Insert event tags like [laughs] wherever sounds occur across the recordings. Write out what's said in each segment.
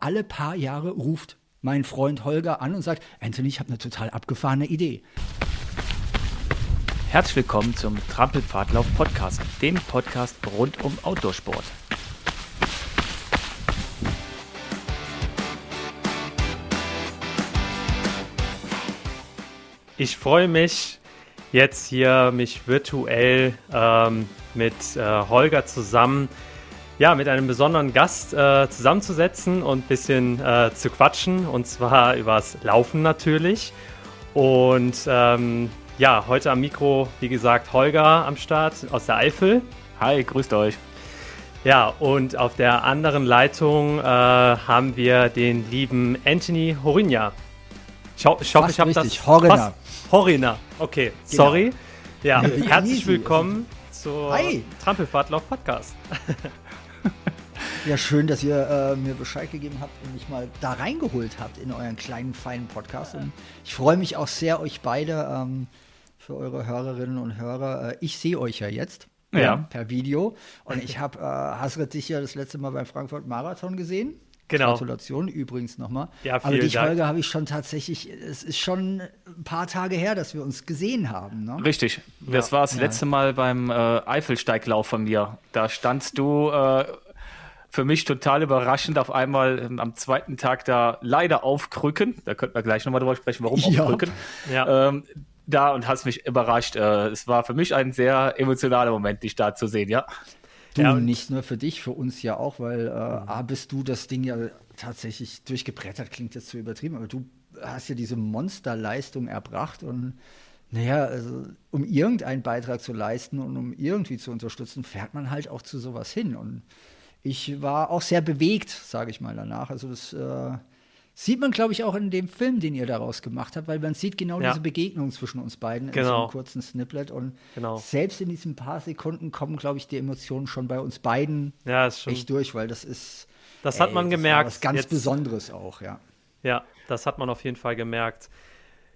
aber alle paar Jahre ruft mein Freund Holger an und sagt, Anthony, ich habe eine total abgefahrene Idee. Herzlich willkommen zum Trampelpfadlauf Podcast, dem Podcast rund um Outdoorsport. Ich freue mich jetzt hier mich virtuell ähm, mit äh, Holger zusammen ja, mit einem besonderen Gast äh, zusammenzusetzen und ein bisschen äh, zu quatschen. Und zwar [laughs] übers Laufen natürlich. Und ähm, ja, heute am Mikro, wie gesagt, Holger am Start aus der Eifel. Hi, grüßt euch. Ja, und auf der anderen Leitung äh, haben wir den lieben Anthony Horinja. Ich, ho ich hoffe, ich habe das. Horina. Horina, okay, genau. sorry. Ja, [laughs] herzlich willkommen zur Trampelfahrtlauf Podcast. [laughs] [laughs] Ja, schön, dass ihr äh, mir Bescheid gegeben habt und mich mal da reingeholt habt in euren kleinen, feinen Podcast. Und ich freue mich auch sehr, euch beide ähm, für eure Hörerinnen und Hörer. Äh, ich sehe euch ja jetzt. Ja. Per Video. Und ich habe äh, Hasret dich ja das letzte Mal beim Frankfurt Marathon gesehen. Genau. Gratulation übrigens nochmal. Ja, Aber dich, Dank. Holger, habe ich schon tatsächlich, es ist schon ein paar Tage her, dass wir uns gesehen haben. Ne? Richtig. Das ja. war das letzte Mal beim äh, Eifelsteiglauf von mir. Da standst du äh, für mich total überraschend auf einmal ähm, am zweiten Tag da leider auf Krücken. Da könnten wir gleich nochmal drüber sprechen, warum ja. auf Krücken. Ja. Ähm, da und hast mich überrascht. Äh, es war für mich ein sehr emotionaler Moment, dich da zu sehen, ja. Du, ja, nicht nur für dich, für uns ja auch, weil äh, A, bist du das Ding ja tatsächlich durchgebrettert, klingt jetzt zu übertrieben, aber du hast ja diese Monsterleistung erbracht und naja, also um irgendeinen Beitrag zu leisten und um irgendwie zu unterstützen, fährt man halt auch zu sowas hin. Und ich war auch sehr bewegt, sage ich mal danach. Also das äh, sieht man, glaube ich, auch in dem Film, den ihr daraus gemacht habt, weil man sieht genau ja. diese Begegnung zwischen uns beiden genau. in so einem genau. kurzen Snippet. Und genau. selbst in diesen paar Sekunden kommen, glaube ich, die Emotionen schon bei uns beiden ja, echt durch, weil das ist. Das ey, hat man gemerkt. was ganz Jetzt, Besonderes auch, ja. Ja, das hat man auf jeden Fall gemerkt.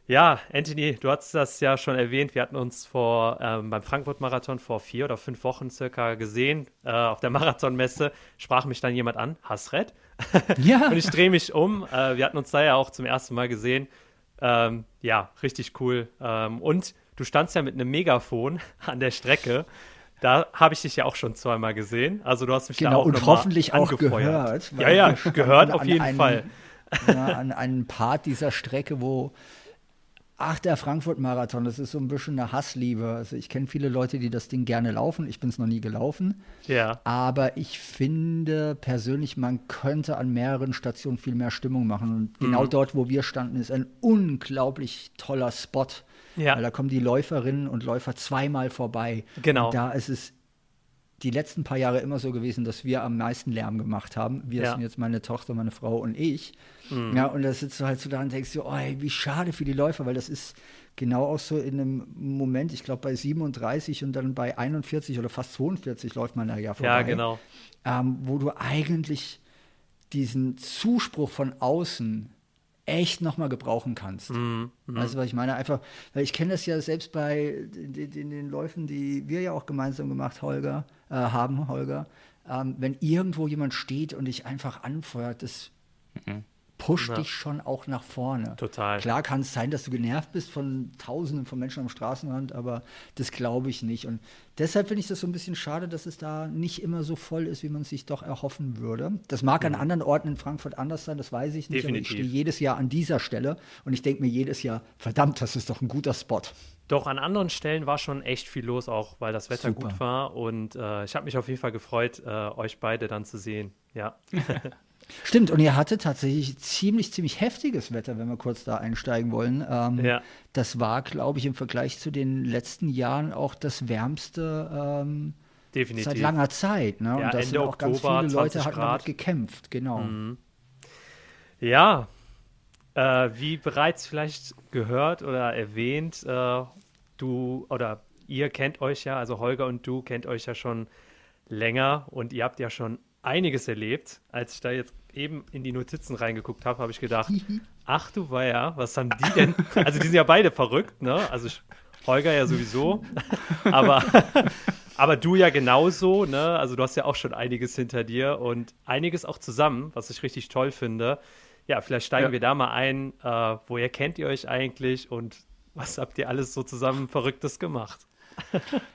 Ja, Anthony, du hast das ja schon erwähnt. Wir hatten uns vor ähm, beim Frankfurt-Marathon vor vier oder fünf Wochen circa gesehen. Äh, auf der [laughs] Marathonmesse sprach mich dann jemand an, Hasred. [laughs] Ja. und ich drehe mich um. Äh, wir hatten uns da ja auch zum ersten Mal gesehen. Ähm, ja, richtig cool. Ähm, und du standst ja mit einem Megafon [laughs] an der Strecke. Da habe ich dich ja auch schon zweimal gesehen. Also du hast mich genau, da auch und hoffentlich auch gehört. Ja, ja, [laughs] gehört auf jeden einen, Fall. Ja, an einen Part dieser Strecke, wo Ach, der Frankfurt-Marathon, das ist so ein bisschen eine Hassliebe. Also ich kenne viele Leute, die das Ding gerne laufen. Ich bin es noch nie gelaufen. Ja. Aber ich finde persönlich, man könnte an mehreren Stationen viel mehr Stimmung machen. Und genau mhm. dort, wo wir standen, ist ein unglaublich toller Spot. Ja. Weil da kommen die Läuferinnen und Läufer zweimal vorbei. Genau. Und da ist es die letzten paar Jahre immer so gewesen, dass wir am meisten Lärm gemacht haben. Wir ja. sind jetzt meine Tochter, meine Frau und ich. Mhm. Ja, und da sitzt du halt so da und denkst dir, oh, ey, wie schade für die Läufer, weil das ist genau auch so in einem Moment, ich glaube bei 37 und dann bei 41 oder fast 42 läuft man da ja vorbei. Ja, genau. Ähm, wo du eigentlich diesen Zuspruch von außen echt nochmal gebrauchen kannst. Mm, mm. Weißt du, was ich meine? Einfach, weil ich kenne das ja selbst bei den, den, den, Läufen, die wir ja auch gemeinsam gemacht, Holger, äh, haben, Holger. Ähm, wenn irgendwo jemand steht und dich einfach anfeuert, das mhm pusht ja. dich schon auch nach vorne. Total. Klar kann es sein, dass du genervt bist von Tausenden von Menschen am Straßenrand, aber das glaube ich nicht. Und deshalb finde ich das so ein bisschen schade, dass es da nicht immer so voll ist, wie man sich doch erhoffen würde. Das mag mhm. an anderen Orten in Frankfurt anders sein, das weiß ich nicht. Definitiv. Aber ich stehe jedes Jahr an dieser Stelle und ich denke mir jedes Jahr, verdammt, das ist doch ein guter Spot. Doch an anderen Stellen war schon echt viel los, auch weil das Wetter Super. gut war. Und äh, ich habe mich auf jeden Fall gefreut, äh, euch beide dann zu sehen. Ja. [laughs] Stimmt, und ihr hattet tatsächlich ziemlich, ziemlich heftiges Wetter, wenn wir kurz da einsteigen wollen. Ähm, ja. Das war, glaube ich, im Vergleich zu den letzten Jahren auch das wärmste ähm, Definitiv. seit langer Zeit. Ne? Ja, und das Ende auch Oktober, ganz viele Leute hatten damit gekämpft, genau. Mhm. Ja, äh, wie bereits vielleicht gehört oder erwähnt, äh, du oder ihr kennt euch ja, also Holger und du kennt euch ja schon länger und ihr habt ja schon einiges erlebt. Als ich da jetzt eben in die Notizen reingeguckt habe, habe ich gedacht, ach du Weiher, was haben die denn? Also die sind ja beide verrückt, ne? Also Holger ja sowieso, [laughs] aber Aber du ja genauso, ne? Also du hast ja auch schon einiges hinter dir und einiges auch zusammen, was ich richtig toll finde. Ja, vielleicht steigen ja. wir da mal ein. Äh, woher kennt ihr euch eigentlich und was habt ihr alles so zusammen Verrücktes gemacht? [laughs]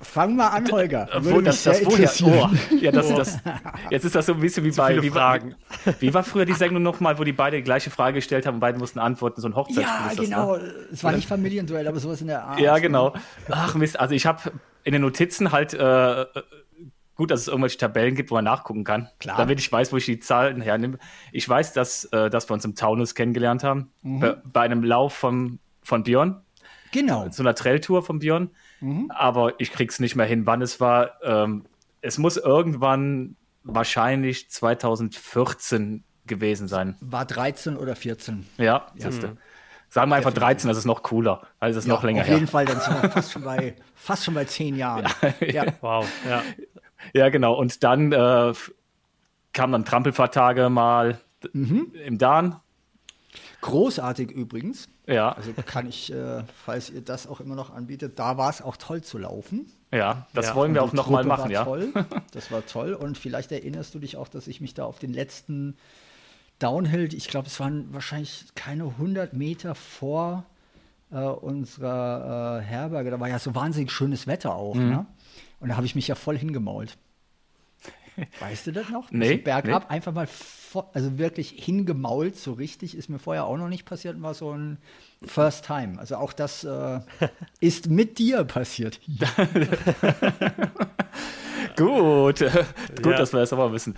Fang mal an, Holger. Wo, das, das woher? Oh. Ja, das, das, [laughs] jetzt ist das so ein bisschen wie bei wie, Fragen. Wie, war früher die Sendung nochmal, wo die beide die gleiche Frage gestellt haben und beide mussten antworten, so ein Hochzeitsspiel Ja, genau. Das, ne? Es war nicht Familienduell, aber sowas in der Art. Ja, genau. Ach Mist, also ich habe in den Notizen halt äh, gut, dass es irgendwelche Tabellen gibt, wo man nachgucken kann. Klar. Damit ich weiß, wo ich die Zahlen hernehme. Ich weiß, dass, äh, dass wir uns im Taunus kennengelernt haben. Mhm. Bei, bei, einem Lauf vom, von Björn. Genau. Zu einer Trailtour von Björn. Mhm. Aber ich krieg's nicht mehr hin, wann es war. Ähm, es muss irgendwann wahrscheinlich 2014 gewesen sein. War 13 oder 14. Ja, ja. Mhm. Sagen wir einfach 13, das ist noch cooler. Also ist ja, noch länger her. Auf jeden her. Fall, dann sind wir [laughs] fast schon bei, fast schon bei 10 Jahren. Ja, ja. Wow, ja. Ja, genau. Und dann äh, kamen dann Trampelfahrtage mal mhm. im Dahn. Großartig übrigens. Ja. Also kann ich, äh, falls ihr das auch immer noch anbietet, da war es auch toll zu laufen. Ja, das ja. wollen wir auch nochmal machen, ja. Toll. [laughs] Das war toll. Und vielleicht erinnerst du dich auch, dass ich mich da auf den letzten Downhill, ich glaube, es waren wahrscheinlich keine 100 Meter vor äh, unserer äh, Herberge, da war ja so wahnsinnig schönes Wetter auch. Mhm. Ne? Und da habe ich mich ja voll hingemault. Weißt du das noch? Nee. bergab nee. einfach mal, also wirklich hingemault, so richtig, ist mir vorher auch noch nicht passiert, war so ein First Time. Also auch das äh, [laughs] ist mit dir passiert. [laughs] Gut, [laughs] gut, ja. dass wir das aber wissen.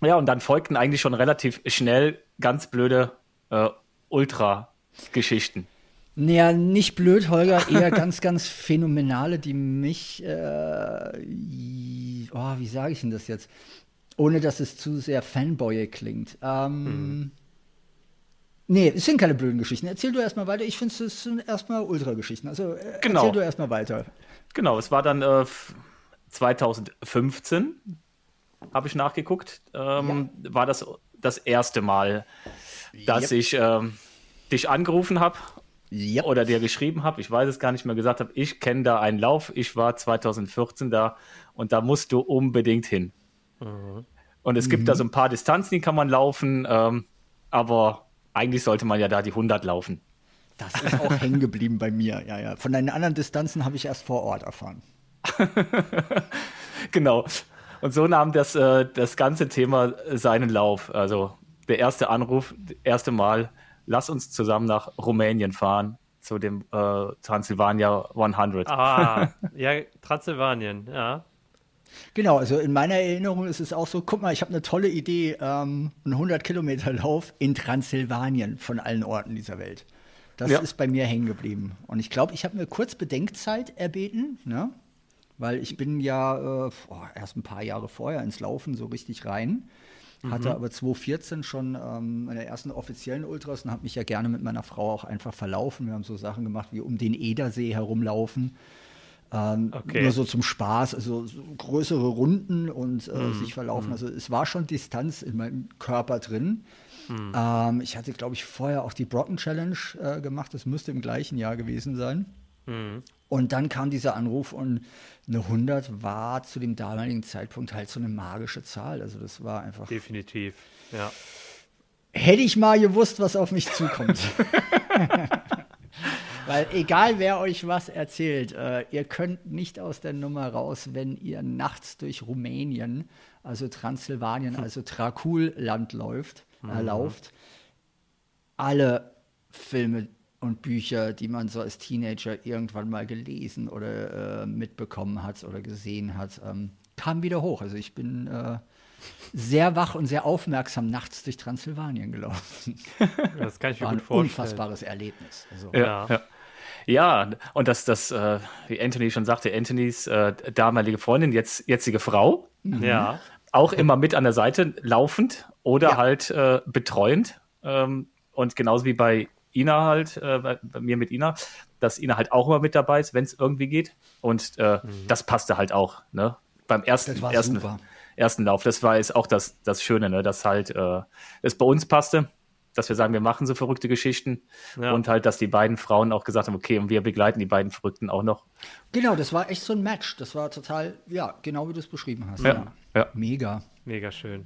Ja, und dann folgten eigentlich schon relativ schnell ganz blöde äh, Ultra-Geschichten. Naja, nicht blöd, Holger, eher ganz, ganz phänomenale, die mich, äh, oh, wie sage ich denn das jetzt? Ohne dass es zu sehr Fanboy klingt. Ähm, mhm. Nee, es sind keine blöden Geschichten. Erzähl du erstmal weiter. Ich finde, es sind erstmal Ultra-Geschichten. Also äh, genau. erzähl du erstmal weiter. Genau, es war dann äh, 2015, habe ich nachgeguckt, ähm, ja. war das das erste Mal, dass yep. ich ähm, dich angerufen habe yep. oder dir geschrieben habe, ich weiß es gar nicht mehr, gesagt habe, ich kenne da einen Lauf, ich war 2014 da und da musst du unbedingt hin. Mhm. Und es mhm. gibt da so ein paar Distanzen, die kann man laufen, ähm, aber eigentlich sollte man ja da die 100 laufen. Das ist auch hängen geblieben bei mir, ja, ja. Von deinen anderen Distanzen habe ich erst vor Ort erfahren. [laughs] genau. Und so nahm das, äh, das ganze Thema seinen Lauf. Also der erste Anruf, das erste Mal, lass uns zusammen nach Rumänien fahren zu dem äh, Transylvania 100. Ah, [laughs] ja, Transsilvanien, ja. Genau, also in meiner Erinnerung ist es auch so, guck mal, ich habe eine tolle Idee, ähm, einen 100 Kilometer Lauf in Transsilvanien von allen Orten dieser Welt. Das ja. ist bei mir hängen geblieben. Und ich glaube, ich habe mir kurz Bedenkzeit erbeten, ne? weil ich bin ja äh, oh, erst ein paar Jahre vorher ins Laufen so richtig rein. Hatte mhm. aber 2014 schon ähm, meine ersten offiziellen Ultras und habe mich ja gerne mit meiner Frau auch einfach verlaufen. Wir haben so Sachen gemacht wie um den Edersee herumlaufen. Ähm, okay. Nur so zum Spaß, also so größere Runden und äh, mhm. sich verlaufen. Mhm. Also es war schon Distanz in meinem Körper drin. Mhm. Ähm, ich hatte, glaube ich, vorher auch die Brocken Challenge äh, gemacht. Das müsste im gleichen Jahr gewesen sein. Mhm. Und dann kam dieser Anruf und eine 100 war zu dem damaligen Zeitpunkt halt so eine magische Zahl. Also das war einfach. Definitiv, ja. Hätte ich mal gewusst, was auf mich zukommt. [laughs] [laughs] Weil egal wer euch was erzählt, äh, ihr könnt nicht aus der Nummer raus, wenn ihr nachts durch Rumänien, also Transsilvanien, also Trakulland läuft, äh, mhm. lauft. Alle Filme, und Bücher, die man so als Teenager irgendwann mal gelesen oder äh, mitbekommen hat oder gesehen hat, ähm, kamen wieder hoch. Also ich bin äh, sehr wach und sehr aufmerksam nachts durch Transsilvanien gelaufen. [laughs] Das kann ich mir War gut vorstellen. Ein unfassbares Erlebnis. Also, ja, ja. Ja. und das, das äh, wie Anthony schon sagte, Anthonys äh, damalige Freundin, jetzt jetzige Frau, mhm. ja. auch immer mit an der Seite laufend oder ja. halt äh, betreuend. Ähm, und genauso wie bei Ina halt, äh, bei, bei, mir mit Ina, dass Ina halt auch immer mit dabei ist, wenn es irgendwie geht. Und äh, mhm. das passte halt auch, ne? Beim ersten, ersten, ersten Lauf. Das war jetzt auch das, das Schöne, ne? Dass halt äh, es bei uns passte. Dass wir sagen, wir machen so verrückte Geschichten ja. und halt, dass die beiden Frauen auch gesagt haben, okay, und wir begleiten die beiden Verrückten auch noch. Genau, das war echt so ein Match. Das war total, ja, genau wie du es beschrieben hast. Ja. ja. Mega. Mega schön.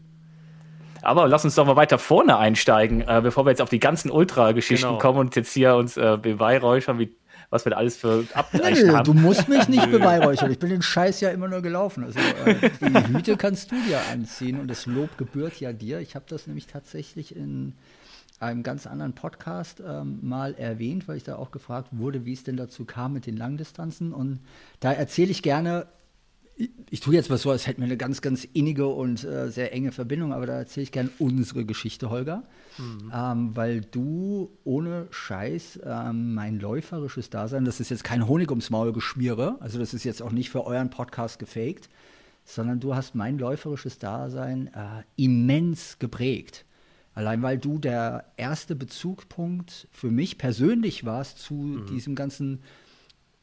Aber lass uns doch mal weiter vorne einsteigen, äh, bevor wir jetzt auf die ganzen Ultra-Geschichten genau. kommen und jetzt hier uns äh, beweihräuchern, wie was wir da alles für Abzeichen haben. Du musst mich nicht beweihräuchern. Ich bin den Scheiß ja immer nur gelaufen. Also äh, die Hüte kannst du dir anziehen und das Lob gebührt ja dir. Ich habe das nämlich tatsächlich in einem ganz anderen Podcast ähm, mal erwähnt, weil ich da auch gefragt wurde, wie es denn dazu kam mit den Langdistanzen. Und da erzähle ich gerne ich tue jetzt mal so, als hätten wir eine ganz, ganz innige und äh, sehr enge Verbindung, aber da erzähle ich gerne unsere Geschichte, Holger. Mhm. Ähm, weil du ohne Scheiß ähm, mein läuferisches Dasein, das ist jetzt kein Honig ums Maul geschmiere, also das ist jetzt auch nicht für euren Podcast gefaked, sondern du hast mein läuferisches Dasein äh, immens geprägt. Allein weil du der erste Bezugpunkt für mich persönlich warst zu mhm. diesem ganzen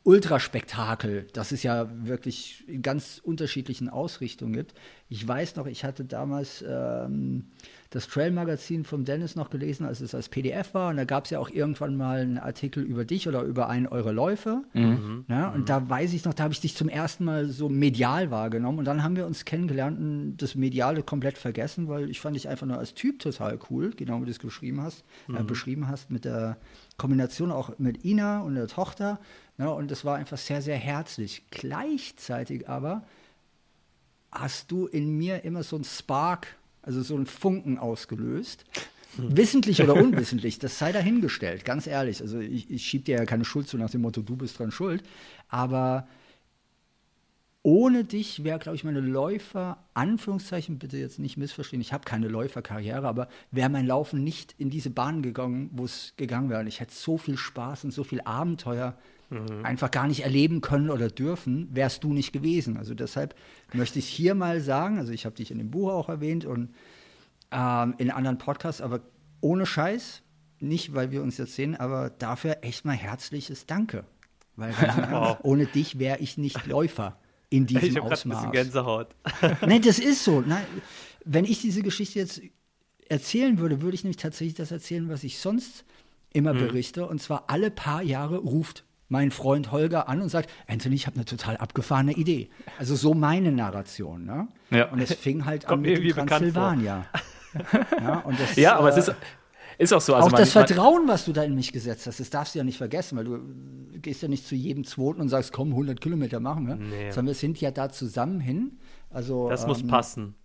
Ultraspektakel, das es ja wirklich in ganz unterschiedlichen Ausrichtungen gibt. Ich weiß noch, ich hatte damals ähm, das Trail-Magazin vom Dennis noch gelesen, als es als PDF war. Und da gab es ja auch irgendwann mal einen Artikel über dich oder über einen eurer Läufe. Mhm. Ja, und mhm. da weiß ich noch, da habe ich dich zum ersten Mal so medial wahrgenommen. Und dann haben wir uns kennengelernt und das Mediale komplett vergessen, weil ich fand dich einfach nur als Typ total cool, genau wie du es geschrieben hast, äh, mhm. äh, beschrieben hast, mit der Kombination auch mit Ina und der Tochter. Ja, und das war einfach sehr, sehr herzlich. Gleichzeitig aber hast du in mir immer so ein Spark also so ein Funken ausgelöst. Wissentlich oder unwissentlich, das sei dahingestellt, ganz ehrlich. Also ich, ich schiebe dir ja keine Schuld zu nach dem Motto, du bist dran schuld. Aber ohne dich wäre, glaube ich, meine Läufer, Anführungszeichen, bitte jetzt nicht missverstehen, ich habe keine Läuferkarriere, aber wäre mein Laufen nicht in diese Bahn gegangen, wo es gegangen wäre. Und ich hätte so viel Spaß und so viel Abenteuer mhm. einfach gar nicht erleben können oder dürfen, wärst du nicht gewesen. Also deshalb möchte ich hier mal sagen, also ich habe dich in dem Buch auch erwähnt und ähm, in anderen Podcasts, aber ohne Scheiß, nicht weil wir uns jetzt sehen, aber dafür echt mal herzliches Danke. Weil [laughs] wow. ohne dich wäre ich nicht Läufer in diesem ich Ausmaß. Ein bisschen Gänsehaut. [laughs] Nein, das ist so. [laughs] Nein, wenn ich diese Geschichte jetzt erzählen würde, würde ich nämlich tatsächlich das erzählen, was ich sonst immer mhm. berichte. Und zwar alle paar Jahre ruft mein Freund Holger an und sagt, Anthony, ich habe eine total abgefahrene Idee. Also so meine Narration. Ne? Ja. Und es fing halt an mit Transsilvania. [laughs] ja, das, ja, aber äh, es ist, ist auch so. Also auch man, das Vertrauen, was du da in mich gesetzt hast, das darfst du ja nicht vergessen, weil du gehst ja nicht zu jedem Zweiten und sagst, komm, 100 Kilometer machen wir. Nee. Sondern wir sind ja da zusammen hin. Also, das ähm, muss passen.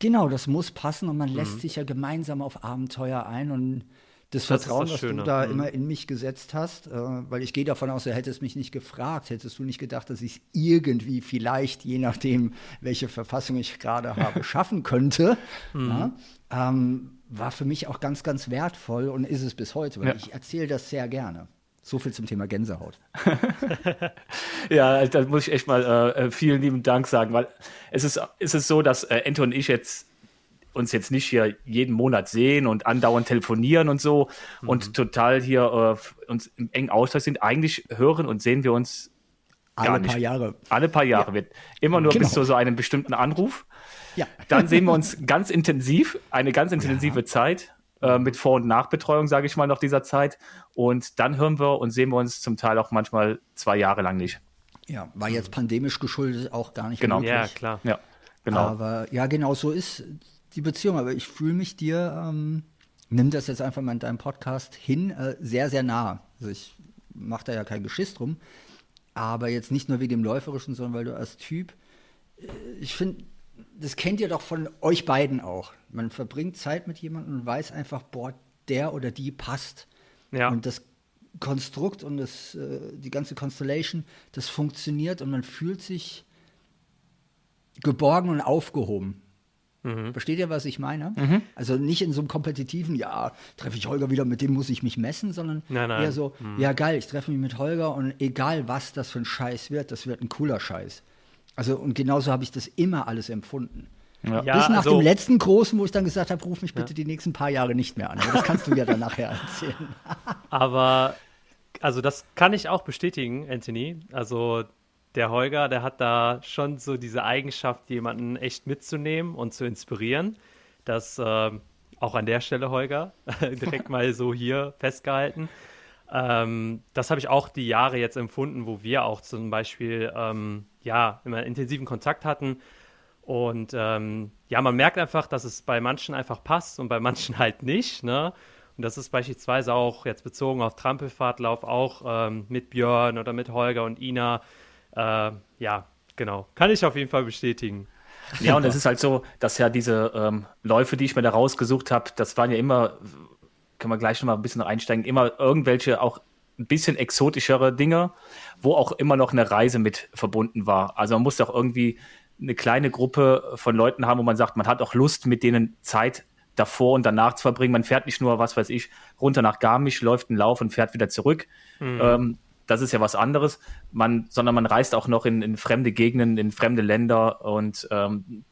Genau, das muss passen und man mhm. lässt sich ja gemeinsam auf Abenteuer ein und das, das Vertrauen, das, das du da mhm. immer in mich gesetzt hast, äh, weil ich gehe davon aus, du hättest mich nicht gefragt, hättest du nicht gedacht, dass ich es irgendwie vielleicht, je nachdem, welche Verfassung ich gerade habe, [laughs] schaffen könnte, mhm. ja, ähm, war für mich auch ganz, ganz wertvoll und ist es bis heute, weil ja. ich erzähle das sehr gerne. So viel zum Thema Gänsehaut. [laughs] ja, da muss ich echt mal äh, äh, vielen lieben Dank sagen, weil es ist, es ist so, dass äh, Ento und ich jetzt uns jetzt nicht hier jeden Monat sehen und andauernd telefonieren und so mhm. und total hier äh, uns im engen Austausch sind. Eigentlich hören und sehen wir uns alle paar Jahre. Alle paar Jahre ja. wird immer nur genau. bis zu so einem bestimmten Anruf. Ja. Dann sehen wir uns [laughs] ganz intensiv, eine ganz intensive ja. Zeit äh, mit Vor- und Nachbetreuung, sage ich mal, noch dieser Zeit. Und dann hören wir und sehen wir uns zum Teil auch manchmal zwei Jahre lang nicht. Ja, war jetzt pandemisch geschuldet auch gar nicht genau. möglich. Ja, klar. Ja, genau. Aber ja, genau so ist die Beziehung, aber ich fühle mich dir, ähm, nimm das jetzt einfach mal in deinem Podcast hin, äh, sehr, sehr nah. Also ich mache da ja kein Geschiss drum, aber jetzt nicht nur wegen dem Läuferischen, sondern weil du als Typ, äh, ich finde, das kennt ihr doch von euch beiden auch. Man verbringt Zeit mit jemandem und weiß einfach, boah, der oder die passt. Ja. Und das Konstrukt und das, äh, die ganze Constellation, das funktioniert und man fühlt sich geborgen und aufgehoben. Mhm. Versteht ihr, was ich meine? Mhm. Also nicht in so einem kompetitiven, ja, treffe ich Holger wieder, mit dem muss ich mich messen, sondern nein, nein. eher so, mhm. ja geil, ich treffe mich mit Holger und egal was das für ein Scheiß wird, das wird ein cooler Scheiß. Also und genauso habe ich das immer alles empfunden. Ja. Bis nach also, dem letzten großen, wo ich dann gesagt habe, ruf mich bitte ja. die nächsten paar Jahre nicht mehr an. Aber das kannst du ja dann nachher erzählen. [laughs] Aber also das kann ich auch bestätigen, Anthony. Also der Holger, der hat da schon so diese Eigenschaft, jemanden echt mitzunehmen und zu inspirieren. Das äh, auch an der Stelle, Holger, [laughs] direkt [laughs] mal so hier festgehalten. Ähm, das habe ich auch die Jahre jetzt empfunden, wo wir auch zum Beispiel ähm, ja immer intensiven Kontakt hatten. Und ähm, ja, man merkt einfach, dass es bei manchen einfach passt und bei manchen [laughs] halt nicht. Ne? Und das ist beispielsweise auch jetzt bezogen auf Trampelfahrtlauf auch ähm, mit Björn oder mit Holger und Ina. Äh, ja, genau. Kann ich auf jeden Fall bestätigen. Ja, und es ist halt so, dass ja diese ähm, Läufe, die ich mir da rausgesucht habe, das waren ja immer, können wir gleich noch mal ein bisschen einsteigen, immer irgendwelche auch ein bisschen exotischere Dinge, wo auch immer noch eine Reise mit verbunden war. Also man muss auch irgendwie eine kleine Gruppe von Leuten haben, wo man sagt, man hat auch Lust, mit denen Zeit davor und danach zu verbringen. Man fährt nicht nur, was weiß ich, runter nach Garmisch, läuft einen Lauf und fährt wieder zurück. Mhm. Ähm, das ist ja was anderes, man, sondern man reist auch noch in, in fremde Gegenden, in fremde Länder und ähm,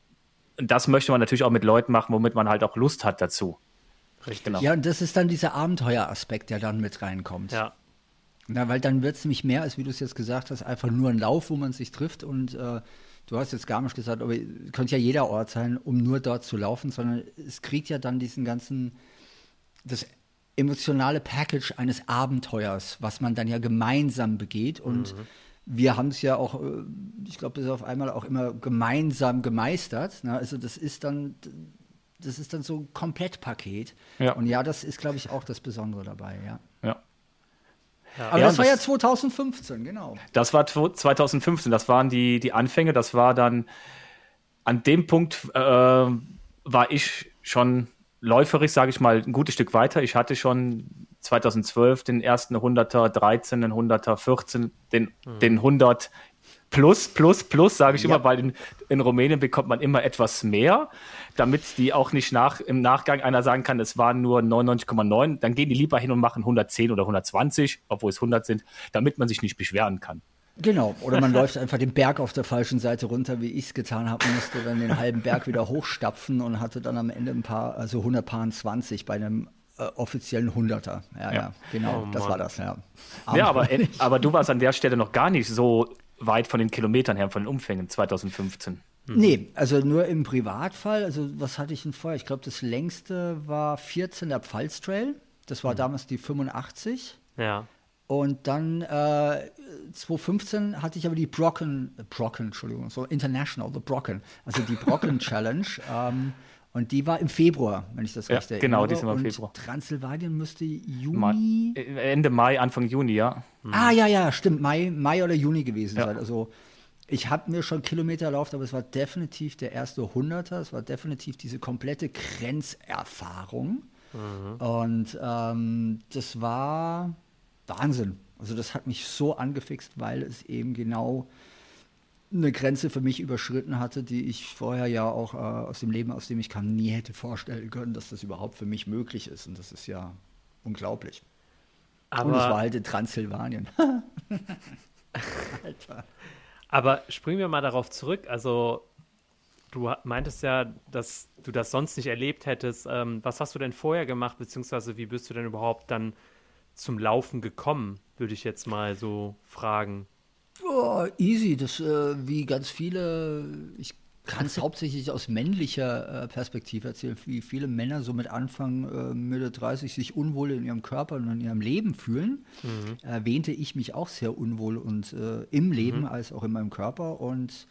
das möchte man natürlich auch mit Leuten machen, womit man halt auch Lust hat dazu. Richtig. Genau. Ja, und das ist dann dieser Abenteueraspekt, der dann mit reinkommt. Ja. Na, weil dann wird es nämlich mehr, als wie du es jetzt gesagt hast, einfach nur ein Lauf, wo man sich trifft und äh, du hast jetzt gar nicht gesagt, aber könnte ja jeder Ort sein, um nur dort zu laufen, sondern es kriegt ja dann diesen ganzen, das emotionale Package eines Abenteuers, was man dann ja gemeinsam begeht. Und mhm. wir haben es ja auch, äh, ich glaube, bis auf einmal auch immer gemeinsam gemeistert. Ne? Also das ist dann, das ist dann so ein Komplettpaket. Ja. Und ja, das ist, glaube ich, auch das Besondere dabei, ja. Ja. Ja. Aber ja, das war ja 2015, genau. Das war 2015, das waren die, die Anfänge, das war dann an dem Punkt äh, war ich schon läuferisch, sage ich mal, ein gutes Stück weiter. Ich hatte schon 2012 den ersten 100er, 13, den 100er, 14, den, mhm. den 100 plus, plus, plus, sage ich ja. immer, weil in, in, Rumänien bekommt man immer etwas mehr, damit die auch nicht nach, im Nachgang einer sagen kann, es waren nur 99,9. Dann gehen die lieber hin und machen 110 oder 120, obwohl es 100 sind, damit man sich nicht beschweren kann. Genau, oder man läuft einfach den Berg auf der falschen Seite runter, wie ich es getan habe, musste dann den halben Berg wieder hochstapfen und hatte dann am Ende ein paar, also 120 bei einem äh, offiziellen Hunderter. Ja, ja, ja genau, oh, das war das, ja. Aber ja, aber, aber du warst an der Stelle noch gar nicht so weit von den Kilometern her, von den Umfängen 2015. Mhm. Nee, also nur im Privatfall. Also, was hatte ich denn vorher? Ich glaube, das längste war 14 der Pfalztrail. Das war mhm. damals die 85. Ja. Und dann äh, 2015 hatte ich aber die Brocken, äh, Brocken, Entschuldigung, so International, the Brocken, also die Brocken [laughs] Challenge. Ähm, und die war im Februar, wenn ich das ja, richtig genau, erinnere. Genau, die sind im Februar. Transsilvanien müsste Juni. Äh, Ende Mai, Anfang Juni, ja. Mhm. Ah, ja, ja, stimmt. Mai, Mai oder Juni gewesen ja. sein. Also ich habe mir schon Kilometer erlaubt, aber es war definitiv der erste Hunderter. Es war definitiv diese komplette Grenzerfahrung. Mhm. Und ähm, das war Wahnsinn. Also das hat mich so angefixt, weil es eben genau eine Grenze für mich überschritten hatte, die ich vorher ja auch äh, aus dem Leben, aus dem ich kam, nie hätte vorstellen können, dass das überhaupt für mich möglich ist. Und das ist ja unglaublich. Aber Und es war halt in Transsilvanien. [laughs] Alter. Aber springen wir mal darauf zurück. Also, du meintest ja, dass du das sonst nicht erlebt hättest. Ähm, was hast du denn vorher gemacht, beziehungsweise wie bist du denn überhaupt dann zum Laufen gekommen, würde ich jetzt mal so fragen? Oh, easy, das äh, wie ganz viele, ich kann es [laughs] hauptsächlich aus männlicher äh, Perspektive erzählen, wie viele Männer so mit Anfang äh, Mitte 30 sich unwohl in ihrem Körper und in ihrem Leben fühlen. Mhm. Erwähnte ich mich auch sehr unwohl und äh, im Leben mhm. als auch in meinem Körper und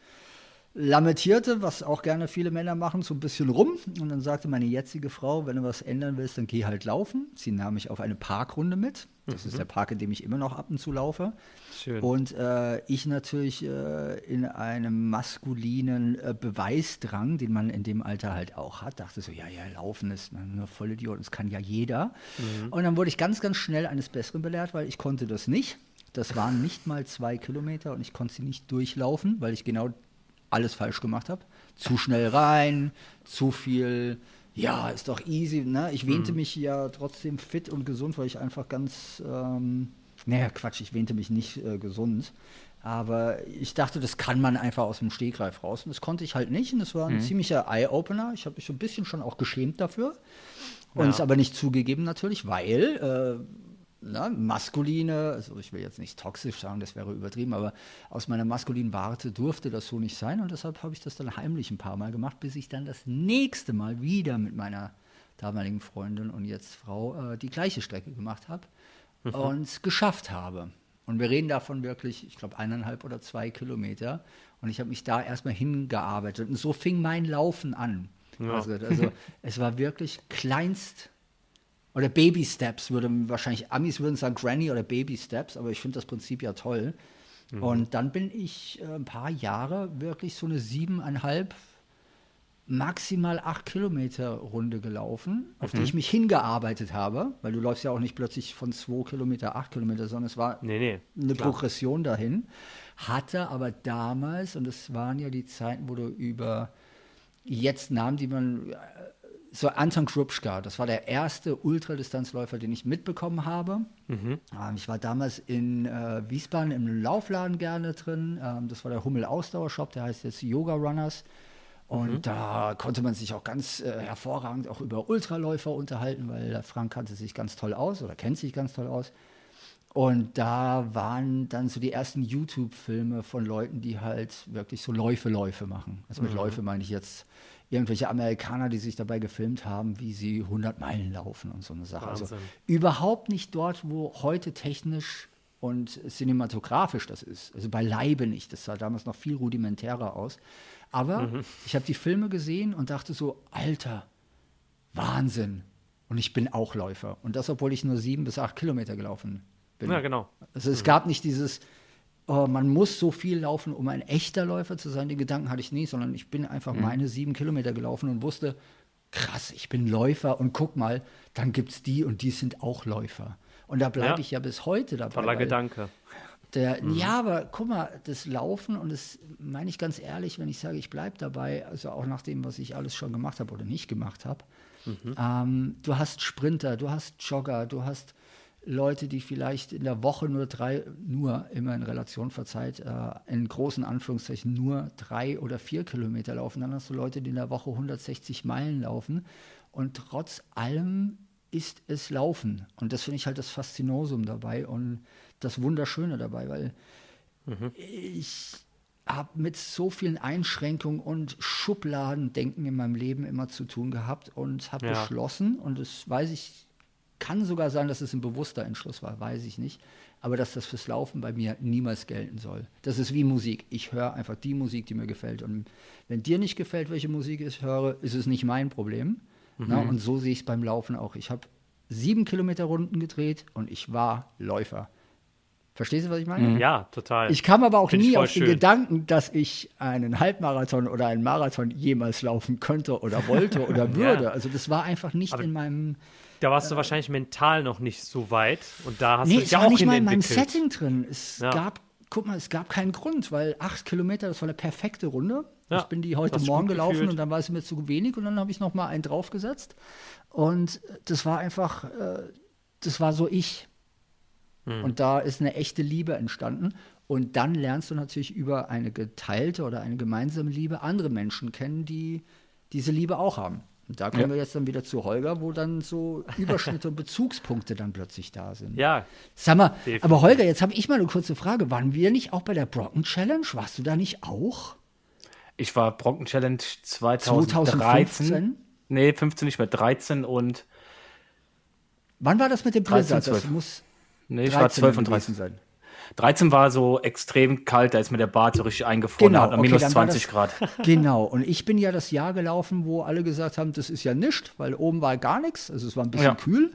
lamentierte, was auch gerne viele Männer machen, so ein bisschen rum. Und dann sagte meine jetzige Frau, wenn du was ändern willst, dann geh halt laufen. Sie nahm mich auf eine Parkrunde mit. Das mhm. ist der Park, in dem ich immer noch ab und zu laufe. Schön. Und äh, ich natürlich äh, in einem maskulinen äh, Beweisdrang, den man in dem Alter halt auch hat, dachte so, ja, ja, laufen ist eine volle Idiot, das kann ja jeder. Mhm. Und dann wurde ich ganz, ganz schnell eines Besseren belehrt, weil ich konnte das nicht. Das waren nicht mal zwei Kilometer und ich konnte sie nicht durchlaufen, weil ich genau alles falsch gemacht habe. Zu schnell rein, zu viel, ja, ist doch easy. Ne? Ich wähnte mhm. mich ja trotzdem fit und gesund, weil ich einfach ganz, ähm, naja, Quatsch, ich wähnte mich nicht äh, gesund. Aber ich dachte, das kann man einfach aus dem Stegreif raus. Und das konnte ich halt nicht. Und das war ein mhm. ziemlicher Eye-Opener. Ich habe mich so ein bisschen schon auch geschämt dafür. Und es aber nicht zugegeben natürlich, weil äh, ne, maskuline, also ich will jetzt nicht toxisch sagen, das wäre übertrieben, aber aus meiner maskulinen Warte durfte das so nicht sein und deshalb habe ich das dann heimlich ein paar Mal gemacht, bis ich dann das nächste Mal wieder mit meiner damaligen Freundin und jetzt Frau äh, die gleiche Strecke gemacht habe mhm. und geschafft habe. Und wir reden davon wirklich, ich glaube, eineinhalb oder zwei Kilometer. Und ich habe mich da erstmal hingearbeitet. Und so fing mein Laufen an. Ja. Also, also es war wirklich kleinst oder Baby Steps würde wahrscheinlich Amis würden sagen Granny oder Baby Steps, aber ich finde das Prinzip ja toll. Mhm. Und dann bin ich äh, ein paar Jahre wirklich so eine siebeneinhalb, maximal acht Kilometer Runde gelaufen, auf mhm. die ich mich hingearbeitet habe, weil du läufst ja auch nicht plötzlich von zwei Kilometer acht Kilometer, sondern es war nee, nee, eine klar. Progression dahin. Hatte aber damals, und es waren ja die Zeiten, wo du über jetzt Namen, die man äh, so Anton Krupschka, das war der erste Ultradistanzläufer, den ich mitbekommen habe. Mhm. Ähm, ich war damals in äh, Wiesbaden im Laufladen gerne drin. Ähm, das war der Hummel Ausdauershop, der heißt jetzt Yoga Runners. Und mhm. da konnte man sich auch ganz äh, hervorragend auch über Ultraläufer unterhalten, weil der Frank kannte sich ganz toll aus oder kennt sich ganz toll aus. Und da waren dann so die ersten YouTube-Filme von Leuten, die halt wirklich so Läufe, Läufe machen. Also mit mhm. Läufe meine ich jetzt irgendwelche Amerikaner, die sich dabei gefilmt haben, wie sie 100 Meilen laufen und so eine Sache. Also Wahnsinn. Also überhaupt nicht dort, wo heute technisch und cinematografisch das ist. Also beileibe nicht. Das sah damals noch viel rudimentärer aus. Aber mhm. ich habe die Filme gesehen und dachte so, Alter, Wahnsinn. Und ich bin auch Läufer. Und das, obwohl ich nur sieben bis acht Kilometer gelaufen bin. Ja, genau. Also es mhm. gab nicht dieses, oh, man muss so viel laufen, um ein echter Läufer zu sein. Den Gedanken hatte ich nie, sondern ich bin einfach mhm. meine sieben Kilometer gelaufen und wusste, krass, ich bin Läufer und guck mal, dann gibt es die und die sind auch Läufer. Und da bleibe ja. ich ja bis heute dabei. Toller Gedanke. Der, mhm. Ja, aber guck mal, das Laufen, und das meine ich ganz ehrlich, wenn ich sage, ich bleibe dabei, also auch nach dem, was ich alles schon gemacht habe oder nicht gemacht habe. Mhm. Ähm, du hast Sprinter, du hast Jogger, du hast Leute, die vielleicht in der Woche nur drei, nur immer in Relation verzeiht, äh, in großen Anführungszeichen nur drei oder vier Kilometer laufen. Dann hast du Leute, die in der Woche 160 Meilen laufen. Und trotz allem ist es Laufen. Und das finde ich halt das Faszinosum dabei und das Wunderschöne dabei, weil mhm. ich habe mit so vielen Einschränkungen und Schubladendenken in meinem Leben immer zu tun gehabt und habe ja. beschlossen, und das weiß ich kann sogar sein, dass es ein bewusster Entschluss war, weiß ich nicht. Aber dass das fürs Laufen bei mir niemals gelten soll. Das ist wie Musik. Ich höre einfach die Musik, die mir gefällt. Und wenn dir nicht gefällt, welche Musik ich höre, ist es nicht mein Problem. Mhm. Na, und so sehe ich es beim Laufen auch. Ich habe sieben Kilometer Runden gedreht und ich war Läufer. Verstehst du, was ich meine? Mhm. Ja, total. Ich kam aber auch Find nie auf den Gedanken, dass ich einen Halbmarathon oder einen Marathon jemals laufen könnte oder wollte oder [laughs] würde. ja. Also das war einfach nicht aber in meinem da warst du wahrscheinlich mental noch nicht so weit und da hast nee, du dich ja auch nicht mal in meinem Setting drin. Es ja. gab, guck mal, es gab keinen Grund, weil acht Kilometer, das war eine perfekte Runde. Ja, ich bin die heute Morgen gelaufen gefühlt. und dann war es mir zu wenig und dann habe ich noch mal einen draufgesetzt und das war einfach, äh, das war so ich. Hm. Und da ist eine echte Liebe entstanden. Und dann lernst du natürlich über eine geteilte oder eine gemeinsame Liebe andere Menschen kennen, die diese Liebe auch haben. Und da kommen ja. wir jetzt dann wieder zu Holger, wo dann so Überschnitte und Bezugspunkte dann plötzlich da sind. Ja. Sag mal, definitiv. aber Holger, jetzt habe ich mal eine kurze Frage. Waren wir nicht auch bei der Brocken Challenge? Warst du da nicht auch? Ich war Brocken Challenge 2013. 2015? Nee, 15 nicht mehr, 13 und. Wann war das mit dem Blizzard? Das muss. Nee, ich war 12 und 13 sein. 13 war so extrem kalt, da ist mir der Bart so richtig eingefroren, genau, okay, minus 20 das, Grad. [laughs] [laughs] Genau, und ich bin ja das Jahr gelaufen, wo alle gesagt haben, das ist ja nichts, weil oben war gar nichts, also es war ein bisschen ja. kühl.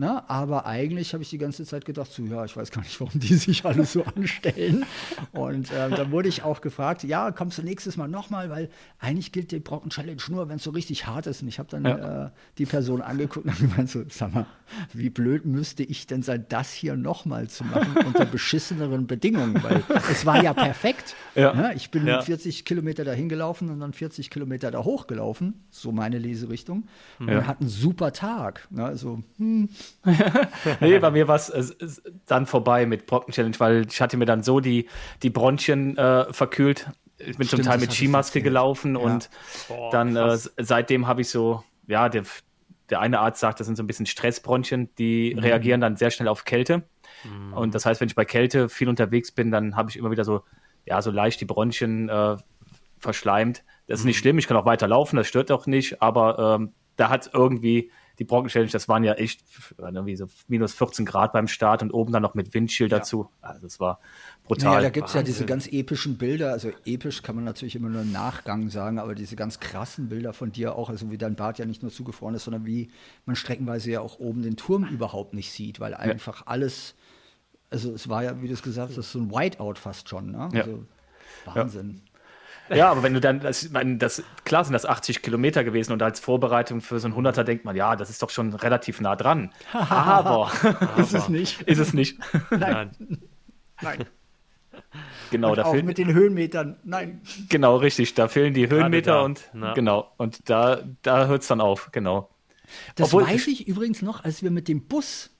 Ne? Aber eigentlich habe ich die ganze Zeit gedacht, so, ja, ich weiß gar nicht, warum die sich alle so anstellen. Und äh, dann wurde ich auch gefragt, ja, kommst du nächstes Mal nochmal, weil eigentlich gilt die Brocken Challenge nur, wenn es so richtig hart ist. Und ich habe dann ja. äh, die Person angeguckt und [laughs] gemeint so, sag mal, wie blöd müsste ich denn sein, das hier nochmal zu machen unter beschisseneren Bedingungen? Weil es war ja perfekt. Ja. Ne? Ich bin 40 Kilometer dahin gelaufen und dann 40 Kilometer da hochgelaufen, so meine Leserichtung. Und ja. hatten einen super Tag. Ne? Also, hm, [laughs] nee, bei mir war es äh, dann vorbei mit Brocken Challenge, weil ich hatte mir dann so die, die Bronchien äh, verkühlt. Ich bin Stimmt, zum Teil mit Skimaske gelaufen ja. und Boah, dann äh, seitdem habe ich so, ja, der, der eine Arzt sagt, das sind so ein bisschen Stressbronchien, die mhm. reagieren dann sehr schnell auf Kälte. Mhm. Und das heißt, wenn ich bei Kälte viel unterwegs bin, dann habe ich immer wieder so, ja, so leicht die Bronchien äh, verschleimt. Das ist mhm. nicht schlimm, ich kann auch weiter laufen, das stört auch nicht, aber ähm, da hat irgendwie die Brocken Challenge, das waren ja echt irgendwie so minus 14 Grad beim Start und oben dann noch mit Windschild ja. dazu. Also das war brutal. Naja, da gibt es ja diese ganz epischen Bilder. Also episch kann man natürlich immer nur im Nachgang sagen, aber diese ganz krassen Bilder von dir auch, also wie dein Bart ja nicht nur zugefroren ist, sondern wie man streckenweise ja auch oben den Turm überhaupt nicht sieht, weil einfach ja. alles, also es war ja, wie du es gesagt hast, so ein Whiteout fast schon. Ne? Also Wahnsinn. [laughs] Ja, aber wenn du dann, das, meine, das, klar sind das 80 Kilometer gewesen und als Vorbereitung für so ein 100er denkt man, ja, das ist doch schon relativ nah dran. [laughs] aber ist es nicht. Ist es nicht. [laughs] Nein. Nein. Genau, und da auch fehlen, mit den Höhenmetern. Nein. Genau, richtig. Da fehlen die Höhenmeter und Na. genau. Und da, da hört es dann auf, genau. Das Obwohl, weiß ich übrigens noch, als wir mit dem Bus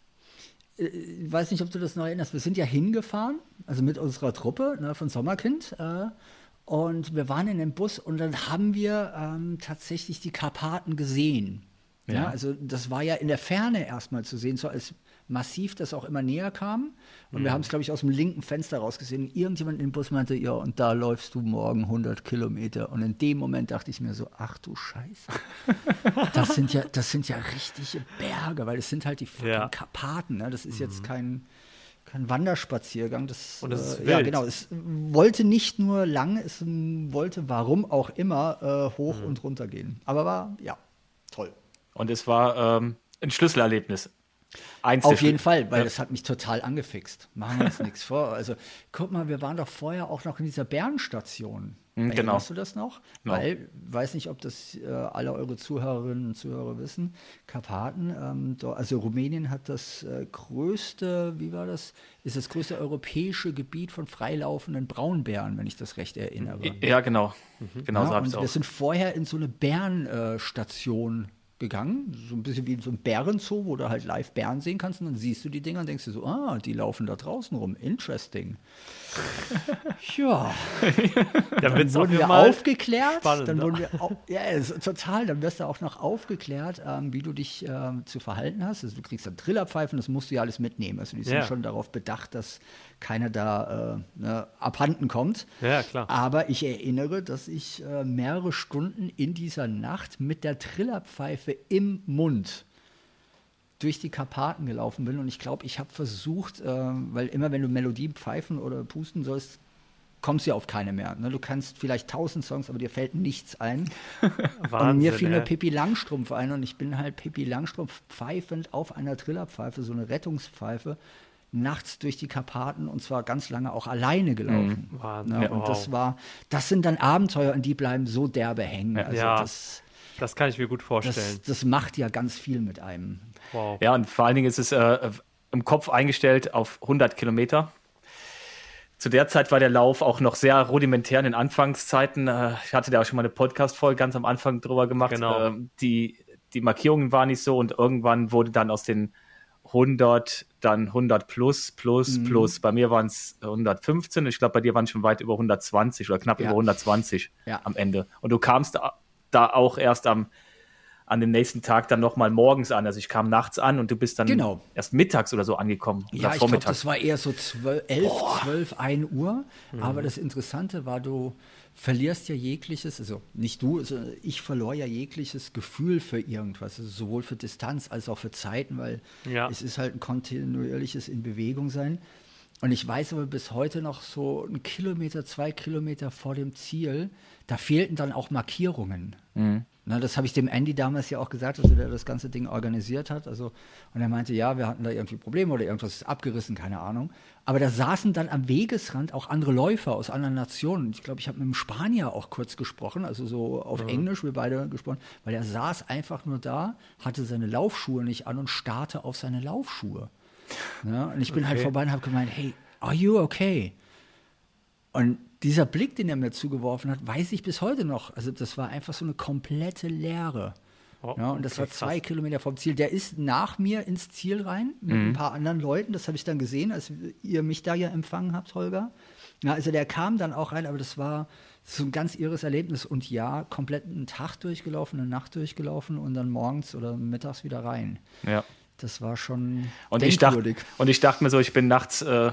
äh, ich weiß nicht, ob du das noch erinnerst. Wir sind ja hingefahren, also mit unserer Truppe ne, von Sommerkind. Äh, und wir waren in dem Bus und dann haben wir ähm, tatsächlich die Karpaten gesehen. Ja. ja. also das war ja in der Ferne erstmal zu sehen, so als massiv das auch immer näher kam. Und mhm. wir haben es, glaube ich, aus dem linken Fenster raus gesehen. Irgendjemand im Bus meinte, ja, und da läufst du morgen 100 Kilometer. Und in dem Moment dachte ich mir so, ach du Scheiße. [laughs] das, sind ja, das sind ja richtige Berge, weil es sind halt die ja. Karpaten. Ne? Das ist mhm. jetzt kein kein Wanderspaziergang. Das, und das ist äh, ja, genau. Es wollte nicht nur lang, es wollte, warum auch immer, äh, hoch mhm. und runter gehen. Aber war, ja, toll. Und es war ähm, ein Schlüsselerlebnis. Eins Auf jeden Fall, weil ja. das hat mich total angefixt. Machen wir uns [laughs] nichts vor. Also, guck mal, wir waren doch vorher auch noch in dieser Bernstation. Mhm, genau. Weißt du das noch? Genau. Weil, weiß nicht, ob das äh, alle eure Zuhörerinnen und Zuhörer wissen, Karpaten, ähm, do, also Rumänien hat das äh, größte, wie war das, ist das größte europäische Gebiet von freilaufenden Braunbären, wenn ich das recht erinnere. Ja, genau. Mhm. Genau ja, so habe ich auch. Wir sind vorher in so eine Bärenstation gegangen, so ein bisschen wie so ein Bärenzoo, wo du halt live Bären sehen kannst und dann siehst du die Dinger und denkst dir so, ah, die laufen da draußen rum, interesting. [laughs] ja. dann, dann wurden wir aufgeklärt, spannend, dann wurden wir, au [laughs] ja, total, dann wirst du auch noch aufgeklärt, ähm, wie du dich ähm, zu verhalten hast. Also du kriegst dann Trillerpfeifen, das musst du ja alles mitnehmen. Also die sind ja. schon darauf bedacht, dass keiner da äh, ne, abhanden kommt. Ja, klar. Aber ich erinnere, dass ich äh, mehrere Stunden in dieser Nacht mit der Trillerpfeife im Mund durch die Karpaten gelaufen bin. Und ich glaube, ich habe versucht, äh, weil immer wenn du Melodie pfeifen oder pusten sollst, kommst du ja auf keine mehr. Ne? Du kannst vielleicht tausend Songs, aber dir fällt nichts ein. Wahnsinn, [laughs] und mir fiel eine Pippi Langstrumpf ein und ich bin halt Pippi Langstrumpf pfeifend auf einer Trillerpfeife, so eine Rettungspfeife, nachts durch die Karpaten und zwar ganz lange auch alleine gelaufen. Mhm. Wahnsinn, ne? Und wow. das war, das sind dann Abenteuer und die bleiben so derbe hängen. Also ja, das, das kann ich mir gut vorstellen. Das, das, macht ja ganz viel mit einem. Wow. Ja, und vor allen Dingen ist es äh, im Kopf eingestellt auf 100 Kilometer. Zu der Zeit war der Lauf auch noch sehr rudimentär in den Anfangszeiten. Äh, ich hatte da auch schon mal eine Podcast-Folge ganz am Anfang drüber gemacht. Genau. Äh, die, die Markierungen waren nicht so und irgendwann wurde dann aus den 100, dann 100 plus, plus, mhm. plus. Bei mir waren es 115. Ich glaube, bei dir waren es schon weit über 120 oder knapp ja. über 120 ja. am Ende. Und du kamst da, da auch erst am an dem nächsten Tag dann nochmal morgens an. Also ich kam nachts an und du bist dann genau. erst mittags oder so angekommen. Ja, ich glaube, das war eher so 12, 11, Boah. 12, 1 Uhr. Mhm. Aber das Interessante war, du verlierst ja jegliches, also nicht du, also ich verlor ja jegliches Gefühl für irgendwas, also sowohl für Distanz als auch für Zeiten, weil ja. es ist halt ein kontinuierliches in Bewegung sein. Und ich weiß aber bis heute noch so einen Kilometer, zwei Kilometer vor dem Ziel, da fehlten dann auch Markierungen. Mhm. Na, das habe ich dem Andy damals ja auch gesagt, also der das ganze Ding organisiert hat. Also, und er meinte, ja, wir hatten da irgendwie Probleme oder irgendwas ist abgerissen, keine Ahnung. Aber da saßen dann am Wegesrand auch andere Läufer aus anderen Nationen. Ich glaube, ich habe mit einem Spanier auch kurz gesprochen, also so auf mhm. Englisch, wir beide gesprochen, weil er saß einfach nur da, hatte seine Laufschuhe nicht an und starrte auf seine Laufschuhe. Ja, und ich bin halt okay. halt vorbei und habe gemeint, hey, are you okay? Und dieser Blick, den er mir zugeworfen hat, weiß ich bis heute noch. Also das war einfach so eine komplette Leere. Oh, ja, und das okay, war zwei krass. Kilometer vom Ziel. Der ist nach mir ins Ziel rein mit mhm. ein paar anderen Leuten. Das habe ich dann gesehen, als ihr mich da ja empfangen habt, Holger. Ja, also der kam dann auch rein, aber das war so ein ganz irres Erlebnis. Und ja, komplett einen Tag durchgelaufen, eine Nacht durchgelaufen und dann morgens oder mittags wieder rein. Ja. Das war schon und ich dachte Und ich dachte mir so, ich bin nachts äh,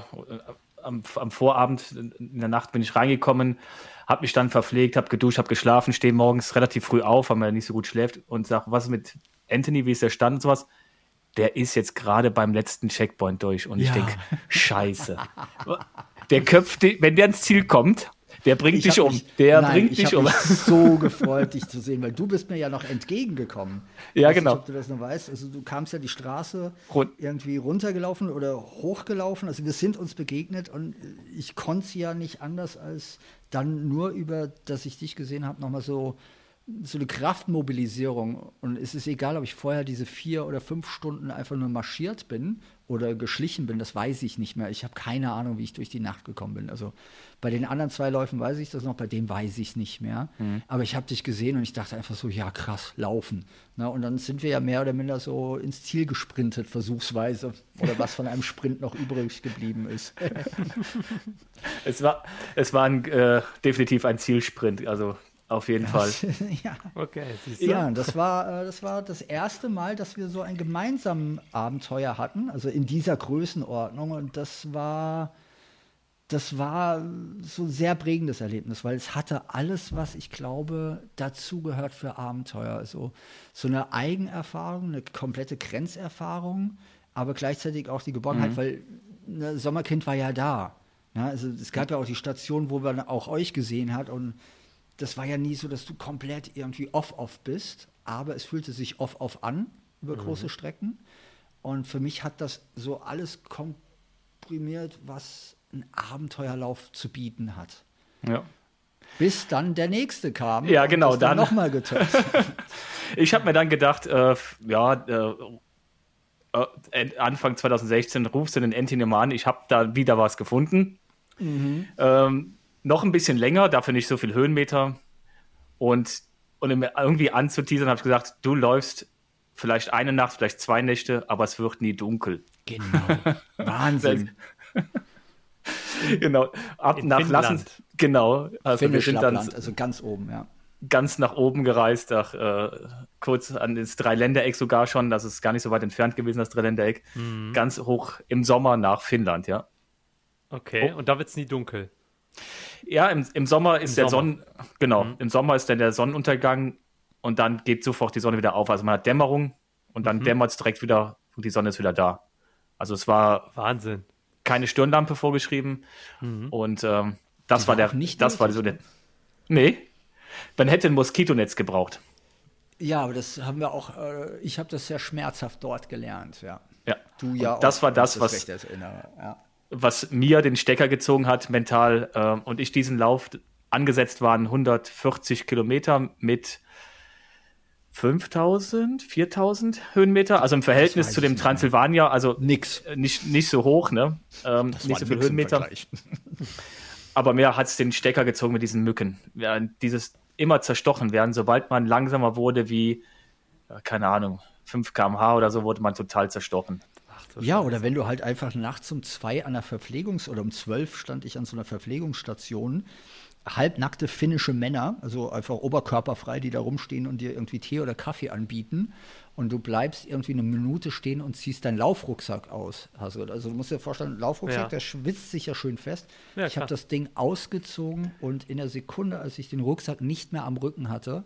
am, am, Vorabend, in der Nacht bin ich reingekommen, habe mich dann verpflegt, habe geduscht, habe geschlafen, stehe morgens relativ früh auf, weil man nicht so gut schläft und sage, was ist mit Anthony, wie ist der Stand und sowas? Der ist jetzt gerade beim letzten Checkpoint durch und ja. ich denke, scheiße. Der köpft, wenn der ins Ziel kommt, der bringt dich um. Mich, der nein, bringt dich um. Ich habe mich so gefreut, dich zu sehen, weil du bist mir ja noch entgegengekommen. Ja, genau. Nicht, ob du das noch weißt. Also du kamst ja die Straße Rund. irgendwie runtergelaufen oder hochgelaufen. Also wir sind uns begegnet und ich konnte es ja nicht anders als dann nur über, dass ich dich gesehen habe, nochmal so so eine Kraftmobilisierung. Und es ist egal, ob ich vorher diese vier oder fünf Stunden einfach nur marschiert bin oder geschlichen bin, das weiß ich nicht mehr. Ich habe keine Ahnung, wie ich durch die Nacht gekommen bin. Also bei den anderen zwei Läufen weiß ich das noch, bei dem weiß ich es nicht mehr. Mhm. Aber ich habe dich gesehen und ich dachte einfach so, ja krass, laufen. Na, und dann sind wir ja mehr oder minder so ins Ziel gesprintet, versuchsweise. Oder was von einem Sprint noch übrig geblieben ist. [laughs] es war, es war ein, äh, definitiv ein Zielsprint. Also auf jeden ja, Fall. [laughs] ja. Okay, ja, das war, äh, das war das erste Mal, dass wir so ein gemeinsames Abenteuer hatten, also in dieser Größenordnung. Und das war, das war so ein sehr prägendes Erlebnis, weil es hatte alles, was ich glaube, dazugehört für Abenteuer. Also so eine Eigenerfahrung, eine komplette Grenzerfahrung, aber gleichzeitig auch die Geborgenheit, mhm. weil ne, Sommerkind war ja da. Ja, also es gab ja auch die Station, wo man auch euch gesehen hat und das war ja nie so, dass du komplett irgendwie off-off bist, aber es fühlte sich off-off an über mhm. große Strecken. Und für mich hat das so alles komprimiert, was ein Abenteuerlauf zu bieten hat. Ja. Bis dann der nächste kam. Ja, genau. dann, dann nochmal getoppt. [laughs] ich habe mir dann gedacht, äh, ja, äh, äh Anfang 2016 rufst du den mal an, ich habe da wieder was gefunden. Mhm. Ähm, noch ein bisschen länger, dafür nicht so viel Höhenmeter. Und, und um irgendwie anzuteasern, habe ich gesagt, du läufst vielleicht eine Nacht, vielleicht zwei Nächte, aber es wird nie dunkel. Genau. [laughs] Wahnsinn. genau. Ab In nach Finnland. Lassen. Genau. Also wir sind dann also ganz oben, ja. Ganz nach oben gereist, nach, äh, kurz an das Dreiländereck sogar schon. Das ist gar nicht so weit entfernt gewesen, das Dreiländereck. Mhm. Ganz hoch im Sommer nach Finnland, ja. Okay, oh. und da wird es nie dunkel. Ja, im, im Sommer ist Im der Sommer. Sonnen, genau, mhm. im Sommer ist dann der Sonnenuntergang und dann geht sofort die Sonne wieder auf. Also man hat Dämmerung und dann mhm. dämmert es direkt wieder und die Sonne ist wieder da. Also es war Wahnsinn. Keine Stirnlampe vorgeschrieben mhm. und ähm, das war, war der, nicht das war so der. Nee, man hätte ein Moskitonetz gebraucht. Ja, aber das haben wir auch. Äh, ich habe das sehr schmerzhaft dort gelernt. Ja. Ja. Du ja. Und das auch, war das, was. Das ja was mir den Stecker gezogen hat, mental, äh, und ich diesen Lauf angesetzt waren 140 Kilometer mit 5000, 4000 Höhenmeter, also im Verhältnis zu dem Transsilvania, also nix. Nicht, nicht so hoch, ne? Ähm, nicht so viel Höhenmeter. [laughs] [laughs] Aber mir hat es den Stecker gezogen mit diesen Mücken. Ja, dieses immer zerstochen werden, sobald man langsamer wurde wie, keine Ahnung, 5 km/h oder so, wurde man total zerstochen ja, oder wenn du halt einfach nachts um zwei an der Verpflegungs- oder um zwölf stand ich an so einer Verpflegungsstation, halbnackte finnische Männer, also einfach oberkörperfrei, die da rumstehen und dir irgendwie Tee oder Kaffee anbieten. Und du bleibst irgendwie eine Minute stehen und ziehst deinen Laufrucksack aus. Also, also du musst dir vorstellen, Laufrucksack, ja. der schwitzt sich ja schön fest. Ja, ich habe das Ding ausgezogen und in der Sekunde, als ich den Rucksack nicht mehr am Rücken hatte,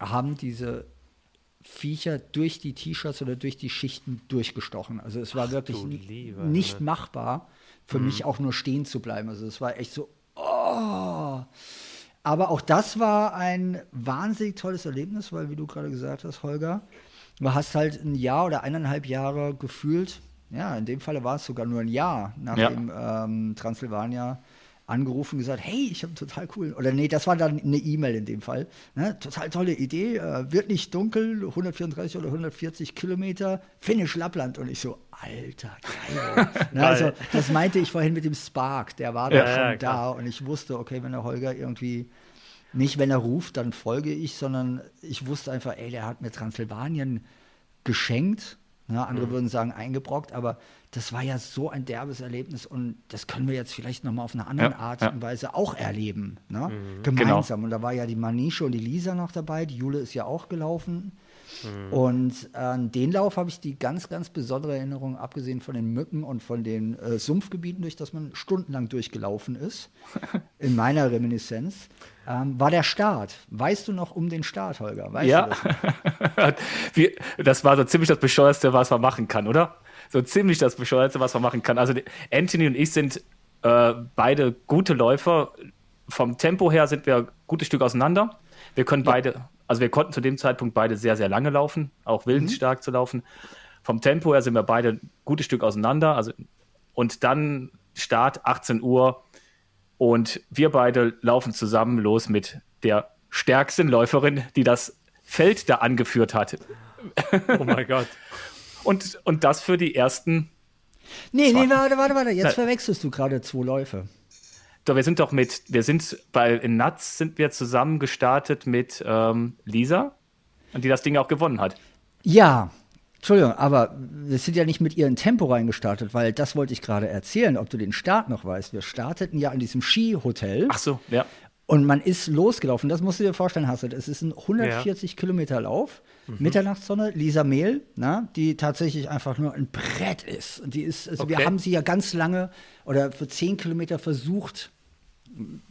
haben diese Viecher durch die T-Shirts oder durch die Schichten durchgestochen. Also es war Ach, wirklich nicht machbar, für mhm. mich auch nur stehen zu bleiben. Also es war echt so, oh. Aber auch das war ein wahnsinnig tolles Erlebnis, weil, wie du gerade gesagt hast, Holger, du hast halt ein Jahr oder eineinhalb Jahre gefühlt, ja, in dem Falle war es sogar nur ein Jahr nach ja. dem ähm, Transsilvania angerufen und gesagt, hey, ich habe total cool, oder nee, das war dann eine E-Mail in dem Fall, ne? total tolle Idee, äh, wird nicht dunkel, 134 oder 140 Kilometer, Finnisch Lappland und ich so, alter, geil. [laughs] ne, also das meinte ich vorhin mit dem Spark, der war ja, da schon ja, da und ich wusste, okay, wenn der Holger irgendwie nicht, wenn er ruft, dann folge ich, sondern ich wusste einfach, ey, der hat mir Transsilvanien geschenkt. Ne? Andere mhm. würden sagen eingebrockt, aber das war ja so ein derbes Erlebnis und das können wir jetzt vielleicht nochmal auf eine andere ja, Art und Weise auch erleben. Ne? Mhm, Gemeinsam. Genau. Und da war ja die Manische und die Lisa noch dabei, die Jule ist ja auch gelaufen. Mhm. Und an den Lauf habe ich die ganz, ganz besondere Erinnerung, abgesehen von den Mücken und von den äh, Sumpfgebieten, durch das man stundenlang durchgelaufen ist, [laughs] in meiner Reminiszenz, ähm, war der Start. Weißt du noch um den Start, Holger? Weißt ja. Das? [laughs] Wie, das war so ziemlich das Bescheuerste, was man machen kann, oder? So ziemlich das Bescheuerste, was man machen kann. Also Anthony und ich sind äh, beide gute Läufer. Vom Tempo her sind wir ein gutes Stück auseinander. Wir können ja. beide, also wir konnten zu dem Zeitpunkt beide sehr, sehr lange laufen, auch willensstark mhm. zu laufen. Vom Tempo her sind wir beide ein gutes Stück auseinander. Also, und dann Start 18 Uhr und wir beide laufen zusammen los mit der stärksten Läuferin, die das Feld da angeführt hat. Oh mein Gott. [laughs] und, und das für die ersten. Nee, zwei. nee, warte, warte, warte. Jetzt Na, verwechselst du gerade zwei Läufe. Doch, wir sind doch mit, wir sind bei in Nuts sind wir zusammen gestartet mit ähm, Lisa, die das Ding auch gewonnen hat. Ja, Entschuldigung, aber wir sind ja nicht mit ihrem Tempo reingestartet, weil das wollte ich gerade erzählen, ob du den Start noch weißt. Wir starteten ja an diesem Skihotel. Ach so, ja. Und man ist losgelaufen. Das musst du dir vorstellen, Hasselt. Es ist ein 140 ja. Kilometer Lauf. Mhm. Mitternachtssonne. Lisa Mehl, na, die tatsächlich einfach nur ein Brett ist. Und die ist, also okay. wir haben sie ja ganz lange oder für 10 Kilometer versucht.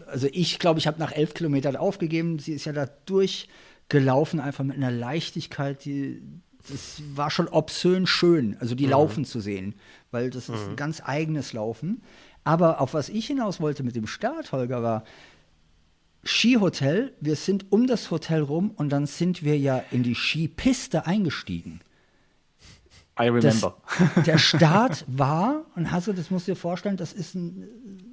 Also ich glaube, ich habe nach 11 Kilometern aufgegeben. Sie ist ja da durchgelaufen, einfach mit einer Leichtigkeit, die das war schon obszön schön, also die mhm. laufen zu sehen, weil das ist ein mhm. ganz eigenes Laufen. Aber auf was ich hinaus wollte mit dem Start, Holger, war Skihotel. Wir sind um das Hotel rum und dann sind wir ja in die Skipiste eingestiegen. I remember. Das, [laughs] der Start war, und hast du, das musst du dir vorstellen, das ist ein,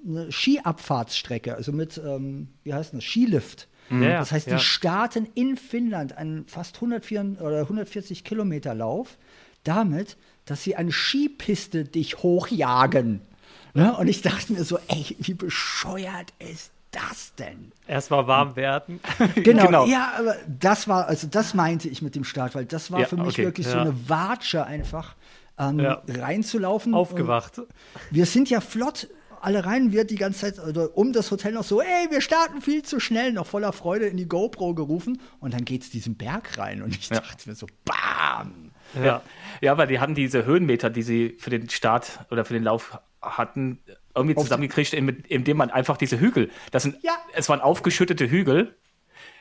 eine Skiabfahrtsstrecke, also mit, ähm, wie heißt das, Skilift. Mhm. das heißt, ja. die starten in Finnland einen fast 104 oder 140 Kilometer Lauf damit, dass sie eine Skipiste dich hochjagen. Ne? Und ich dachte mir so, ey, wie bescheuert ist das denn? Erstmal warm werden. [laughs] genau, genau, ja, aber das war, also das meinte ich mit dem Start, weil das war ja, für mich okay, wirklich ja. so eine Watsche einfach ähm, ja. reinzulaufen. Aufgewacht. Und wir sind ja flott alle rein, wird die ganze Zeit also um das Hotel noch so, ey, wir starten viel zu schnell, noch voller Freude in die GoPro gerufen und dann geht es diesen Berg rein und ich dachte mir so, bam! Ja. ja, weil die haben diese Höhenmeter, die sie für den Start oder für den Lauf hatten, irgendwie zusammengekriegt, indem man einfach diese Hügel, das sind, ja. es waren aufgeschüttete Hügel,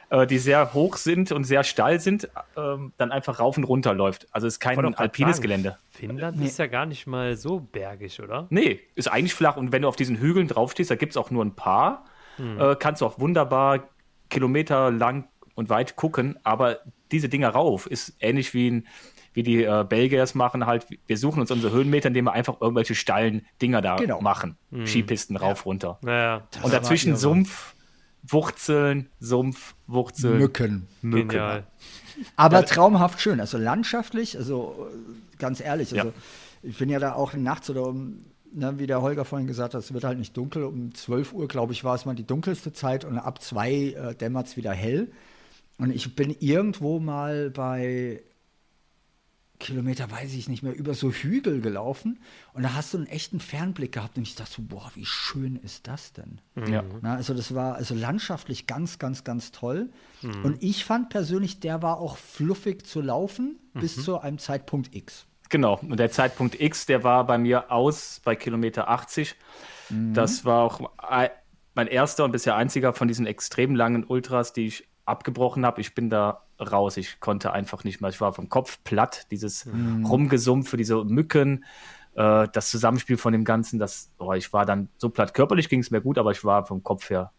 äh, die sehr hoch sind und sehr steil sind, ähm, dann einfach rauf und runter läuft. Also es ist kein alpines sagen, Gelände. Finnland nee. ist ja gar nicht mal so bergig, oder? Nee, ist eigentlich flach. Und wenn du auf diesen Hügeln draufstehst, da gibt es auch nur ein paar, hm. äh, kannst du auch wunderbar Kilometer lang und weit gucken. Aber diese Dinger rauf ist ähnlich wie ein wie die äh, Belgier es machen, halt, wir suchen uns unsere Höhenmeter, indem wir einfach irgendwelche steilen Dinger da genau. machen. Mhm. Skipisten rauf, ja. runter. Ja. Und dazwischen Sumpf, Wurzeln, Sumpf, Wurzeln. Mücken. Mücken. Genial. Aber traumhaft schön. Also landschaftlich, also ganz ehrlich, also ja. ich bin ja da auch nachts oder um, ne, wie der Holger vorhin gesagt hat, es wird halt nicht dunkel. Um 12 Uhr, glaube ich, war es mal die dunkelste Zeit und ab zwei äh, dämmert es wieder hell. Und ich bin irgendwo mal bei Kilometer, weiß ich nicht mehr, über so Hügel gelaufen und da hast du einen echten Fernblick gehabt und ich dachte so, boah, wie schön ist das denn? Mhm. Ja. Na, also das war also landschaftlich ganz, ganz, ganz toll. Mhm. Und ich fand persönlich, der war auch fluffig zu laufen mhm. bis zu einem Zeitpunkt X. Genau, und der Zeitpunkt X, der war bei mir aus bei Kilometer 80. Mhm. Das war auch mein erster und bisher einziger von diesen extrem langen Ultras, die ich abgebrochen habe. Ich bin da raus. Ich konnte einfach nicht mehr. Ich war vom Kopf platt, dieses mhm. Rumgesumpfe, diese Mücken, äh, das Zusammenspiel von dem Ganzen. Das, oh, ich war dann so platt. Körperlich ging es mir gut, aber ich war vom Kopf her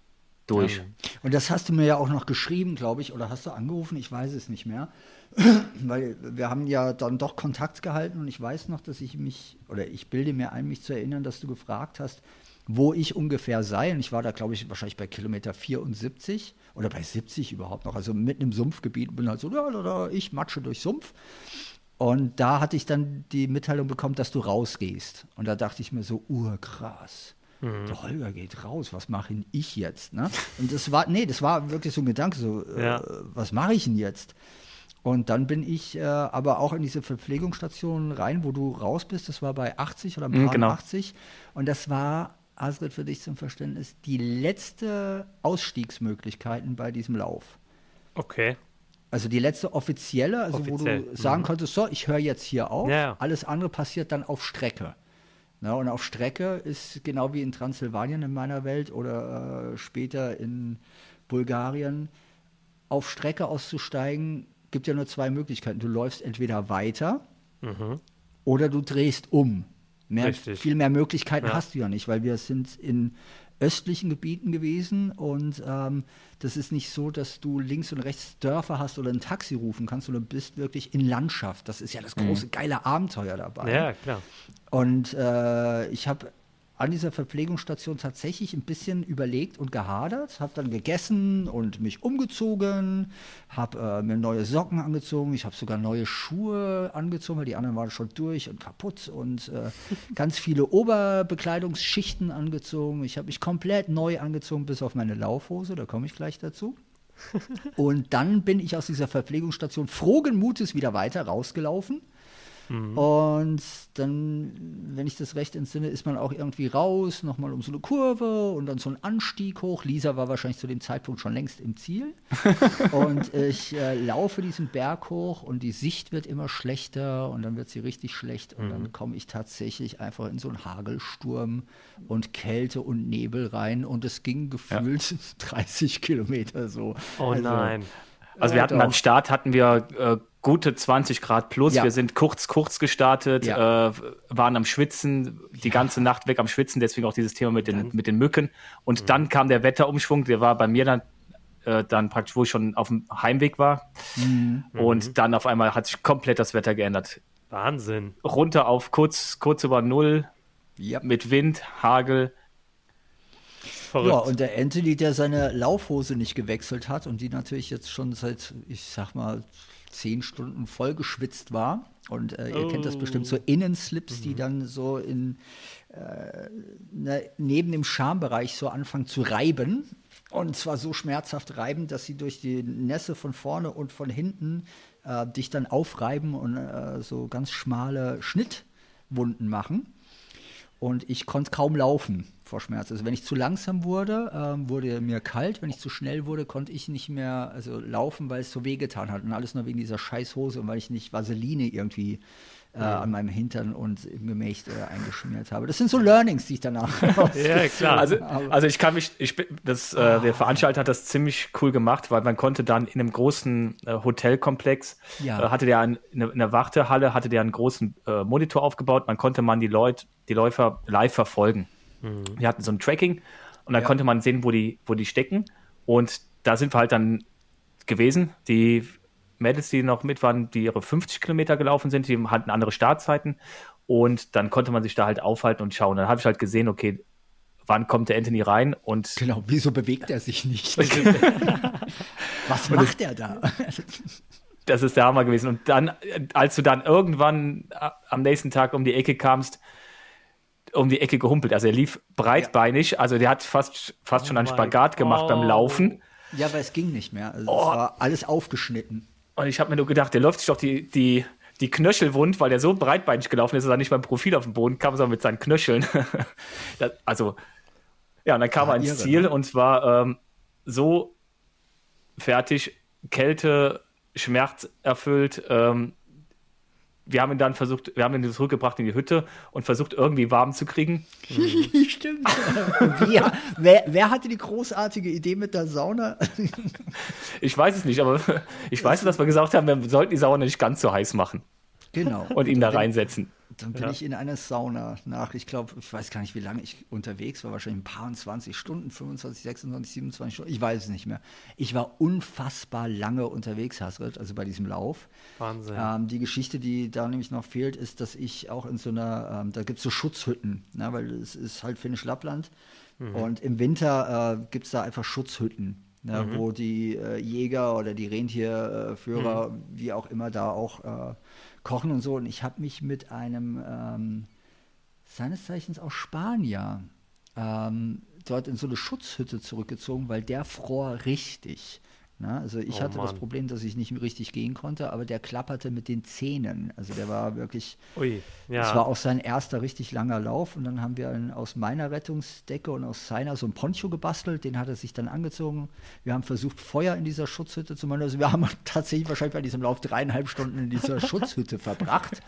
durch. Ja. Und das hast du mir ja auch noch geschrieben, glaube ich, oder hast du angerufen? Ich weiß es nicht mehr. [clears throat] Weil wir haben ja dann doch Kontakt gehalten und ich weiß noch, dass ich mich, oder ich bilde mir ein, mich zu erinnern, dass du gefragt hast, wo ich ungefähr sei. Und ich war da, glaube ich, wahrscheinlich bei Kilometer 74 oder bei 70 überhaupt noch. Also mitten im Sumpfgebiet bin halt so, da, da, da, ich matsche durch Sumpf. Und da hatte ich dann die Mitteilung bekommen, dass du rausgehst. Und da dachte ich mir so, urkrass. Mhm. Der Holger geht raus, was mache ich jetzt? Ne? Und das war, nee, das war wirklich so ein Gedanke, so, äh, ja. äh, was mache ich denn jetzt? Und dann bin ich äh, aber auch in diese Verpflegungsstation rein, wo du raus bist. Das war bei 80 oder mhm, genau. 80. Und das war Astrid, für dich zum Verständnis, die letzte Ausstiegsmöglichkeiten bei diesem Lauf. Okay. Also die letzte offizielle, also Offiziell. wo du sagen mhm. konntest, so, ich höre jetzt hier auf. Ja. Alles andere passiert dann auf Strecke. Na, und auf Strecke ist genau wie in Transsilvanien in meiner Welt oder äh, später in Bulgarien, auf Strecke auszusteigen, gibt ja nur zwei Möglichkeiten. Du läufst entweder weiter mhm. oder du drehst um. Mehr, viel mehr Möglichkeiten ja. hast du ja nicht, weil wir sind in östlichen Gebieten gewesen und ähm, das ist nicht so, dass du links und rechts Dörfer hast oder ein Taxi rufen kannst, sondern du bist wirklich in Landschaft. Das ist ja das große, mhm. geile Abenteuer dabei. Ja, klar. Und äh, ich habe an dieser Verpflegungsstation tatsächlich ein bisschen überlegt und gehadert, habe dann gegessen und mich umgezogen, habe äh, mir neue Socken angezogen, ich habe sogar neue Schuhe angezogen, weil die anderen waren schon durch und kaputt und äh, [laughs] ganz viele Oberbekleidungsschichten angezogen. Ich habe mich komplett neu angezogen, bis auf meine Laufhose, da komme ich gleich dazu. [laughs] und dann bin ich aus dieser Verpflegungsstation frohen Mutes wieder weiter rausgelaufen Mhm. Und dann, wenn ich das recht entsinne, ist man auch irgendwie raus, nochmal um so eine Kurve und dann so ein Anstieg hoch. Lisa war wahrscheinlich zu dem Zeitpunkt schon längst im Ziel. [laughs] und ich äh, laufe diesen Berg hoch und die Sicht wird immer schlechter und dann wird sie richtig schlecht und mhm. dann komme ich tatsächlich einfach in so einen Hagelsturm und Kälte und Nebel rein und es ging gefühlt [laughs] ja. 30 Kilometer so. Oh also, nein. Also wir hatten beim Start hatten wir äh, gute 20 Grad plus. Ja. Wir sind kurz, kurz gestartet, ja. äh, waren am Schwitzen, die ja. ganze Nacht weg am Schwitzen, deswegen auch dieses Thema mit den, mit den Mücken. Und mhm. dann kam der Wetterumschwung, der war bei mir dann, äh, dann praktisch, wo ich schon auf dem Heimweg war. Mhm. Und mhm. dann auf einmal hat sich komplett das Wetter geändert. Wahnsinn. Runter auf kurz, kurz über Null, mit Wind, Hagel. Verrückt. Ja, und der Anthony, der seine Laufhose nicht gewechselt hat und die natürlich jetzt schon seit, ich sag mal, zehn Stunden vollgeschwitzt war. Und äh, ihr oh. kennt das bestimmt, so oh. Innenslips, mhm. die dann so in, äh, ne, neben dem Schambereich so anfangen zu reiben. Und zwar so schmerzhaft reiben, dass sie durch die Nässe von vorne und von hinten äh, dich dann aufreiben und äh, so ganz schmale Schnittwunden machen. Und ich konnte kaum laufen vor Schmerz. Also wenn ich zu langsam wurde, ähm, wurde mir kalt. Wenn ich zu schnell wurde, konnte ich nicht mehr also laufen, weil es so wehgetan hat. Und alles nur wegen dieser Scheißhose und weil ich nicht Vaseline irgendwie äh, ja. an meinem Hintern und im Gemächt äh, eingeschmiert habe. Das sind so Learnings, die ich danach. [laughs] ja, klar. [laughs] Also, also ich kann mich, ich, das, äh, der Veranstalter hat das ziemlich cool gemacht, weil man konnte dann in einem großen äh, Hotelkomplex, ja. Äh, hatte der ein, in, in der Wartehalle, hatte der einen großen äh, Monitor aufgebaut. Man konnte man die Leute, die Läufer live verfolgen. Mhm. Wir hatten so ein Tracking und dann ja. konnte man sehen, wo die, wo die stecken. Und da sind wir halt dann gewesen. Die Mädels, die noch mit waren, die ihre 50 Kilometer gelaufen sind, die hatten andere Startzeiten und dann konnte man sich da halt aufhalten und schauen. Dann habe ich halt gesehen, okay, wann kommt der Anthony rein und genau, wieso bewegt er sich nicht? [laughs] [laughs] Was macht er da? [laughs] das ist der Hammer gewesen. Und dann, als du dann irgendwann am nächsten Tag um die Ecke kamst, um die Ecke gehumpelt. Also er lief breitbeinig, ja. also der hat fast, fast oh schon einen Spagat gemacht oh. beim Laufen. Ja, aber es ging nicht mehr. Also oh. es war alles aufgeschnitten. Und ich habe mir nur gedacht, der läuft sich doch die, die, die Knöchel wund, weil der so breitbeinig gelaufen ist, dass er nicht beim Profil auf dem Boden kam, sondern mit seinen Knöcheln. [laughs] das, also, ja, und dann kam ja, er ins irre, Ziel ne? und war ähm, so fertig, Kälte, Schmerz erfüllt. Ähm, wir haben ihn dann versucht, wir haben ihn zurückgebracht in die Hütte und versucht, irgendwie warm zu kriegen. [laughs] Stimmt. Wie, wer, wer, hatte die großartige Idee mit der Sauna? [laughs] ich weiß es nicht, aber ich weiß, dass wir gesagt haben, wir sollten die Sauna nicht ganz so heiß machen. Genau. Und ihn da reinsetzen. Dann bin ja. ich in einer Sauna nach, ich glaube, ich weiß gar nicht, wie lange ich unterwegs war, wahrscheinlich ein paar und 20 Stunden, 25, 26, 27 Stunden, ich weiß es nicht mehr. Ich war unfassbar lange unterwegs, Hasrit, also bei diesem Lauf. Wahnsinn. Ähm, die Geschichte, die da nämlich noch fehlt, ist, dass ich auch in so einer, ähm, da gibt es so Schutzhütten, ne, weil es ist halt Finnisch-Lappland mhm. und im Winter äh, gibt es da einfach Schutzhütten. Ne, mhm. wo die äh, Jäger oder die Rentierführer, mhm. wie auch immer, da auch äh, kochen und so. Und ich habe mich mit einem ähm, seines Zeichens auch Spanier ähm, dort in so eine Schutzhütte zurückgezogen, weil der fror richtig. Ne? Also ich oh, hatte Mann. das Problem, dass ich nicht richtig gehen konnte, aber der klapperte mit den Zähnen. Also der war wirklich. Ui, ja. Das war auch sein erster richtig langer Lauf. Und dann haben wir einen, aus meiner Rettungsdecke und aus seiner so ein Poncho gebastelt. Den hat er sich dann angezogen. Wir haben versucht, Feuer in dieser Schutzhütte zu machen. Also wir haben [laughs] tatsächlich wahrscheinlich bei diesem Lauf dreieinhalb Stunden in dieser [laughs] Schutzhütte verbracht.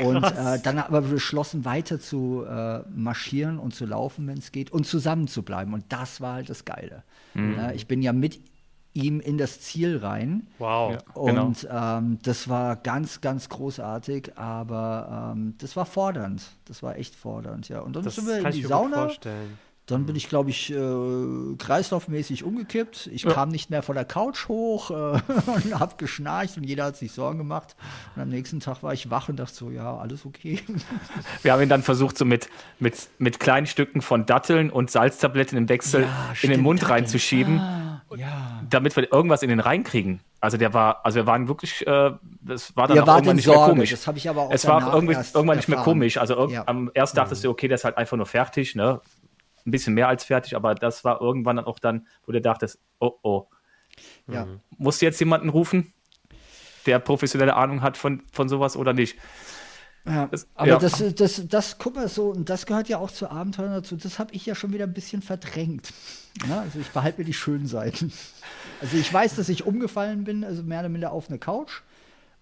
Und äh, dann aber beschlossen, weiter zu äh, marschieren und zu laufen, wenn es geht, und zusammen zu bleiben. Und das war halt das Geile. Mhm. Ja, ich bin ja mit ihm in das Ziel rein. Wow. Ja, genau. Und ähm, das war ganz, ganz großartig, aber ähm, das war fordernd. Das war echt fordernd, ja. Und dann das sind wir in die Sauna. Dann bin ich, glaube ich, äh, kreislaufmäßig umgekippt. Ich ja. kam nicht mehr von der Couch hoch äh, [laughs] und habe geschnarcht und jeder hat sich Sorgen gemacht. Und am nächsten Tag war ich wach und dachte so, ja, alles okay. [laughs] Wir haben ihn dann versucht, so mit, mit, mit kleinen Stücken von Datteln und Salztabletten im Wechsel ja, in den Mund Datteln. reinzuschieben. Ah ja. damit wir irgendwas in den reinkriegen. Also der war, also wir waren wirklich, äh, das war dann auch irgendwann nicht Sorge. mehr komisch. Das habe ich aber auch Es war irgendwie, irgendwann nicht mehr komisch. Also ja. am erst dachtest du, okay, der ist halt einfach nur fertig, ne? Ein bisschen mehr als fertig, aber das war irgendwann dann auch dann, wo du dachtest, oh oh. Ja. Musst du jetzt jemanden rufen, der professionelle Ahnung hat von, von sowas oder nicht? Ja, das, aber ja. das, das, das, guck mal so, und das gehört ja auch zu Abenteuern dazu, das habe ich ja schon wieder ein bisschen verdrängt. Ja, also ich behalte mir die schönen Seiten. Also ich weiß, dass ich umgefallen bin, also mehr oder minder auf eine Couch.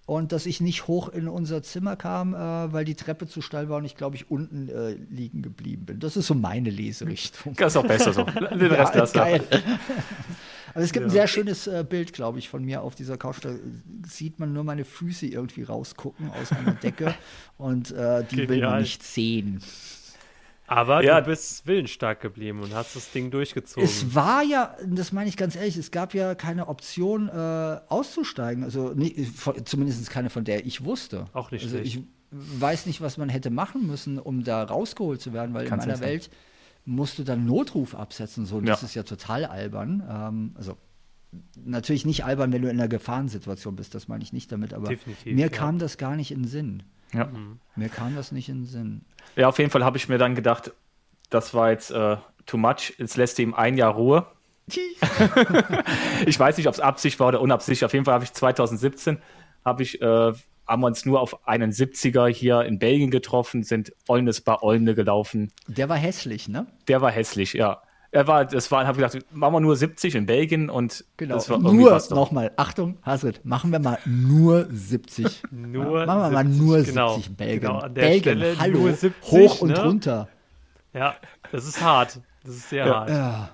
Und dass ich nicht hoch in unser Zimmer kam, äh, weil die Treppe zu steil war und ich, glaube ich, unten äh, liegen geblieben bin. Das ist so meine Leserichtung. Das ist auch besser so. [laughs] Den Rest ja, geil. Aber es gibt ja. ein sehr schönes äh, Bild, glaube ich, von mir auf dieser Couch. Da sieht man nur meine Füße irgendwie rausgucken aus meiner Decke [laughs] und äh, die Genial. will man nicht sehen. Aber ja. du bist willensstark geblieben und hast das Ding durchgezogen. Es war ja, das meine ich ganz ehrlich, es gab ja keine Option äh, auszusteigen. Also nicht, zumindest keine, von der ich wusste. Auch nicht also schlecht. Ich weiß nicht, was man hätte machen müssen, um da rausgeholt zu werden, weil Kannst in meiner Welt sein musst du dann Notruf absetzen. So, ja. das ist ja total albern. Ähm, also natürlich nicht albern, wenn du in einer Gefahrensituation bist, das meine ich nicht damit, aber Definitiv, mir ja. kam das gar nicht in den Sinn. Ja. Mhm. Mir kam das nicht in den Sinn. Ja, auf jeden Fall habe ich mir dann gedacht, das war jetzt äh, too much, jetzt lässt du ihm ein Jahr Ruhe. [laughs] ich weiß nicht, ob es Absicht war oder unabsichtlich. Auf jeden Fall habe ich 2017 habe ich äh, haben wir uns nur auf einen 70er hier in Belgien getroffen, sind Olnes bei Olne gelaufen. Der war hässlich, ne? Der war hässlich, ja. Er war, das war, habe gedacht, machen wir nur 70 in Belgien und genau. das war nur nochmal, Achtung, Hasrit, machen wir mal nur 70. [laughs] nur ja, machen wir 70, mal nur 70 genau, in Belgien. Genau, an der Belgien, Stelle hallo, 70, hoch und ne? runter. Ja, das ist hart. Das ist sehr ja. hart. Ja.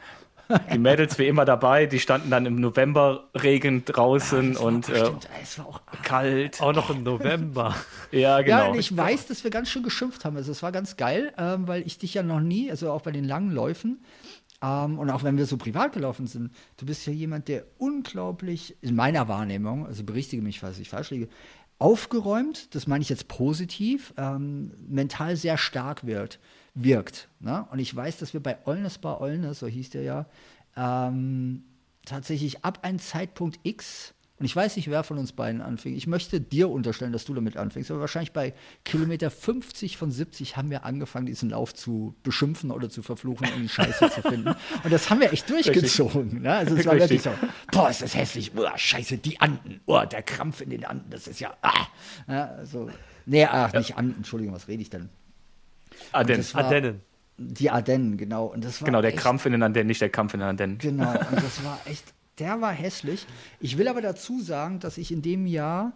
Die Mädels wie immer dabei, die standen dann im Novemberregen draußen ja, und äh, es war auch kalt. Auch noch im November. [laughs] ja, genau. Ja, ich weiß, dass wir ganz schön geschimpft haben. Also es war ganz geil, ähm, weil ich dich ja noch nie, also auch bei den langen Läufen, ähm, und auch wenn wir so privat gelaufen sind, du bist ja jemand, der unglaublich, in meiner Wahrnehmung, also berichtige mich, falls ich falsch liege, aufgeräumt, das meine ich jetzt positiv, ähm, mental sehr stark wird wirkt. Ne? Und ich weiß, dass wir bei Olnes bei Olnes, so hieß der ja, ähm, tatsächlich ab einem Zeitpunkt X, und ich weiß nicht, wer von uns beiden anfing, ich möchte dir unterstellen, dass du damit anfängst, aber wahrscheinlich bei Kilometer 50 von 70 haben wir angefangen, diesen Lauf zu beschimpfen oder zu verfluchen und Scheiße zu finden. Und das haben wir echt durchgezogen. Ne? Also es war wirklich so, boah, ist das hässlich, oh, scheiße, die Anden, oh, der Krampf in den Anden, das ist ja, ah. Ja, also, nee, ach, nicht Anden, Entschuldigung, was rede ich denn? Ardennen. Ardennen. Die Ardennen, genau. Und das war genau, der echt, Krampf in den Ardennen, nicht der Kampf in den Ardennen. Genau, und das war echt, der war hässlich. Ich will aber dazu sagen, dass ich in dem Jahr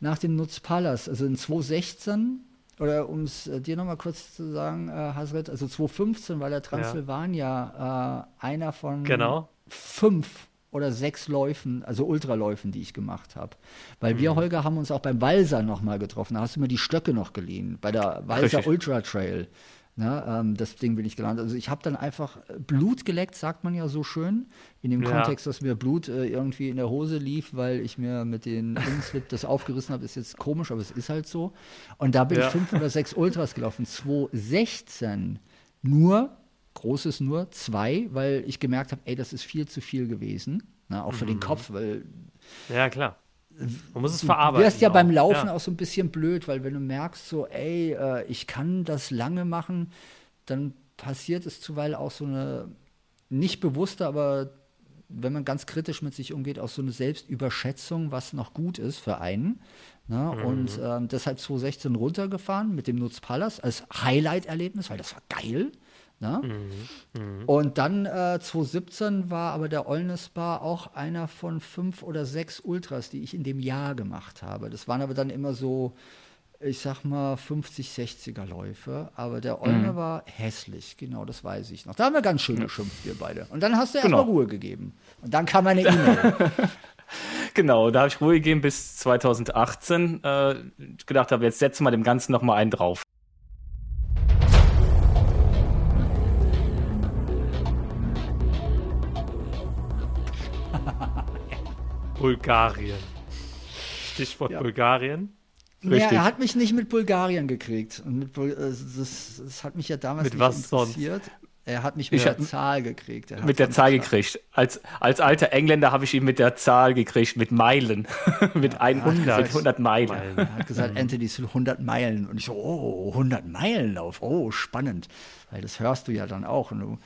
nach dem Nutzpalas, also in 2016, oder um es äh, dir nochmal kurz zu sagen, äh, Hasret, also 2015 war der Transsilvania ja. äh, einer von genau. fünf oder sechs Läufen, also Ultraläufen, die ich gemacht habe. Weil mhm. wir, Holger, haben uns auch beim Walser nochmal getroffen. Da hast du mir die Stöcke noch geliehen, bei der Walser. Ultra Trail. Ne, ähm, das Ding bin ich gelandet. Also ich habe dann einfach Blut geleckt, sagt man ja so schön, in dem ja. Kontext, dass mir Blut äh, irgendwie in der Hose lief, weil ich mir mit den Inslip das aufgerissen habe, ist jetzt komisch, aber es ist halt so. Und da bin ja. ich fünf oder sechs Ultras gelaufen. 2016 nur Großes nur, zwei, weil ich gemerkt habe, ey, das ist viel zu viel gewesen. Ne, auch für mhm. den Kopf, weil. Ja, klar. Man muss es verarbeiten. Du wirst ja auch. beim Laufen ja. auch so ein bisschen blöd, weil wenn du merkst, so, ey, äh, ich kann das lange machen, dann passiert es zuweilen auch so eine nicht bewusste, aber wenn man ganz kritisch mit sich umgeht, auch so eine Selbstüberschätzung, was noch gut ist für einen. Ne? Mhm. Und ähm, deshalb 2016 runtergefahren mit dem Nutzpalast als Highlight-Erlebnis, weil das war geil. Ne? Mhm. Mhm. Und dann äh, 2017 war aber der Ollness Bar auch einer von fünf oder sechs Ultras, die ich in dem Jahr gemacht habe. Das waren aber dann immer so, ich sag mal, 50, 60er Läufe. Aber der Olme mhm. war hässlich, genau, das weiß ich noch. Da haben wir ganz schön geschimpft, wir beide. Und dann hast du genau. erstmal Ruhe gegeben. Und dann kam eine E-Mail. [laughs] genau, da habe ich Ruhe gegeben bis 2018. Äh, gedacht habe, jetzt setzen wir dem Ganzen nochmal einen drauf. Bulgarien. Stichwort ja. Bulgarien. Ja, er hat mich nicht mit Bulgarien gekriegt. Und mit Bul äh, das, das, hat mich ja damals mit was interessiert. Sonst? Er hat mich mit ich der Zahl gekriegt. mit der Zahl gekriegt. Als, als alter Engländer habe ich ihn mit der Zahl gekriegt, mit Meilen. [laughs] mit, ja, 100, mit 100 Meilen. Meilen. Er hat gesagt, Anthony, es sind 100 Meilen. Und ich so, oh, 100 Meilen auf. Oh, spannend. Weil das hörst du ja dann auch. Und du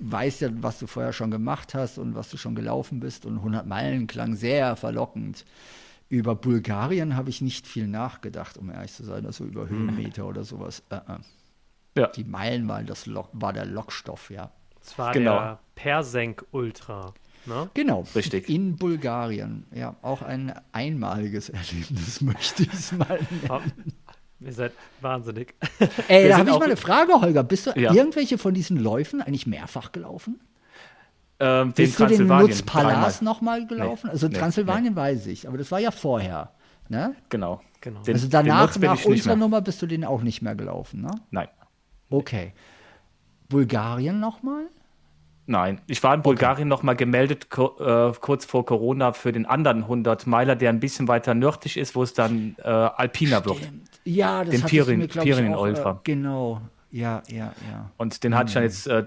weißt ja, was du vorher schon gemacht hast und was du schon gelaufen bist. Und 100 Meilen klang sehr verlockend. Über Bulgarien habe ich nicht viel nachgedacht, um ehrlich zu sein, also über Höhenmeter oder sowas. Äh, äh. Ja. Die Meilen waren das Lok, war der Lockstoff, ja. Das war genau. der Persenk Ultra. Ne? Genau, richtig. In Bulgarien. Ja, auch ein einmaliges Erlebnis, [laughs] möchte ich es mal nennen. Ihr seid wahnsinnig. Ey, da habe ich mal eine Frage, Holger. Bist du ja. irgendwelche von diesen Läufen eigentlich mehrfach gelaufen? Ähm, Bist du den Nutzpalast nochmal gelaufen? Nee, also nee, Transsilvanien nee. weiß ich, aber das war ja vorher. Ne? Genau. genau. Den, also danach, nach unserer Nummer, bist du den auch nicht mehr gelaufen, ne? Nein. Okay. Bulgarien nochmal? Nein, ich war in Bulgarien okay. nochmal gemeldet, äh, kurz vor Corona, für den anderen 100-Meiler, der ein bisschen weiter nördlich ist, wo es dann äh, alpiner Stimmt. wird. Ja, das den Pirin, Pirin Ultra. Äh, genau, ja, ja, ja. Und den mhm. hatte ich dann jetzt äh,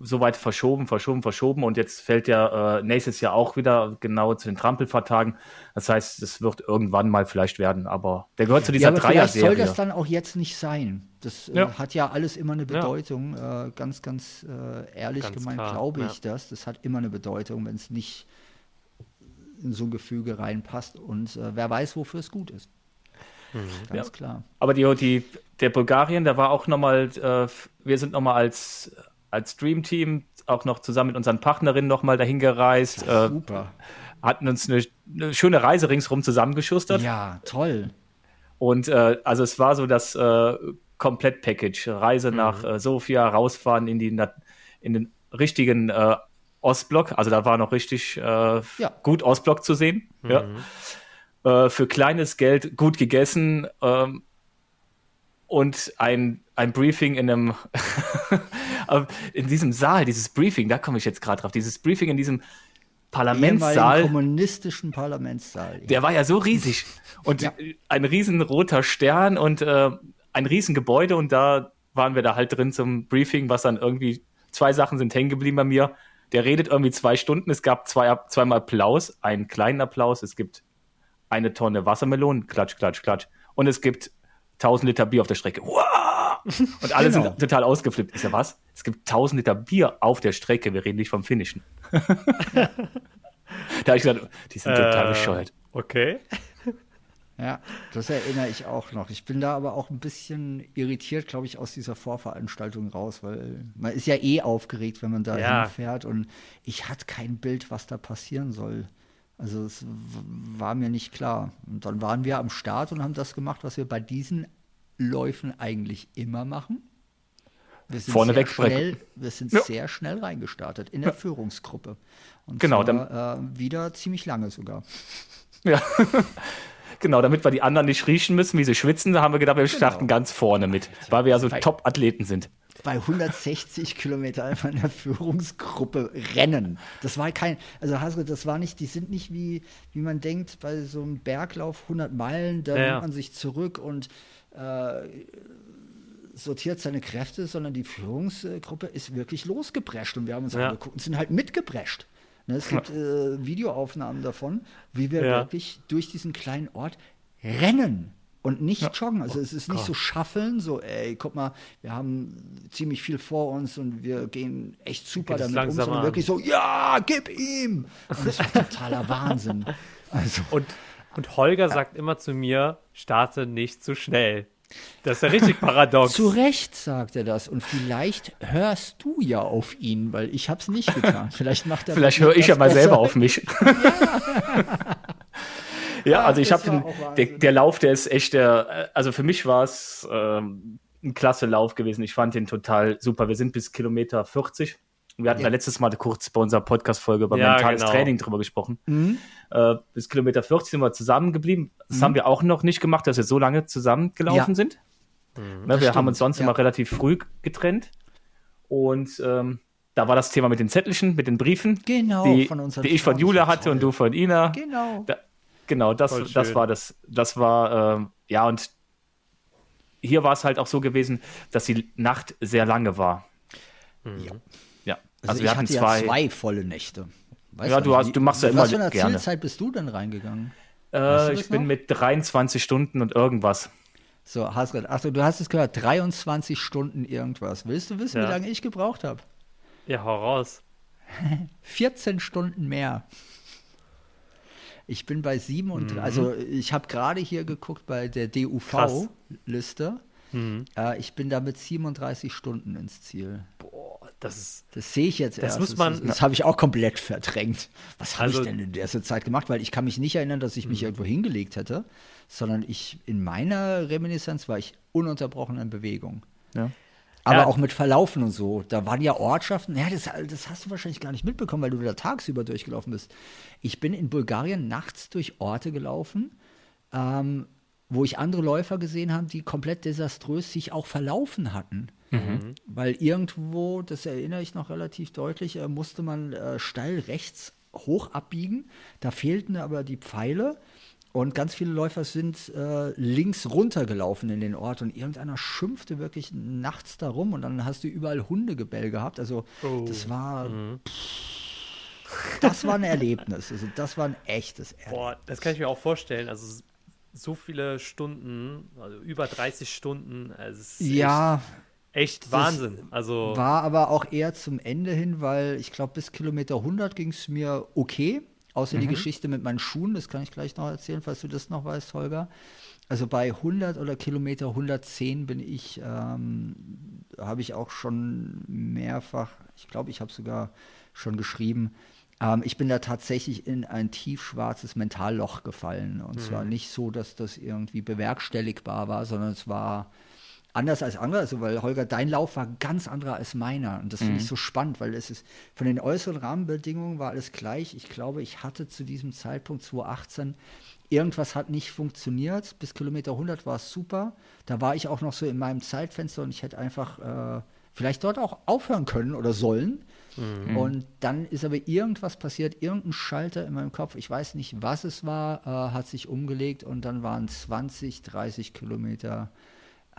so weit verschoben, verschoben, verschoben und jetzt fällt der äh, nächstes Jahr auch wieder genau zu den Trampelfahrtagen. Das heißt, es wird irgendwann mal vielleicht werden, aber der gehört zu dieser ja, Dreier-Serie. soll das dann auch jetzt nicht sein. Das äh, ja. hat ja alles immer eine Bedeutung. Ja. Äh, ganz, ganz äh, ehrlich ganz gemeint glaube ich das. Das hat immer eine Bedeutung, wenn es nicht in so ein Gefüge reinpasst und äh, wer weiß, wofür es gut ist. Mhm. Ganz ja. klar. Aber die, die, der Bulgarien, der war auch nochmal, äh, wir sind nochmal als, als Dream Team auch noch zusammen mit unseren Partnerinnen nochmal dahin gereist. Äh, super. Hatten uns eine, eine, schöne Reise ringsherum zusammengeschustert. Ja, toll. Und äh, also es war so das äh, Komplett-Package. Reise mhm. nach äh, Sofia, rausfahren in, die, in den richtigen äh, Ostblock. Also da war noch richtig äh, ja. gut Ostblock zu sehen. Mhm. Ja äh, für kleines Geld gut gegessen ähm, und ein, ein Briefing in einem [laughs] in diesem Saal, dieses Briefing, da komme ich jetzt gerade drauf, dieses Briefing in diesem Parlamentssaal. kommunistischen Parlamentssaal. Ja. Der war ja so riesig. Und ja. ein riesen roter Stern und äh, ein riesen Gebäude und da waren wir da halt drin zum Briefing, was dann irgendwie, zwei Sachen sind hängen geblieben bei mir. Der redet irgendwie zwei Stunden, es gab zwei, zweimal Applaus, einen kleinen Applaus, es gibt eine Tonne Wassermelonen, klatsch, klatsch, klatsch. Und es gibt 1000 Liter Bier auf der Strecke. [laughs] Und alle genau. sind total ausgeflippt. Ist ja was? Es gibt 1000 Liter Bier auf der Strecke. Wir reden nicht vom Finnischen. [laughs] da habe ich gesagt, die sind total äh, bescheuert. Okay. [laughs] Ja, das erinnere ich auch noch. Ich bin da aber auch ein bisschen irritiert, glaube ich, aus dieser Vorveranstaltung raus, weil man ist ja eh aufgeregt, wenn man da ja. hinfährt und ich hatte kein Bild, was da passieren soll. Also es war mir nicht klar. Und dann waren wir am Start und haben das gemacht, was wir bei diesen Läufen eigentlich immer machen. Wir sind Vorne sehr schnell, Wir sind ja. sehr schnell reingestartet in der ja. Führungsgruppe. Und genau, zwar, dann, äh, wieder ziemlich lange sogar. Ja. [laughs] genau, damit wir die anderen nicht riechen müssen, wie sie schwitzen, da haben wir gedacht, wir genau. starten ganz vorne mit, weil wir ja so Top-Athleten sind bei 160 Kilometer einfach in der Führungsgruppe rennen. Das war kein, also Hasre, das war nicht, die sind nicht wie, wie man denkt, bei so einem Berglauf 100 Meilen, da ja. nimmt man sich zurück und äh, sortiert seine Kräfte, sondern die Führungsgruppe ist wirklich losgeprescht und wir haben uns ja. angeguckt und sind halt mitgeprescht. Ne, es gibt äh, Videoaufnahmen davon, wie wir ja. wirklich durch diesen kleinen Ort rennen. Und nicht ja. joggen. Also oh, es ist nicht Gott. so schaffeln, so, ey, guck mal, wir haben ziemlich viel vor uns und wir gehen echt super damit um, sondern wirklich so, ja, gib ihm! Und das war totaler Wahnsinn. [laughs] Also. Und, und Holger sagt immer zu mir, starte nicht zu schnell. Das ist ja richtig [laughs] paradox. Zu Recht sagt er das. Und vielleicht hörst du ja auf ihn, weil ich habe es nicht getan. [laughs] Vielleicht macht er Vielleicht höre ich ja mal selber auf mich. ja, also ich habe der, der, Lauf, der ist echt der, also für mich war es ähm, ein klasse Lauf gewesen. Ich fand den total super. Wir sind bis Kilometer 40. Wir hatten ja, ja letztes Mal kurz bei unserer Podcast-Folge über ja, mentales genau. Training drüber gesprochen. Mhm. Äh, bis Kilometer 40 sind wir zusammengeblieben. Das mhm. haben wir auch noch nicht gemacht, dass wir so lange zusammengelaufen ja. sind. Mhm, ne, wir stimmt. haben uns sonst immer relativ früh getrennt. Und ähm, da war das Thema mit den Zettelchen, mit den Briefen, genau, die, die ich von Jule hatte toll. und du von Ina. Genau. Da, Genau, das, das war das, das war, ähm, ja, und hier war es halt auch so gewesen, dass die Nacht sehr lange war. Mhm. Ja. ja. Also, also wir hatten zwei, ja zwei volle Nächte. Weißt ja, du, hast, du machst ja immer Was für eine gerne. Zielzeit bist du denn reingegangen? Äh, ich bin noch? mit 23 Stunden und irgendwas. So, Hasret, Achtung, du hast es gehört, 23 Stunden irgendwas. Willst du wissen, ja. wie lange ich gebraucht habe? Ja, hau raus. [laughs] 14 Stunden mehr. Ich bin bei 37, mhm. also ich habe gerade hier geguckt bei der DUV-Liste. Mhm. Äh, ich bin da mit 37 Stunden ins Ziel. Boah, das ist. Das sehe ich jetzt das erst. Muss man, das, das habe ich auch komplett verdrängt. Was habe also, ich denn in der Zeit gemacht? Weil ich kann mich nicht erinnern, dass ich mich mhm. irgendwo hingelegt hätte, sondern ich in meiner Reminiszenz war ich ununterbrochen in Bewegung. Ja. Aber ja. auch mit Verlaufen und so. Da waren ja Ortschaften. Ja, das, das, hast du wahrscheinlich gar nicht mitbekommen, weil du da tagsüber durchgelaufen bist. Ich bin in Bulgarien nachts durch Orte gelaufen, ähm, wo ich andere Läufer gesehen habe, die komplett desaströs sich auch verlaufen hatten. Mhm. Weil irgendwo, das erinnere ich noch relativ deutlich, äh, musste man äh, steil rechts hoch abbiegen. Da fehlten aber die Pfeile. Und ganz viele Läufer sind äh, links runtergelaufen in den Ort und irgendeiner schimpfte wirklich nachts darum und dann hast du überall Hundegebell gehabt. Also oh. das war mhm. pff, das war ein Erlebnis. Also das war ein echtes Erlebnis. Boah, das kann ich mir auch vorstellen. Also so viele Stunden, also über 30 Stunden. Also ja. Echt, echt Wahnsinn. Also war aber auch eher zum Ende hin, weil ich glaube, bis Kilometer 100 ging es mir okay. Außer mhm. die Geschichte mit meinen Schuhen, das kann ich gleich noch erzählen, falls du das noch weißt, Holger. Also bei 100 oder Kilometer 110 bin ich, ähm, habe ich auch schon mehrfach, ich glaube, ich habe sogar schon geschrieben, ähm, ich bin da tatsächlich in ein tiefschwarzes Mentalloch gefallen. Und mhm. zwar nicht so, dass das irgendwie bewerkstelligbar war, sondern es war anders als andere, also weil Holger, dein Lauf war ganz anderer als meiner. Und das finde ich mhm. so spannend, weil es ist von den äußeren Rahmenbedingungen war alles gleich. Ich glaube, ich hatte zu diesem Zeitpunkt 2018 irgendwas hat nicht funktioniert. Bis Kilometer 100 war es super. Da war ich auch noch so in meinem Zeitfenster und ich hätte einfach äh, vielleicht dort auch aufhören können oder sollen. Mhm. Und dann ist aber irgendwas passiert, irgendein Schalter in meinem Kopf, ich weiß nicht, was es war, äh, hat sich umgelegt und dann waren 20, 30 Kilometer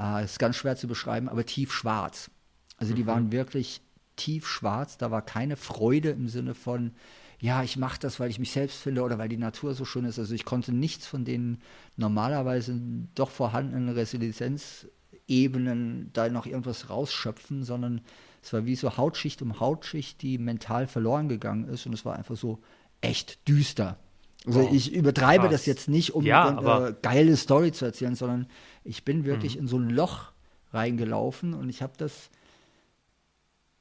äh, ist ganz schwer zu beschreiben, aber tiefschwarz. Also die mhm. waren wirklich tiefschwarz. Da war keine Freude im Sinne von, ja, ich mache das, weil ich mich selbst finde oder weil die Natur so schön ist. Also ich konnte nichts von den normalerweise doch vorhandenen Resilienzebenen da noch irgendwas rausschöpfen, sondern es war wie so Hautschicht um Hautschicht, die mental verloren gegangen ist und es war einfach so echt düster. Also wow. ich übertreibe Krass. das jetzt nicht, um ja, eine geile Story zu erzählen, sondern ich bin wirklich mhm. in so ein Loch reingelaufen und ich habe das,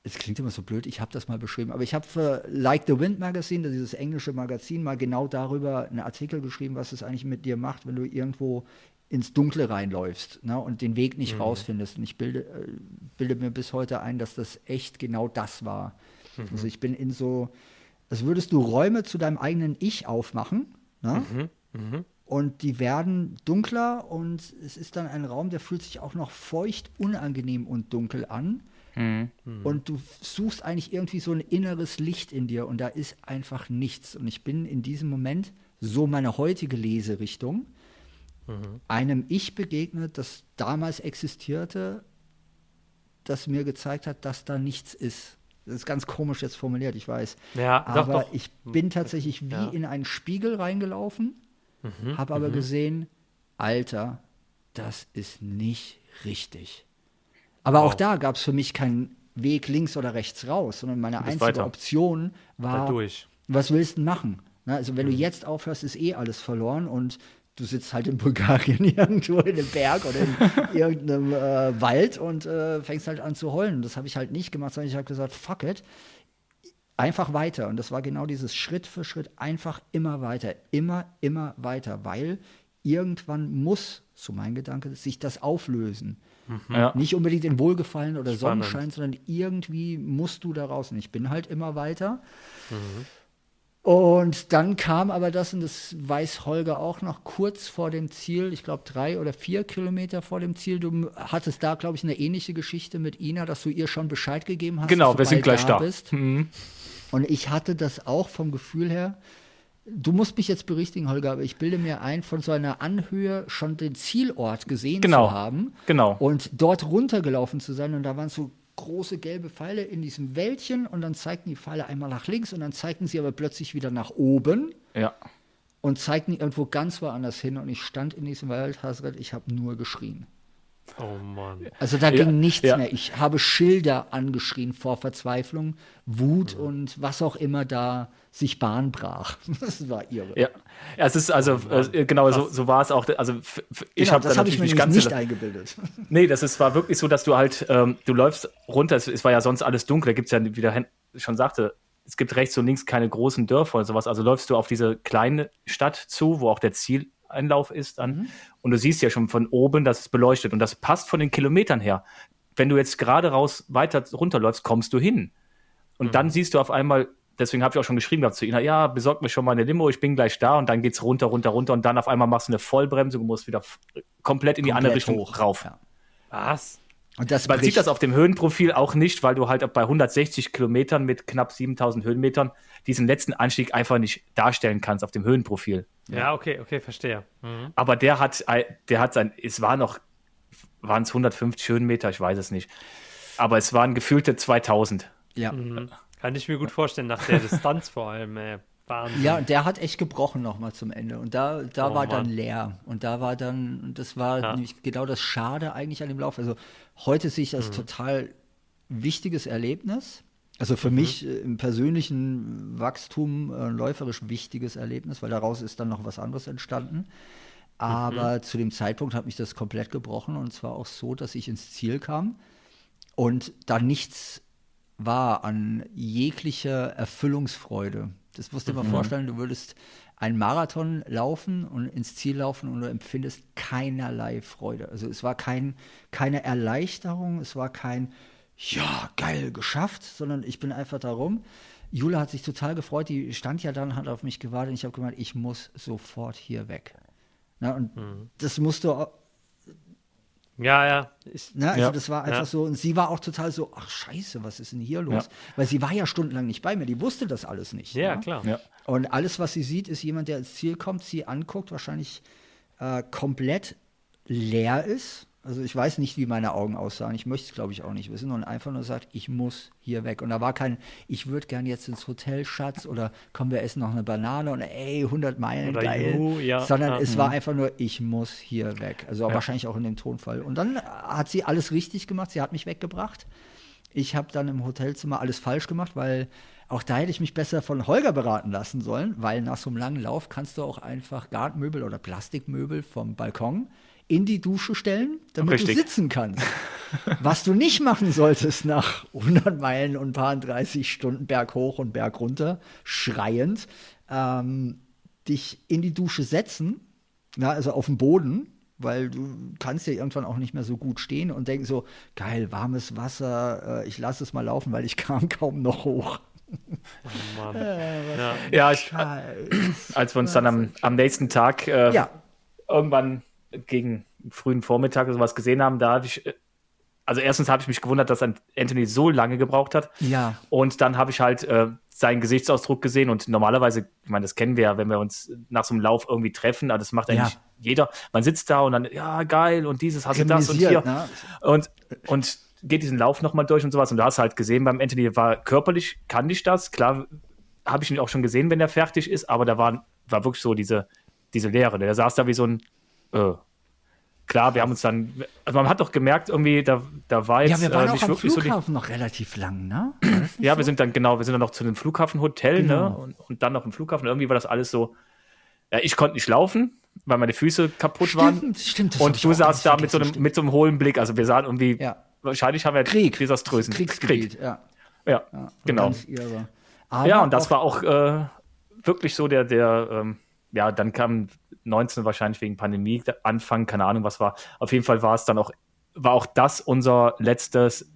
es klingt immer so blöd, ich habe das mal beschrieben, aber ich habe für Like the Wind Magazine, dieses englische Magazin, mal genau darüber einen Artikel geschrieben, was es eigentlich mit dir macht, wenn du irgendwo ins Dunkle reinläufst ne, und den Weg nicht mhm. rausfindest. Und ich bilde, äh, bilde mir bis heute ein, dass das echt genau das war. Mhm. Also ich bin in so, als würdest du Räume zu deinem eigenen Ich aufmachen. Ne? Mhm. Mhm. Und die werden dunkler und es ist dann ein Raum, der fühlt sich auch noch feucht, unangenehm und dunkel an. Mhm. Und du suchst eigentlich irgendwie so ein inneres Licht in dir und da ist einfach nichts. Und ich bin in diesem Moment, so meine heutige Leserichtung, mhm. einem Ich begegnet, das damals existierte, das mir gezeigt hat, dass da nichts ist. Das ist ganz komisch jetzt formuliert, ich weiß. Ja, aber doch, doch. ich bin tatsächlich wie ja. in einen Spiegel reingelaufen, mhm, habe aber mhm. gesehen, Alter, das ist nicht richtig. Aber wow. auch da gab es für mich keinen Weg links oder rechts raus, sondern meine einzige weiter. Option war, was willst du machen? Na, also wenn mhm. du jetzt aufhörst, ist eh alles verloren und du sitzt halt in Bulgarien [laughs] irgendwo in einem Berg oder in [laughs] irgendeinem äh, Wald und äh, fängst halt an zu heulen. Das habe ich halt nicht gemacht, sondern ich habe gesagt, fuck it, einfach weiter. Und das war genau dieses Schritt für Schritt, einfach immer weiter, immer, immer weiter, weil irgendwann muss, so mein Gedanke, sich das auflösen. Mhm. Ja. Nicht unbedingt in Wohlgefallen oder Spannend. Sonnenschein, sondern irgendwie musst du da raus. Und ich bin halt immer weiter. Mhm. Und dann kam aber das, und das weiß Holger auch noch, kurz vor dem Ziel, ich glaube drei oder vier Kilometer vor dem Ziel. Du hattest da, glaube ich, eine ähnliche Geschichte mit Ina, dass du ihr schon Bescheid gegeben hast. Genau, wir sind gleich da. Bist. Mhm. Und ich hatte das auch vom Gefühl her. Du musst mich jetzt berichtigen, Holger, aber ich bilde mir ein, von so einer Anhöhe schon den Zielort gesehen genau. zu haben. Genau. Und dort runtergelaufen zu sein. Und da waren so große gelbe Pfeile in diesem Wäldchen und dann zeigten die Pfeile einmal nach links und dann zeigten sie aber plötzlich wieder nach oben. Ja. Und zeigten irgendwo ganz woanders hin und ich stand in diesem Wald, Hasret, ich habe nur geschrien. Oh Mann. Also da ja, ging nichts ja. mehr. Ich habe Schilder angeschrien vor Verzweiflung, Wut mhm. und was auch immer da sich Bahn brach. [laughs] Das war irre. Ja, ja es ist also oh äh, genau so, so war es auch. Also ich genau, habe das habe ich mir nicht, ganz nicht eingebildet. [laughs] Nee, das ist, war wirklich so, dass du halt ähm, du läufst runter. Es, es, war ja sonst alles dunkel. Da gibt es ja, wie der schon sagte, es gibt rechts und links keine großen Dörfer oder sowas. Also läufst du auf diese kleine Stadt zu, wo auch der Zieleinlauf ist dann. Mhm. Und du siehst ja schon von oben, dass es beleuchtet. Und das passt von den Kilometern her. Wenn du jetzt gerade raus weiter runterläufst, kommst du hin. Und mhm. dann siehst du auf einmal deswegen habe ich auch schon geschrieben gehabt zu Ihnen, ja, besorgt mir schon mal eine Limo, ich bin gleich da und dann geht es runter, runter, runter und dann auf einmal machst du eine Vollbremsung und musst wieder komplett in die komplett andere Richtung hoch. rauf. Ja. Was? Und das Man bricht. sieht das auf dem Höhenprofil auch nicht, weil du halt bei 160 Kilometern mit knapp 7000 Höhenmetern diesen letzten Anstieg einfach nicht darstellen kannst auf dem Höhenprofil. Ja, okay, okay, verstehe. Mhm. Aber der hat, der hat sein, es war noch, waren es 150 Höhenmeter, ich weiß es nicht. Aber es waren gefühlte 2000. Ja. Mhm. Kann ich mir gut vorstellen, nach der Distanz vor allem, ey. Wahnsinn. Ja, und der hat echt gebrochen nochmal zum Ende. Und da, da oh, war Mann. dann leer. Und da war dann, das war ja. nämlich genau das Schade eigentlich an dem Lauf. Also heute sehe ich das mhm. total wichtiges Erlebnis. Also für mhm. mich äh, im persönlichen Wachstum äh, läuferisch wichtiges Erlebnis, weil daraus ist dann noch was anderes entstanden. Aber mhm. zu dem Zeitpunkt hat mich das komplett gebrochen und zwar auch so, dass ich ins Ziel kam und da nichts war an jeglicher Erfüllungsfreude. Das musst du dir mhm. mal vorstellen, du würdest einen Marathon laufen und ins Ziel laufen und du empfindest keinerlei Freude. Also es war kein, keine Erleichterung, es war kein, ja, geil, geschafft, sondern ich bin einfach darum. Jule hat sich total gefreut, die stand ja dann, hat auf mich gewartet und ich habe gemeint, ich muss sofort hier weg. Na, und mhm. das musst du ja, ja. Ich, ne? Also ja. das war einfach ja. so, und sie war auch total so, ach scheiße, was ist denn hier los? Ja. Weil sie war ja stundenlang nicht bei mir, die wusste das alles nicht. Ja, ne? klar. Und alles, was sie sieht, ist jemand, der ins Ziel kommt, sie anguckt, wahrscheinlich äh, komplett leer ist, also ich weiß nicht, wie meine Augen aussahen. Ich möchte es, glaube ich, auch nicht wissen. Und einfach nur sagt, ich muss hier weg. Und da war kein, ich würde gern jetzt ins Hotel, Schatz, oder kommen wir essen noch eine Banane und ey, 100 Meilen, oder geil. Juhu, ja, Sondern ja, es war mhm. einfach nur, ich muss hier weg. Also ja. wahrscheinlich auch in dem Tonfall. Und dann hat sie alles richtig gemacht. Sie hat mich weggebracht. Ich habe dann im Hotelzimmer alles falsch gemacht, weil auch da hätte ich mich besser von Holger beraten lassen sollen, weil nach so einem langen Lauf kannst du auch einfach Gartenmöbel oder Plastikmöbel vom Balkon in die Dusche stellen, damit Richtig. du sitzen kannst. [laughs] Was du nicht machen solltest nach 100 Meilen und ein paar 30 Stunden Berg hoch und Berg runter, schreiend, ähm, dich in die Dusche setzen, na, also auf dem Boden, weil du kannst ja irgendwann auch nicht mehr so gut stehen und denken so, geil, warmes Wasser, äh, ich lasse es mal laufen, weil ich [laughs] kam kaum noch hoch. Oh Mann. Äh, ja, ja ich, als wir uns dann am, am nächsten Tag äh, ja. irgendwann gegen frühen Vormittag oder sowas gesehen haben, da habe ich, äh, also erstens habe ich mich gewundert, dass Anthony so lange gebraucht hat. Ja. Und dann habe ich halt äh, seinen Gesichtsausdruck gesehen und normalerweise, ich meine, das kennen wir ja, wenn wir uns nach so einem Lauf irgendwie treffen, aber das macht eigentlich ja. jeder. Man sitzt da und dann, ja, geil und dieses, hast du das und hier. Ne? Und, und geht diesen Lauf nochmal durch und sowas. Und du hast halt gesehen, beim Anthony war körperlich, kann ich das. Klar, habe ich ihn auch schon gesehen, wenn er fertig ist, aber da war, war wirklich so diese, diese Leere. Der saß da wie so ein äh, klar, wir haben uns dann, also man hat doch gemerkt, irgendwie, da, da war jetzt ja, wir waren äh, auch am Flughafen so noch relativ lang, ne? ja, so? wir sind dann, genau, wir sind dann noch zu dem Flughafenhotel, ne? genau. ne? Und, und, dann noch im Flughafen. Irgendwie war das alles so, ja, ich konnte nicht laufen, weil meine Füße kaputt stimmt, waren. Stimmt, Und du saßt da mit so, einem, mit so einem hohlen Blick. Also wir sahen irgendwie, ja. wahrscheinlich haben wir Krieg. desaströsen Kriegsgebiet, Krieg. Ja. Ja, ja genau. ja, und das war auch äh, wirklich so der, der, ähm, ja, dann kam 19 wahrscheinlich wegen Pandemie Anfang, keine Ahnung, was war. Auf jeden Fall war es dann auch, war auch das unser letztes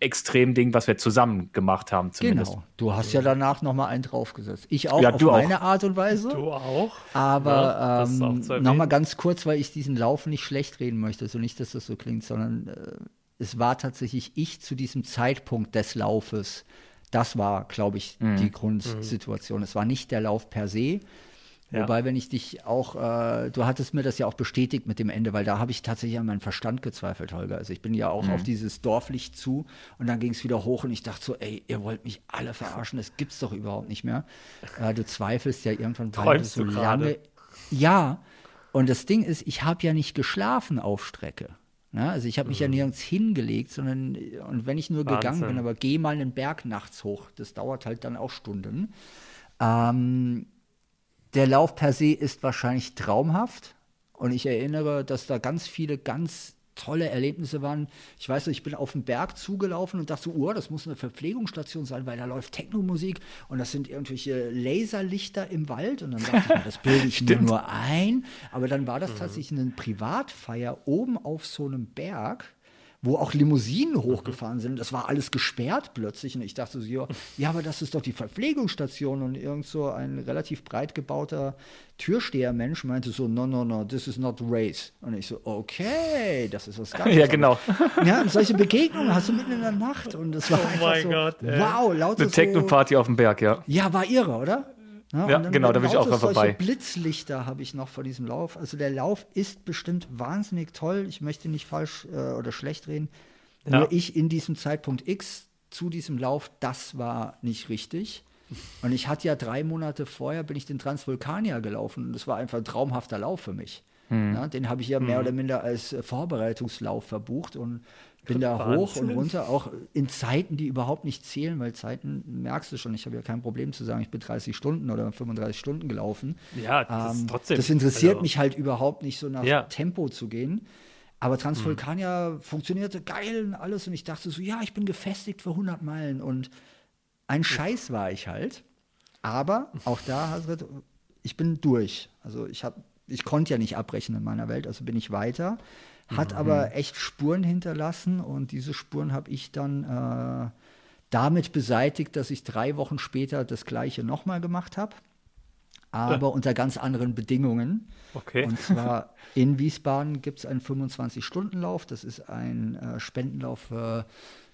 Extrem-Ding, was wir zusammen gemacht haben. Zumindest. Genau. Du hast ja danach nochmal einen draufgesetzt. Ich auch ja, auf meine auch. Art und Weise. Du auch. Aber ja, ähm, nochmal ganz kurz, weil ich diesen Lauf nicht schlecht reden möchte. So nicht, dass das so klingt, sondern äh, es war tatsächlich ich zu diesem Zeitpunkt des Laufes. Das war, glaube ich, mhm. die Grundsituation. Es war nicht der Lauf per se, ja. Wobei, wenn ich dich auch, äh, du hattest mir das ja auch bestätigt mit dem Ende, weil da habe ich tatsächlich an meinen Verstand gezweifelt, Holger. Also ich bin ja auch mhm. auf dieses Dorflicht zu und dann ging es wieder hoch und ich dachte so, ey, ihr wollt mich alle verarschen, das gibt's doch überhaupt nicht mehr. Äh, du zweifelst ja irgendwann, weil so du lange. Ja, und das Ding ist, ich habe ja nicht geschlafen auf Strecke. Ne? Also ich habe mich mhm. ja nirgends hingelegt, sondern und wenn ich nur Wahnsinn. gegangen bin, aber geh mal einen Berg nachts hoch, das dauert halt dann auch Stunden. Ähm, der Lauf per se ist wahrscheinlich traumhaft. Und ich erinnere, dass da ganz viele ganz tolle Erlebnisse waren. Ich weiß, ich bin auf den Berg zugelaufen und dachte so, oh, das muss eine Verpflegungsstation sein, weil da läuft Technomusik und das sind irgendwelche Laserlichter im Wald. Und dann dachte ich mir, das bilde [laughs] ich mir nur ein. Aber dann war das mhm. tatsächlich eine Privatfeier oben auf so einem Berg wo auch Limousinen mhm. hochgefahren sind. Das war alles gesperrt plötzlich. Und ich dachte so, ja, aber das ist doch die Verpflegungsstation. Und irgend so ein relativ breit gebauter Türstehermensch meinte so, no, no, no, this is not race. Und ich so, okay, das ist was [laughs] ganz Ja, genau. Ja, und solche Begegnungen hast du mitten in der Nacht. Und das war oh einfach so, Gott, wow, lauter Eine Techno-Party auf dem Berg, ja. Ja, war irre, oder? Ja, ja genau, da bin ich auch mal vorbei. Blitzlichter habe ich noch vor diesem Lauf. Also der Lauf ist bestimmt wahnsinnig toll. Ich möchte nicht falsch äh, oder schlecht reden. Ja. Nur ich in diesem Zeitpunkt X zu diesem Lauf, das war nicht richtig. Und ich hatte ja drei Monate vorher, bin ich den Transvulkanier gelaufen und das war einfach ein traumhafter Lauf für mich. Hm. Ja, den habe ich ja mehr hm. oder minder als Vorbereitungslauf verbucht und bin da Wahnsinn. hoch und runter, auch in Zeiten, die überhaupt nicht zählen, weil Zeiten merkst du schon, ich habe ja kein Problem zu sagen, ich bin 30 Stunden oder 35 Stunden gelaufen. Ja, das ähm, trotzdem. Das interessiert also, mich halt überhaupt nicht, so nach ja. Tempo zu gehen. Aber Transvulkania mhm. funktionierte geil und alles und ich dachte so, ja, ich bin gefestigt für 100 Meilen und ein Scheiß war ich halt. Aber auch da, Hasret, ich bin durch. Also ich habe, ich konnte ja nicht abbrechen in meiner Welt, also bin ich weiter hat mhm. aber echt Spuren hinterlassen und diese Spuren habe ich dann äh, damit beseitigt, dass ich drei Wochen später das gleiche nochmal gemacht habe, aber ja. unter ganz anderen Bedingungen. Okay. Und zwar in Wiesbaden gibt es einen 25-Stunden-Lauf, das ist ein äh, Spendenlauf für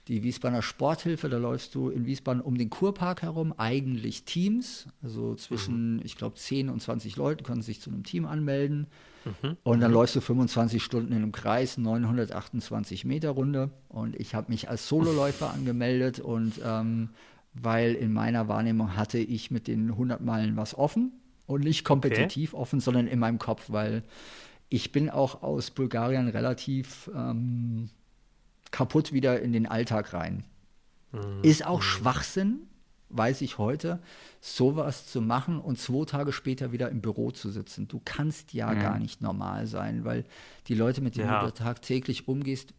die Wiesbadener Sporthilfe, da läufst du in Wiesbaden um den Kurpark herum, eigentlich Teams, also zwischen, mhm. ich glaube, 10 und 20 Leuten können sich zu einem Team anmelden. Mhm. Und dann mhm. läufst du 25 Stunden in einem Kreis, 928 Meter Runde. Und ich habe mich als Sololäufer [laughs] angemeldet und ähm, weil in meiner Wahrnehmung hatte ich mit den 100 Meilen was offen und nicht kompetitiv okay. offen, sondern in meinem Kopf, weil ich bin auch aus Bulgarien relativ ähm, kaputt wieder in den Alltag rein. Mhm. Ist auch mhm. Schwachsinn, weiß ich heute, sowas zu machen und zwei Tage später wieder im Büro zu sitzen. Du kannst ja mhm. gar nicht normal sein, weil die Leute, mit denen ja. du tagtäglich umgehst,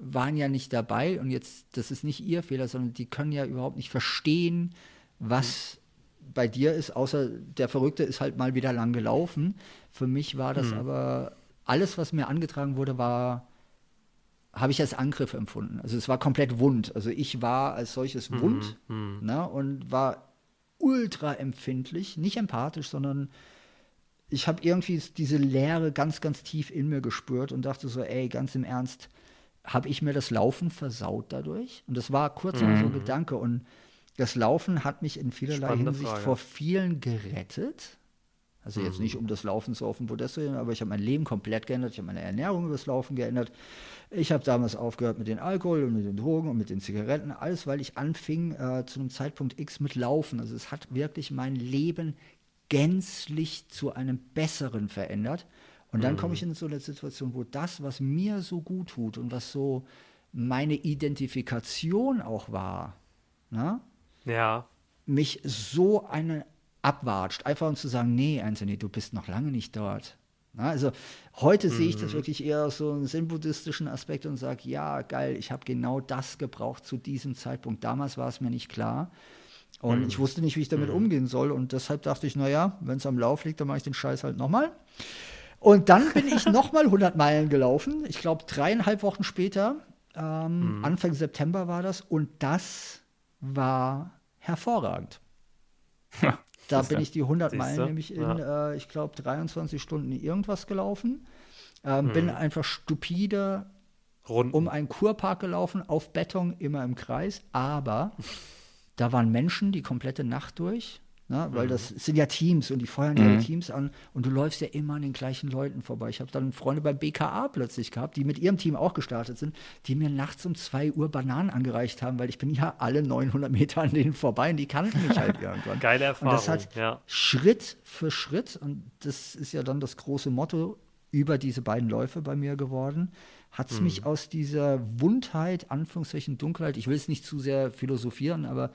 waren ja nicht dabei und jetzt, das ist nicht ihr Fehler, sondern die können ja überhaupt nicht verstehen, was mhm. bei dir ist, außer der Verrückte ist halt mal wieder lang gelaufen. Für mich war das mhm. aber, alles, was mir angetragen wurde, war habe ich als Angriff empfunden. Also es war komplett wund. Also ich war als solches mhm, wund mhm. Ne, und war ultra empfindlich, nicht empathisch, sondern ich habe irgendwie diese Leere ganz, ganz tief in mir gespürt und dachte so, ey, ganz im Ernst, habe ich mir das Laufen versaut dadurch? Und das war kurz mhm. so ein Gedanke. Und das Laufen hat mich in vielerlei Spannende Hinsicht Frage. vor vielen gerettet. Also jetzt mhm. nicht um das Laufen zu auf dem Podest zu gehen, aber ich habe mein Leben komplett geändert. Ich habe meine Ernährung übers Laufen geändert. Ich habe damals aufgehört mit dem Alkohol und mit den Drogen und mit den Zigaretten. Alles, weil ich anfing äh, zu einem Zeitpunkt X mit Laufen. Also es hat wirklich mein Leben gänzlich zu einem besseren verändert. Und dann mhm. komme ich in so eine Situation, wo das, was mir so gut tut und was so meine Identifikation auch war, ne? ja. mich so eine abwatscht, einfach um zu sagen, nee, Anthony, du bist noch lange nicht dort. Na, also heute mhm. sehe ich das mhm. wirklich eher so einem sinnbuddhistischen Aspekt und sage, ja, geil, ich habe genau das gebraucht zu diesem Zeitpunkt. Damals war es mir nicht klar. Und mhm. ich wusste nicht, wie ich damit mhm. umgehen soll. Und deshalb dachte ich, naja, wenn es am Lauf liegt, dann mache ich den Scheiß halt nochmal. Und dann bin ich [laughs] nochmal 100 Meilen gelaufen. Ich glaube, dreieinhalb Wochen später, ähm, mhm. Anfang September war das. Und das war hervorragend. Da bin ich die 100 Meilen nämlich in, ja. äh, ich glaube, 23 Stunden irgendwas gelaufen. Ähm, mhm. Bin einfach stupide Runden. um einen Kurpark gelaufen, auf Beton, immer im Kreis. Aber da waren Menschen die komplette Nacht durch, ne? weil mhm. das sind ja Teams und die feuern mhm. ihre Teams an und du läufst ja immer an den gleichen Leuten vorbei. Ich habe dann Freunde beim BKA plötzlich gehabt, die mit ihrem Team auch gestartet sind, die mir nachts um 2 Uhr Bananen angereicht haben, weil ich bin ja alle 900 Meter an denen vorbei und die kannten mich halt [laughs] irgendwann. Geile Erfahrung. Und das hat ja. Schritt für Schritt, und das ist ja dann das große Motto über diese beiden Läufe bei mir geworden, hat es mhm. mich aus dieser Wundheit, Anführungszeichen Dunkelheit, ich will es nicht zu sehr philosophieren, aber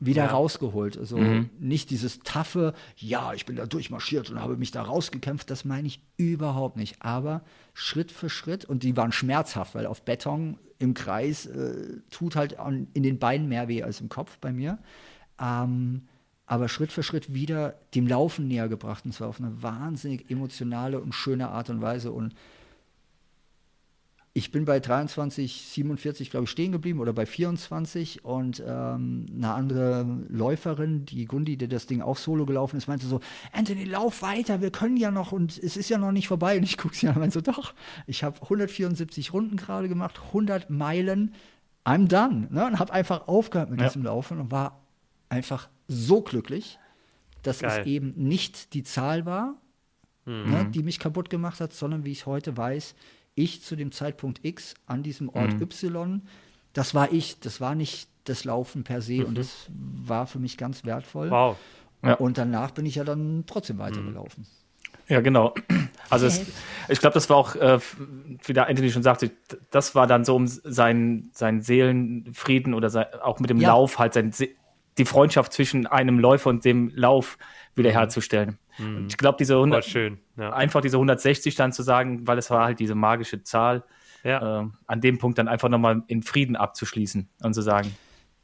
wieder ja. rausgeholt. Also mhm. nicht dieses taffe, ja, ich bin da durchmarschiert und habe mich da rausgekämpft, das meine ich überhaupt nicht. Aber Schritt für Schritt, und die waren schmerzhaft, weil auf Beton im Kreis äh, tut halt an, in den Beinen mehr weh als im Kopf bei mir. Ähm, aber Schritt für Schritt wieder dem Laufen näher gebracht und zwar auf eine wahnsinnig emotionale und schöne Art und Weise. Und ich bin bei 23, 47, glaube ich, stehen geblieben oder bei 24 und ähm, eine andere Läuferin, die Gundi, die das Ding auch solo gelaufen ist, meinte so, Anthony, lauf weiter, wir können ja noch und es ist ja noch nicht vorbei. Und ich gucke sie an und meinte so, doch, ich habe 174 Runden gerade gemacht, 100 Meilen, I'm done. Ne? Und habe einfach aufgehört mit ja. diesem Laufen und war einfach so glücklich, dass Geil. es eben nicht die Zahl war, mhm. ne, die mich kaputt gemacht hat, sondern wie ich heute weiß, ich zu dem Zeitpunkt X an diesem Ort mhm. Y, das war ich, das war nicht das Laufen per se mhm. und das war für mich ganz wertvoll. Wow. Ja. Und danach bin ich ja dann trotzdem weitergelaufen. Ja, genau. Also es, ich glaube, das war auch, äh, wie der Anthony schon sagte, das war dann so um seinen, seinen Seelenfrieden oder sein, auch mit dem ja. Lauf halt sein, die Freundschaft zwischen einem Läufer und dem Lauf wiederherzustellen. Mhm. Ich glaube, diese 100, schön, ja. einfach diese 160 dann zu sagen, weil es war halt diese magische Zahl, ja. äh, an dem Punkt dann einfach nochmal in Frieden abzuschließen und zu sagen,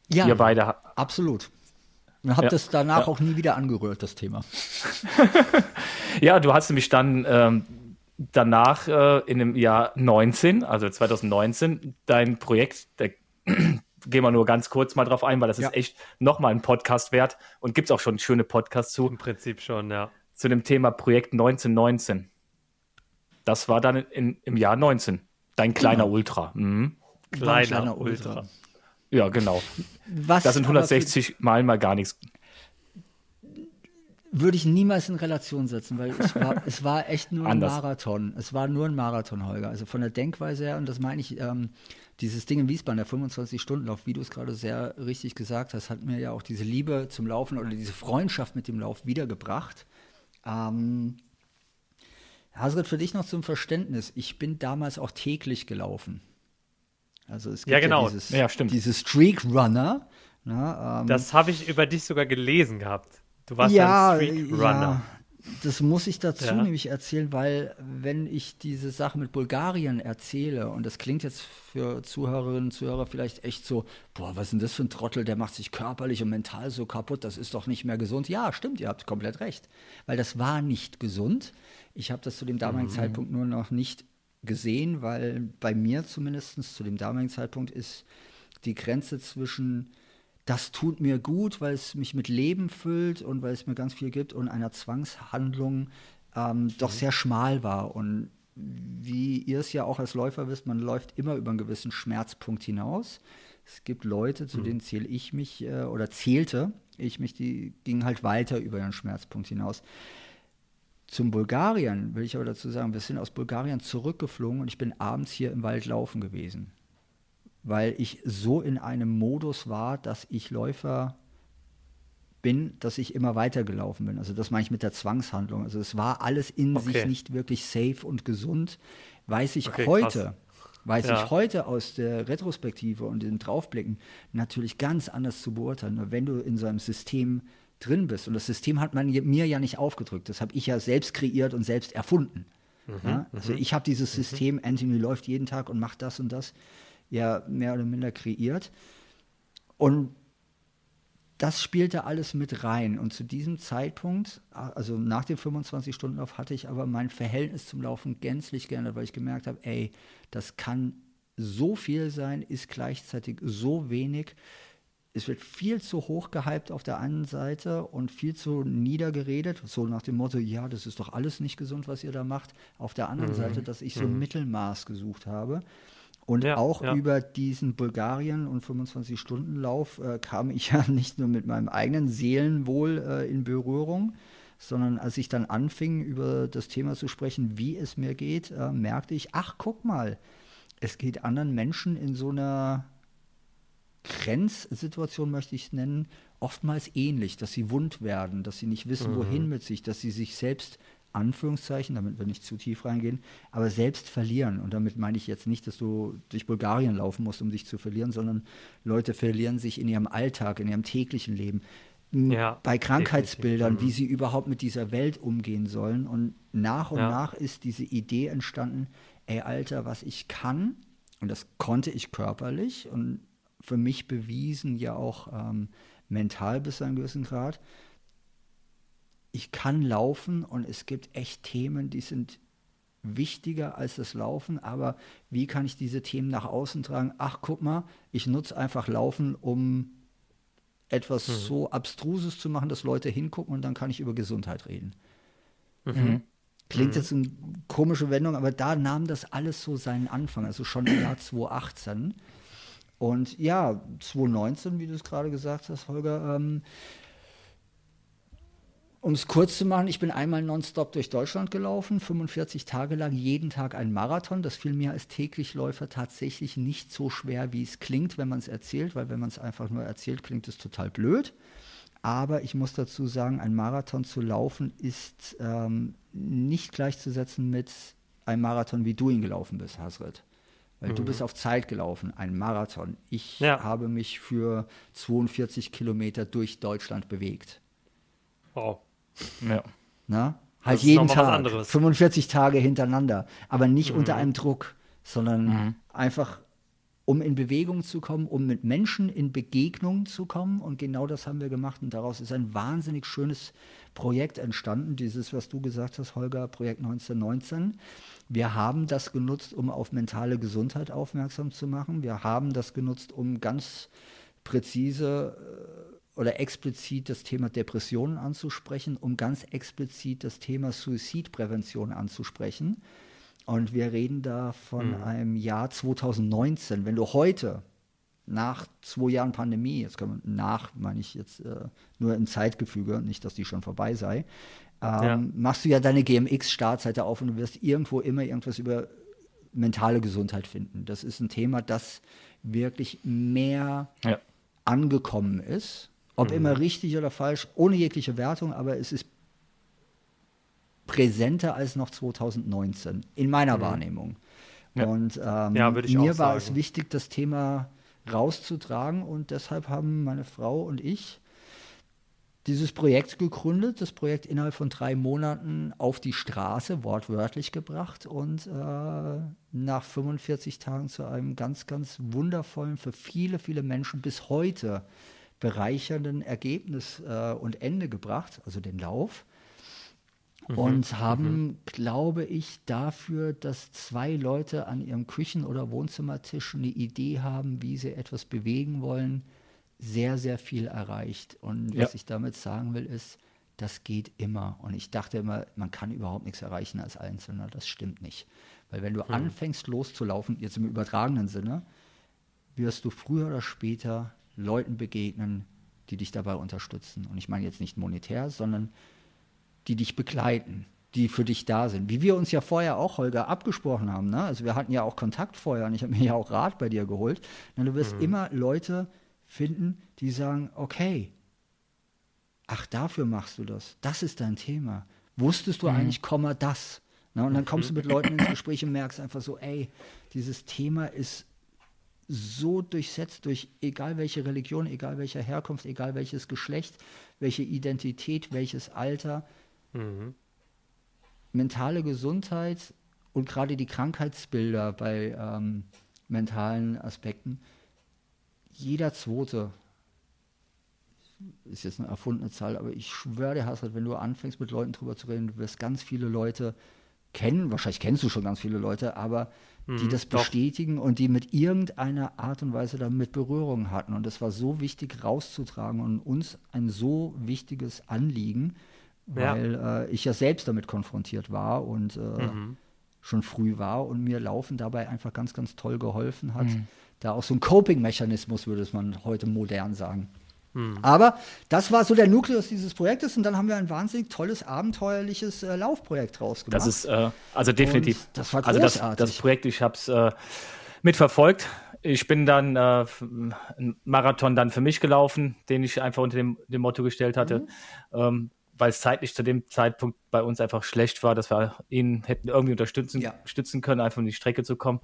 ja, wir beide. Absolut. Ich habe ja. das danach auch nie wieder angerührt, das Thema. [laughs] ja, du hast nämlich dann ähm, danach äh, in dem Jahr 19, also 2019, dein Projekt, der gehen wir nur ganz kurz mal drauf ein, weil das ja. ist echt nochmal ein Podcast wert und gibt es auch schon schöne Podcasts zu. Im Prinzip schon, ja. Zu dem Thema Projekt 1919. Das war dann in, im Jahr 19. Dein kleiner genau. Ultra. Mhm. Kleiner, kleiner Ultra. Ultra. Ja, genau. Was das sind 160 Mal mal gar nichts würde ich niemals in Relation setzen, weil es war, [laughs] es war echt nur ein Marathon. Es war nur ein Marathon, Holger. Also von der Denkweise her, und das meine ich, ähm, dieses Ding in Wiesbaden, der 25-Stunden-Lauf, wie du es gerade sehr richtig gesagt hast, hat mir ja auch diese Liebe zum Laufen oder diese Freundschaft mit dem Lauf wiedergebracht. Ähm, Hasret, für dich noch zum Verständnis, ich bin damals auch täglich gelaufen. Also es gibt ja, genau. ja dieses, ja, diese Streak Runner. Na, ne, ähm, das habe ich über dich sogar gelesen gehabt. Du warst ja, ein Streak Runner. Ja, das muss ich dazu ja. nämlich erzählen, weil wenn ich diese Sache mit Bulgarien erzähle, und das klingt jetzt für Zuhörerinnen und Zuhörer vielleicht echt so, boah, was ist denn das für ein Trottel, der macht sich körperlich und mental so kaputt, das ist doch nicht mehr gesund. Ja, stimmt, ihr habt komplett recht, weil das war nicht gesund. Ich habe das zu dem damaligen mhm. Zeitpunkt nur noch nicht gesehen, weil bei mir zumindest zu dem damaligen Zeitpunkt ist die Grenze zwischen das tut mir gut, weil es mich mit Leben füllt und weil es mir ganz viel gibt und einer Zwangshandlung ähm, doch mhm. sehr schmal war. Und wie ihr es ja auch als Läufer wisst, man läuft immer über einen gewissen Schmerzpunkt hinaus. Es gibt Leute, zu mhm. denen zähle ich mich äh, oder zählte ich mich, die gingen halt weiter über den Schmerzpunkt hinaus. Zum Bulgarien will ich aber dazu sagen, wir sind aus Bulgarien zurückgeflogen und ich bin abends hier im Wald laufen gewesen weil ich so in einem Modus war, dass ich Läufer bin, dass ich immer weitergelaufen bin. Also das meine ich mit der Zwangshandlung. Also es war alles in okay. sich nicht wirklich safe und gesund. Weiß ich okay, heute, krass. weiß ja. ich heute aus der Retrospektive und den Draufblicken natürlich ganz anders zu beurteilen. Nur wenn du in so einem System drin bist und das System hat man mir ja nicht aufgedrückt, das habe ich ja selbst kreiert und selbst erfunden. Mhm, ja? Also mhm. ich habe dieses mhm. System, Anthony läuft jeden Tag und macht das und das, ja mehr oder minder kreiert. Und das spielte alles mit rein. Und zu diesem Zeitpunkt, also nach dem 25-Stunden-Lauf, hatte ich aber mein Verhältnis zum Laufen gänzlich geändert, weil ich gemerkt habe, ey, das kann so viel sein, ist gleichzeitig so wenig. Es wird viel zu hoch gehypt auf der einen Seite und viel zu niedergeredet, so nach dem Motto, ja, das ist doch alles nicht gesund, was ihr da macht. Auf der anderen mhm. Seite, dass ich so ein mhm. Mittelmaß gesucht habe. Und ja, auch ja. über diesen Bulgarien- und 25-Stunden-Lauf äh, kam ich [laughs] ja nicht nur mit meinem eigenen Seelenwohl äh, in Berührung, sondern als ich dann anfing, über das Thema zu sprechen, wie es mir geht, äh, merkte ich, ach, guck mal, es geht anderen Menschen in so einer Grenzsituation, möchte ich es nennen, oftmals ähnlich, dass sie wund werden, dass sie nicht wissen, mhm. wohin mit sich, dass sie sich selbst Anführungszeichen, damit wir nicht zu tief reingehen, aber selbst verlieren. Und damit meine ich jetzt nicht, dass du durch Bulgarien laufen musst, um dich zu verlieren, sondern Leute verlieren sich in ihrem Alltag, in ihrem täglichen Leben. Ja, bei Krankheitsbildern, definitiv. wie sie überhaupt mit dieser Welt umgehen sollen. Und nach und ja. nach ist diese Idee entstanden, ey Alter, was ich kann, und das konnte ich körperlich und für mich bewiesen ja auch ähm, mental bis zu einem gewissen Grad, ich kann laufen und es gibt echt Themen, die sind wichtiger als das Laufen, aber wie kann ich diese Themen nach außen tragen? Ach, guck mal, ich nutze einfach Laufen, um etwas mhm. so Abstruses zu machen, dass Leute hingucken und dann kann ich über Gesundheit reden. Mhm. mhm. Klingt mhm. jetzt eine komische Wendung, aber da nahm das alles so seinen Anfang, also schon im Jahr 2018. Und ja, 2019, wie du es gerade gesagt hast, Holger, ähm, um es kurz zu machen, ich bin einmal nonstop durch Deutschland gelaufen, 45 Tage lang, jeden Tag ein Marathon. Das fiel mir als Täglichläufer tatsächlich nicht so schwer, wie es klingt, wenn man es erzählt, weil wenn man es einfach nur erzählt, klingt es total blöd. Aber ich muss dazu sagen, ein Marathon zu laufen ist ähm, nicht gleichzusetzen mit einem Marathon, wie du ihn gelaufen bist, Hasret. Weil mhm. du bist auf Zeit gelaufen, ein Marathon. Ich ja. habe mich für 42 Kilometer durch Deutschland bewegt. Wow. Ja. Na? Halt jeden Tag. 45 Tage hintereinander. Aber nicht mhm. unter einem Druck, sondern mhm. einfach, um in Bewegung zu kommen, um mit Menschen in Begegnung zu kommen. Und genau das haben wir gemacht. Und daraus ist ein wahnsinnig schönes Projekt entstanden. Dieses, was du gesagt hast, Holger, Projekt 1919. Wir haben das genutzt, um auf mentale Gesundheit aufmerksam zu machen. Wir haben das genutzt, um ganz präzise äh, oder explizit das Thema Depressionen anzusprechen, um ganz explizit das Thema Suizidprävention anzusprechen. Und wir reden da von mhm. einem Jahr 2019. Wenn du heute nach zwei Jahren Pandemie, jetzt kann man nach, meine ich jetzt äh, nur im Zeitgefüge, nicht, dass die schon vorbei sei, ähm, ja. machst du ja deine GMX-Startseite auf und du wirst irgendwo immer irgendwas über mentale Gesundheit finden. Das ist ein Thema, das wirklich mehr ja. angekommen ist ob mhm. immer richtig oder falsch, ohne jegliche Wertung, aber es ist präsenter als noch 2019, in meiner mhm. Wahrnehmung. Ja. Und ähm, ja, mir war es wichtig, das Thema rauszutragen und deshalb haben meine Frau und ich dieses Projekt gegründet, das Projekt innerhalb von drei Monaten auf die Straße wortwörtlich gebracht und äh, nach 45 Tagen zu einem ganz, ganz wundervollen, für viele, viele Menschen bis heute bereichernden Ergebnis äh, und Ende gebracht, also den Lauf. Mhm. Und haben, mhm. glaube ich, dafür, dass zwei Leute an ihrem Küchen- oder Wohnzimmertisch eine Idee haben, wie sie etwas bewegen wollen, sehr, sehr viel erreicht. Und ja. was ich damit sagen will, ist, das geht immer. Und ich dachte immer, man kann überhaupt nichts erreichen als Einzelner. Das stimmt nicht. Weil wenn du mhm. anfängst loszulaufen, jetzt im übertragenen Sinne, wirst du früher oder später Leuten begegnen, die dich dabei unterstützen. Und ich meine jetzt nicht monetär, sondern die dich begleiten, die für dich da sind. Wie wir uns ja vorher auch, Holger, abgesprochen haben. Ne? Also wir hatten ja auch Kontakt vorher und ich habe mir ja auch Rat bei dir geholt. Und du wirst mhm. immer Leute finden, die sagen, okay, ach, dafür machst du das. Das ist dein Thema. Wusstest du mhm. eigentlich, Komma, das? Na, und dann kommst du mit Leuten ins Gespräch und merkst einfach so, ey, dieses Thema ist so durchsetzt durch egal welche Religion, egal welche Herkunft, egal welches Geschlecht, welche Identität, welches Alter. Mhm. Mentale Gesundheit und gerade die Krankheitsbilder bei ähm, mentalen Aspekten. Jeder Zweite ist jetzt eine erfundene Zahl, aber ich schwöre dir, Hasrat, wenn du anfängst mit Leuten drüber zu reden, du wirst ganz viele Leute kennen, wahrscheinlich kennst du schon ganz viele Leute, aber die mhm, das bestätigen doch. und die mit irgendeiner Art und Weise damit Berührung hatten. Und es war so wichtig rauszutragen und uns ein so wichtiges Anliegen, weil ja. Äh, ich ja selbst damit konfrontiert war und äh, mhm. schon früh war und mir Laufen dabei einfach ganz, ganz toll geholfen hat. Mhm. Da auch so ein Coping-Mechanismus, würde es man heute modern sagen. Hm. Aber das war so der Nukleus dieses Projektes und dann haben wir ein wahnsinnig tolles, abenteuerliches äh, Laufprojekt rausgemacht. Das ist äh, also definitiv. Und das war großartig. Also das, das Projekt, ich habe es äh, mitverfolgt. Ich bin dann äh, einen Marathon dann für mich gelaufen, den ich einfach unter dem, dem Motto gestellt hatte, mhm. ähm, weil es zeitlich zu dem Zeitpunkt bei uns einfach schlecht war, dass wir ihn hätten irgendwie unterstützen ja. können, einfach um die Strecke zu kommen.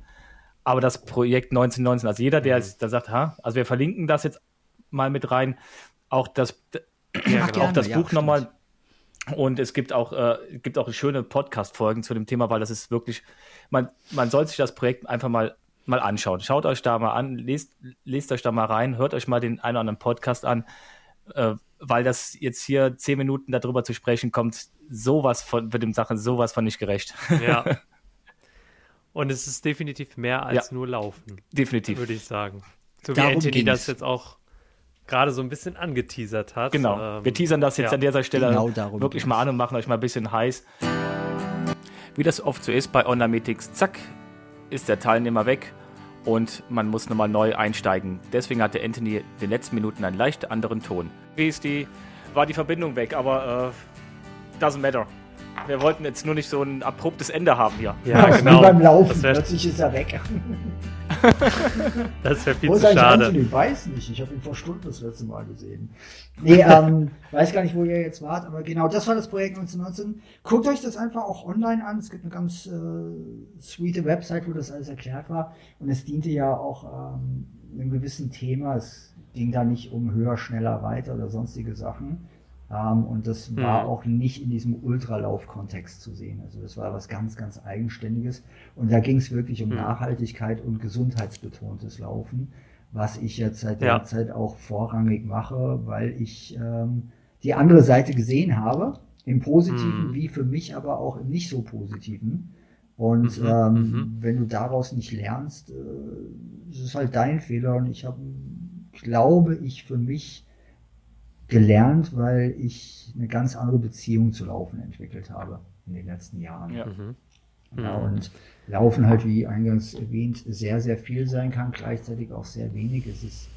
Aber das Projekt 1919, also jeder, der, mhm. der sagt, ha, also wir verlinken das jetzt mal mit rein. Auch das, ja, [clears throat] genau, auch das Buch ja, nochmal. Und es gibt auch, äh, gibt auch schöne Podcast-Folgen zu dem Thema, weil das ist wirklich, man, man soll sich das Projekt einfach mal, mal anschauen. Schaut euch da mal an, lest, lest euch da mal rein, hört euch mal den einen oder anderen Podcast an, äh, weil das jetzt hier zehn Minuten darüber zu sprechen kommt, sowas von, wird dem Sache sowas von nicht gerecht. Ja. [laughs] Und es ist definitiv mehr als ja, nur Laufen. Definitiv. Würde ich sagen. So wie Darum Anthony ging's. das jetzt auch gerade so ein bisschen angeteasert hat. Genau. Ähm, wir teasern das jetzt ja. an dieser Stelle genau wirklich mal an und machen euch mal ein bisschen heiß. Wie das oft so ist bei Online-Meetings, zack, ist der Teilnehmer weg und man muss nochmal neu einsteigen. Deswegen hatte Anthony in den letzten Minuten einen leicht anderen Ton. Wie ist die, war die Verbindung weg, aber äh, doesn't matter. Wir wollten jetzt nur nicht so ein abruptes Ende haben hier. Ja, ja [laughs] genau. Wie beim Laufen, plötzlich ist er weg. [laughs] das wäre viel wo zu schade. Ich weiß nicht, ich habe ihn vor Stunden das letzte Mal gesehen. Nee, [laughs] ähm, weiß gar nicht, wo ihr jetzt wart, aber genau, das war das Projekt 1919. Guckt euch das einfach auch online an. Es gibt eine ganz äh, sweete Website, wo das alles erklärt war. Und es diente ja auch ähm, einem gewissen Thema. Es ging da nicht um höher, schneller, weiter oder sonstige Sachen ähm, und das mhm. war auch nicht in diesem Ultralauf-Kontext zu sehen. Also das war was ganz, ganz Eigenständiges. Und da ging es wirklich um mhm. Nachhaltigkeit und gesundheitsbetontes Laufen, was ich jetzt seit der ja. Zeit auch vorrangig mache, weil ich ähm, die andere Seite gesehen habe, im Positiven mhm. wie für mich aber auch im nicht so Positiven. Und mhm. ähm, mhm. wenn du daraus nicht lernst, äh, ist es halt dein Fehler. Und ich habe, glaube ich, für mich gelernt, weil ich eine ganz andere Beziehung zu Laufen entwickelt habe in den letzten Jahren. Ja. Mhm. Ja, und Laufen halt, wie eingangs erwähnt, sehr, sehr viel sein kann, gleichzeitig auch sehr wenig. Es ist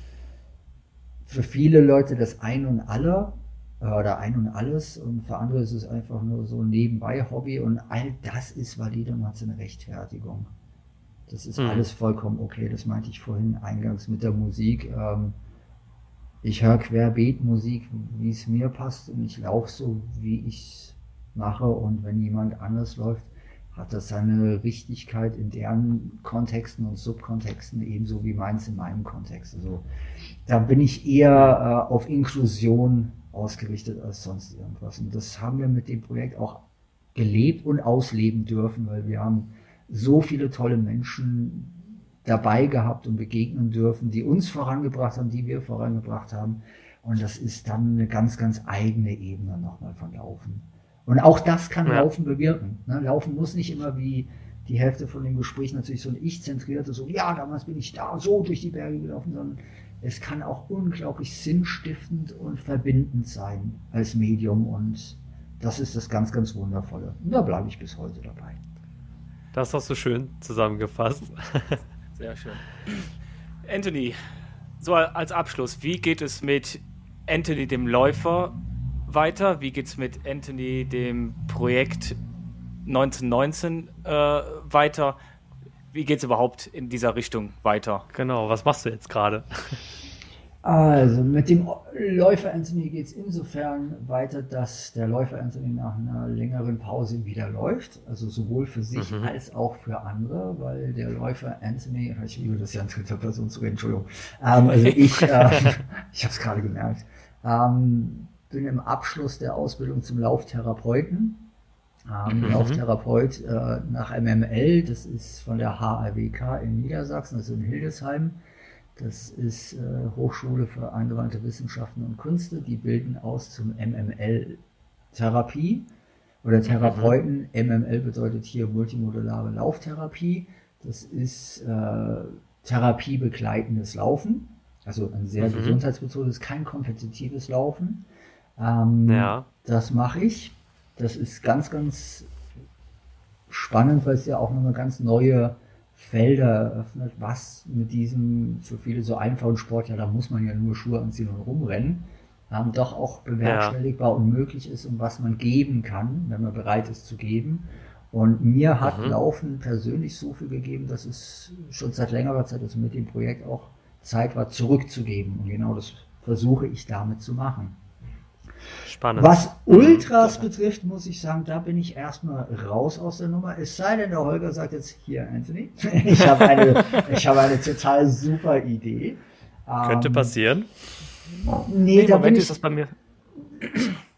für viele Leute das Ein und Alle äh, oder Ein und Alles und für andere ist es einfach nur so ein Nebenbei-Hobby und all das ist valide und hat seine Rechtfertigung. Das ist mhm. alles vollkommen okay. Das meinte ich vorhin eingangs mit der Musik. Ähm, ich höre querbeet Musik, wie es mir passt und ich laufe so, wie ich mache und wenn jemand anders läuft, hat das seine Richtigkeit in deren Kontexten und Subkontexten ebenso wie meins in meinem Kontext. Also da bin ich eher äh, auf Inklusion ausgerichtet als sonst irgendwas. Und das haben wir mit dem Projekt auch gelebt und ausleben dürfen, weil wir haben so viele tolle Menschen dabei gehabt und begegnen dürfen, die uns vorangebracht haben, die wir vorangebracht haben. Und das ist dann eine ganz, ganz eigene Ebene nochmal von Laufen. Und auch das kann ja. Laufen bewirken. Ne? Laufen muss nicht immer wie die Hälfte von dem Gespräch natürlich so ein Ich-zentrierte, so, ja, damals bin ich da so durch die Berge gelaufen, sondern es kann auch unglaublich sinnstiftend und verbindend sein als Medium und das ist das ganz, ganz Wundervolle. Und da bleibe ich bis heute dabei. Das hast du schön zusammengefasst. [laughs] Sehr schön. [clears throat] Anthony, so als Abschluss, wie geht es mit Anthony dem Läufer weiter? Wie geht es mit Anthony dem Projekt 1919 äh, weiter? Wie geht es überhaupt in dieser Richtung weiter? Genau, was machst du jetzt gerade? [laughs] Also mit dem Läufer Anthony geht es insofern weiter, dass der Läufer Anthony nach einer längeren Pause wieder läuft. Also sowohl für sich mhm. als auch für andere, weil der Läufer Anthony, ich liebe das ja in dritter Person zu reden, Entschuldigung. Ähm, also [laughs] ich, äh, [laughs] ich habe es gerade gemerkt, ähm, bin im Abschluss der Ausbildung zum Lauftherapeuten. Ähm, mhm. Lauftherapeut äh, nach MML, das ist von der HAWK in Niedersachsen, also in Hildesheim. Das ist äh, Hochschule für angewandte Wissenschaften und Künste. Die bilden aus zum MML-Therapie oder Therapeuten. MML bedeutet hier multimodulare Lauftherapie. Das ist äh, therapiebegleitendes Laufen. Also ein sehr mhm. gesundheitsbezogenes, kein kompetitives Laufen. Ähm, ja. Das mache ich. Das ist ganz, ganz spannend, weil es ja auch noch eine ganz neue Felder eröffnet, was mit diesem für viele so einfachen Sport, ja, da muss man ja nur Schuhe anziehen und rumrennen, ähm, doch auch bewerkstelligbar ja. und möglich ist und was man geben kann, wenn man bereit ist zu geben. Und mir hat mhm. Laufen persönlich so viel gegeben, dass es schon seit längerer Zeit, also mit dem Projekt auch Zeit war, zurückzugeben. Und genau das versuche ich damit zu machen. Spannend. Was Ultras betrifft, muss ich sagen, da bin ich erstmal raus aus der Nummer. Es sei denn, der Holger sagt jetzt, hier, Anthony, [laughs] ich habe eine, ich habe eine total super Idee. Könnte ähm, passieren. Nee, nee da Moment bin ich, ist das bei mir.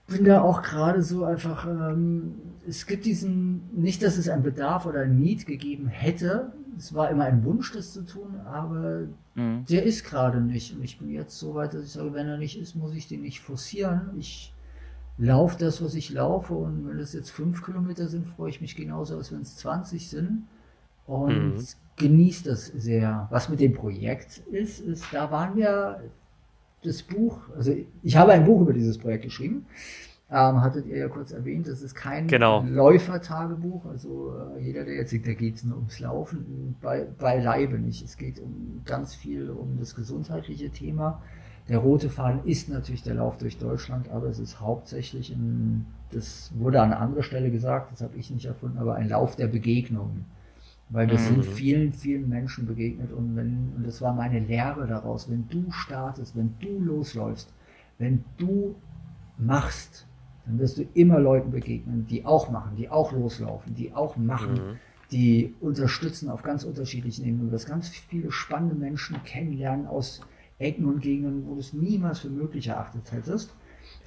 bin da auch gerade so einfach, ähm, es gibt diesen, nicht, dass es einen Bedarf oder ein Need gegeben hätte. Es war immer ein Wunsch, das zu tun, aber mhm. der ist gerade nicht. Und ich bin jetzt so weit, dass ich sage, wenn er nicht ist, muss ich den nicht forcieren. Ich laufe das, was ich laufe. Und wenn es jetzt fünf Kilometer sind, freue ich mich genauso, als wenn es 20 sind. Und mhm. genieße das sehr. Was mit dem Projekt ist, ist, da waren wir das Buch, also ich habe ein Buch über dieses Projekt geschrieben. Ähm, hattet ihr ja kurz erwähnt, das ist kein genau. Läufertagebuch. Also äh, jeder, der jetzt denkt, da geht es nur ums Laufen, bei, beileibe nicht. Es geht um ganz viel um das gesundheitliche Thema. Der rote Faden ist natürlich der Lauf durch Deutschland, aber es ist hauptsächlich, ein, das wurde an anderer Stelle gesagt, das habe ich nicht erfunden, aber ein Lauf der Begegnungen. Weil wir mhm. sind vielen, vielen Menschen begegnet und wenn, und das war meine Lehre daraus, wenn du startest, wenn du losläufst, wenn du machst, dann wirst du immer Leuten begegnen, die auch machen, die auch loslaufen, die auch machen, mhm. die unterstützen auf ganz unterschiedlichen Ebenen. Du wirst ganz viele spannende Menschen kennenlernen aus Ecken und Gegenden, wo du es niemals für möglich erachtet hättest.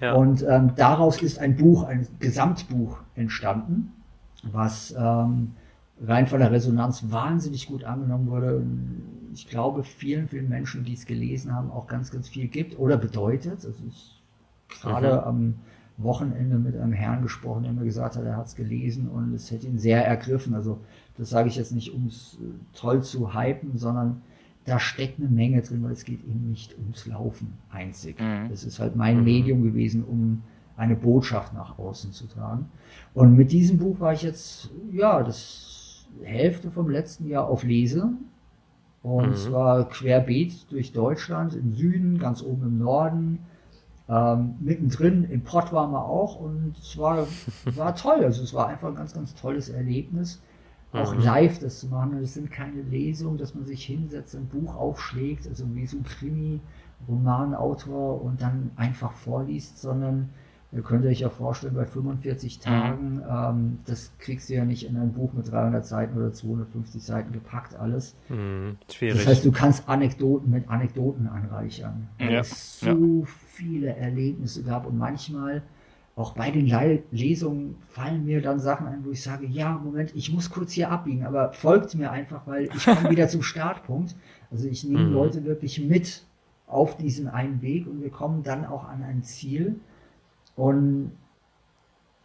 Ja. Und ähm, daraus ist ein Buch, ein Gesamtbuch entstanden, was ähm, rein von der Resonanz wahnsinnig gut angenommen wurde. Ich glaube, vielen, vielen Menschen, die es gelesen haben, auch ganz, ganz viel gibt oder bedeutet. Also ich gerade mhm. am Wochenende mit einem Herrn gesprochen, der mir gesagt hat, er hat es gelesen und es hätte ihn sehr ergriffen. Also das sage ich jetzt nicht, um es äh, toll zu hypen, sondern da steckt eine Menge drin, weil es geht eben nicht ums Laufen einzig. Mhm. Das ist halt mein mhm. Medium gewesen, um eine Botschaft nach außen zu tragen. Und mit diesem Buch war ich jetzt, ja, das Hälfte vom letzten Jahr auf Lese. Und mhm. zwar querbeet durch Deutschland, im Süden, ganz oben im Norden, ähm, mittendrin im Pott waren wir auch und es war, war toll. Also es war einfach ein ganz, ganz tolles Erlebnis, auch mhm. live das zu machen. Es sind keine Lesungen, dass man sich hinsetzt, ein Buch aufschlägt, also wie so ein Krimi, Romanautor und dann einfach vorliest, sondern Ihr könnt euch ja vorstellen, bei 45 mhm. Tagen, ähm, das kriegst du ja nicht in ein Buch mit 300 Seiten oder 250 Seiten gepackt alles. Mhm, schwierig. Das heißt, du kannst Anekdoten mit Anekdoten anreichern. Ja. Viele Erlebnisse gab und manchmal auch bei den Lesungen fallen mir dann Sachen ein, wo ich sage, ja, Moment, ich muss kurz hier abbiegen, aber folgt mir einfach, weil ich komme wieder zum Startpunkt. Also ich nehme [laughs] mhm. Leute wirklich mit auf diesen einen Weg und wir kommen dann auch an ein Ziel. Und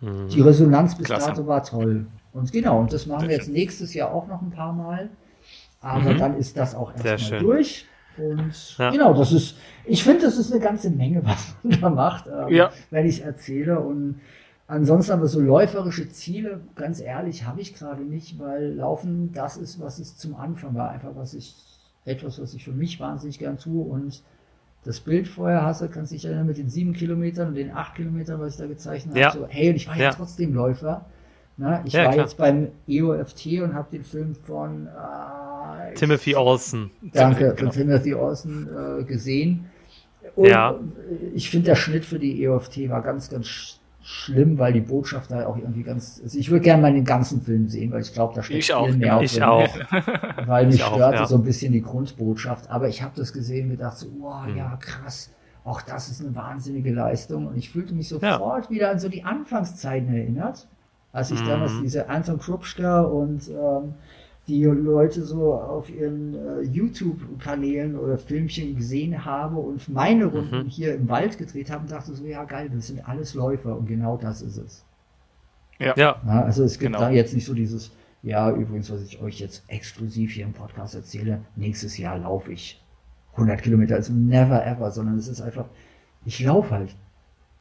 mhm. die Resonanz bis Klasse. dato war toll. Und genau, und das machen wir jetzt nächstes Jahr auch noch ein paar Mal. Aber mhm. dann ist das auch erstmal durch. Und ja. genau, das ist, ich finde, das ist eine ganze Menge, was man da macht, ähm, ja. wenn ich es erzähle. Und ansonsten aber so läuferische Ziele, ganz ehrlich, habe ich gerade nicht, weil Laufen das ist, was es zum Anfang war. Einfach was ich, etwas, was ich für mich wahnsinnig gern tue. Und das Bild vorher hast, du kannst dich erinnern mit den sieben Kilometern und den acht Kilometern, was ich da gezeichnet ja. habe. So, hey, und ich war ja, trotzdem Läufer. Na, ich war klar. jetzt beim EOFT und habe den Film von äh, Timothy Olsen. Danke, Timothy, genau. von Timothy Olsen äh, gesehen. Und ja. ich finde, der Schnitt für die EOFT war ganz, ganz schlimm, weil die Botschaft da auch irgendwie ganz. Also ich würde gerne mal den ganzen Film sehen, weil ich glaube, da steckt ich viel mehr auch, [laughs] Ich auch. Weil mich störte ja. so ein bisschen die Grundbotschaft. Aber ich habe das gesehen und gedacht so, oh hm. ja, krass. Auch das ist eine wahnsinnige Leistung. Und ich fühlte mich sofort ja. wieder an so die Anfangszeiten erinnert, als ich mhm. damals diese Anton Krupschka und ähm, die Leute so auf ihren äh, YouTube-Kanälen oder Filmchen gesehen habe und meine mhm. Runden mhm. hier im Wald gedreht haben, dachte so, ja geil, das sind alles Läufer und genau das ist es. Ja. ja. ja also es gibt genau. da jetzt nicht so dieses, ja, übrigens, was ich euch jetzt exklusiv hier im Podcast erzähle, nächstes Jahr laufe ich 100 Kilometer, also never ever, sondern es ist einfach, ich laufe halt.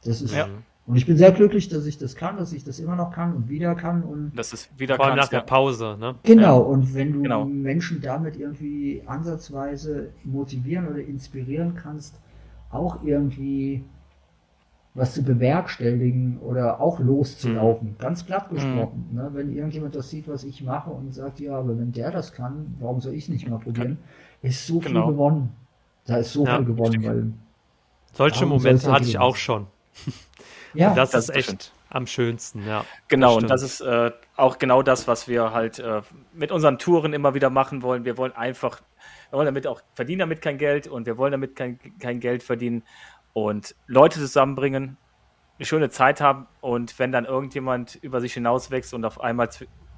Das ist, ja. Und ich bin sehr glücklich, dass ich das kann, dass ich das immer noch kann und wieder kann. Und das ist wieder Vor allem nach der Pause, ne? Genau, ja. und wenn du genau. Menschen damit irgendwie ansatzweise motivieren oder inspirieren kannst, auch irgendwie was zu bewerkstelligen oder auch loszulaufen, mhm. ganz platt gesprochen. Mhm. Ne? Wenn irgendjemand das sieht, was ich mache und sagt, ja, aber wenn der das kann, warum soll ich es nicht mal probieren, ist so genau. viel gewonnen. Da ist so ja, viel gewonnen, weil. Solche Momente hatte ich auch schon. Ja, das, das, ist echt bestimmt. am schönsten, ja. Genau, und das ist äh, auch genau das, was wir halt äh, mit unseren Touren immer wieder machen wollen. Wir wollen einfach, wir wollen damit auch verdienen damit kein Geld und wir wollen damit kein, kein Geld verdienen und Leute zusammenbringen, eine schöne Zeit haben und wenn dann irgendjemand über sich hinauswächst und auf einmal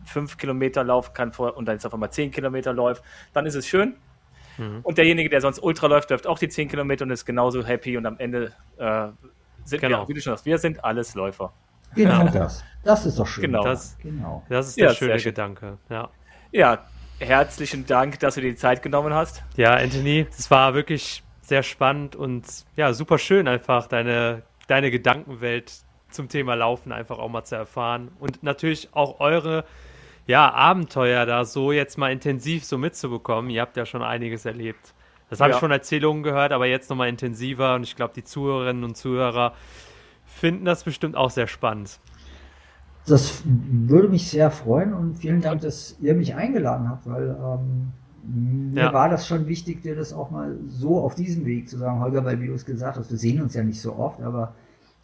fünf Kilometer laufen kann vor, und dann jetzt auf einmal zehn Kilometer läuft, dann ist es schön. Mhm. Und derjenige, der sonst Ultra läuft, läuft auch die zehn Kilometer und ist genauso happy und am Ende äh, sind genau. wir, wie du schon sagst, wir sind alles Läufer. Genau das. Das ist doch schön. Genau. Das, genau. das ist der ja, schöne Gedanke. Ja. ja, herzlichen Dank, dass du dir die Zeit genommen hast. Ja, Anthony, das war wirklich sehr spannend und ja, super schön einfach deine, deine Gedankenwelt zum Thema Laufen einfach auch mal zu erfahren und natürlich auch eure ja, Abenteuer da so jetzt mal intensiv so mitzubekommen. Ihr habt ja schon einiges erlebt. Das habe ja. ich schon Erzählungen gehört, aber jetzt nochmal intensiver und ich glaube, die Zuhörerinnen und Zuhörer finden das bestimmt auch sehr spannend. Das würde mich sehr freuen und vielen Dank, dass ihr mich eingeladen habt, weil ähm, mir ja. war das schon wichtig, dir das auch mal so auf diesem Weg zu sagen, Holger, weil wie du es gesagt hast, wir sehen uns ja nicht so oft, aber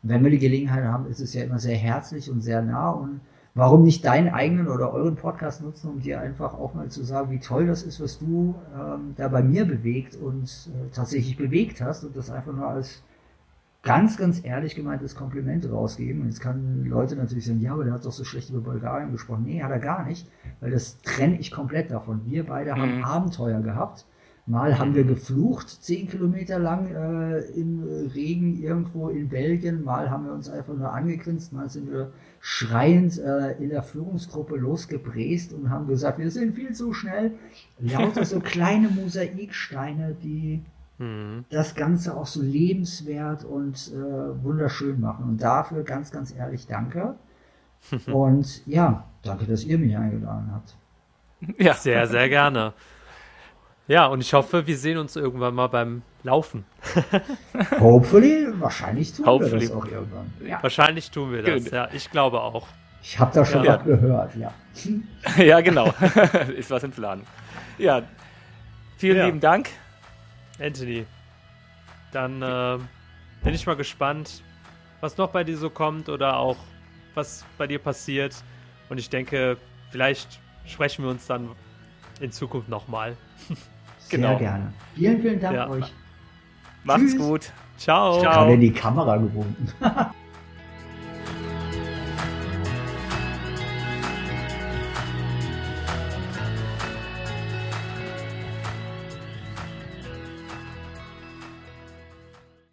wenn wir die Gelegenheit haben, ist es ja immer sehr herzlich und sehr nah und warum nicht deinen eigenen oder euren Podcast nutzen, um dir einfach auch mal zu sagen, wie toll das ist, was du ähm, da bei mir bewegt und äh, tatsächlich bewegt hast und das einfach nur als ganz, ganz ehrlich gemeintes Kompliment rausgeben. Und jetzt kann Leute natürlich sagen, ja, aber der hat doch so schlecht über Bulgarien gesprochen. Nee, hat er gar nicht, weil das trenne ich komplett davon. Wir beide mhm. haben Abenteuer gehabt Mal haben wir geflucht, zehn Kilometer lang äh, im Regen irgendwo in Belgien. Mal haben wir uns einfach nur angegrinst. Mal sind wir schreiend äh, in der Führungsgruppe losgebräst und haben gesagt, wir sind viel zu schnell. Lauter so [laughs] kleine Mosaiksteine, die mhm. das Ganze auch so lebenswert und äh, wunderschön machen. Und dafür ganz, ganz ehrlich danke. [laughs] und ja, danke, dass ihr mich eingeladen habt. Ja, sehr, sehr gerne. Ja, und ich hoffe, wir sehen uns irgendwann mal beim Laufen. [laughs] Hopefully, wahrscheinlich tun Hopefully. wir das auch irgendwann. Ja. Wahrscheinlich tun wir das, ja. Ich glaube auch. Ich habe da schon ja. was gehört, ja. [laughs] ja, genau. [laughs] Ist was im Plan. Ja, vielen ja. lieben Dank. Anthony, dann äh, bin ich mal gespannt, was noch bei dir so kommt oder auch was bei dir passiert. Und ich denke, vielleicht sprechen wir uns dann in Zukunft nochmal. Sehr genau. gerne. Vielen, vielen Dank ja. euch. Macht's Tschüss. gut. Ciao. Ich habe in die Kamera gewunken. [laughs]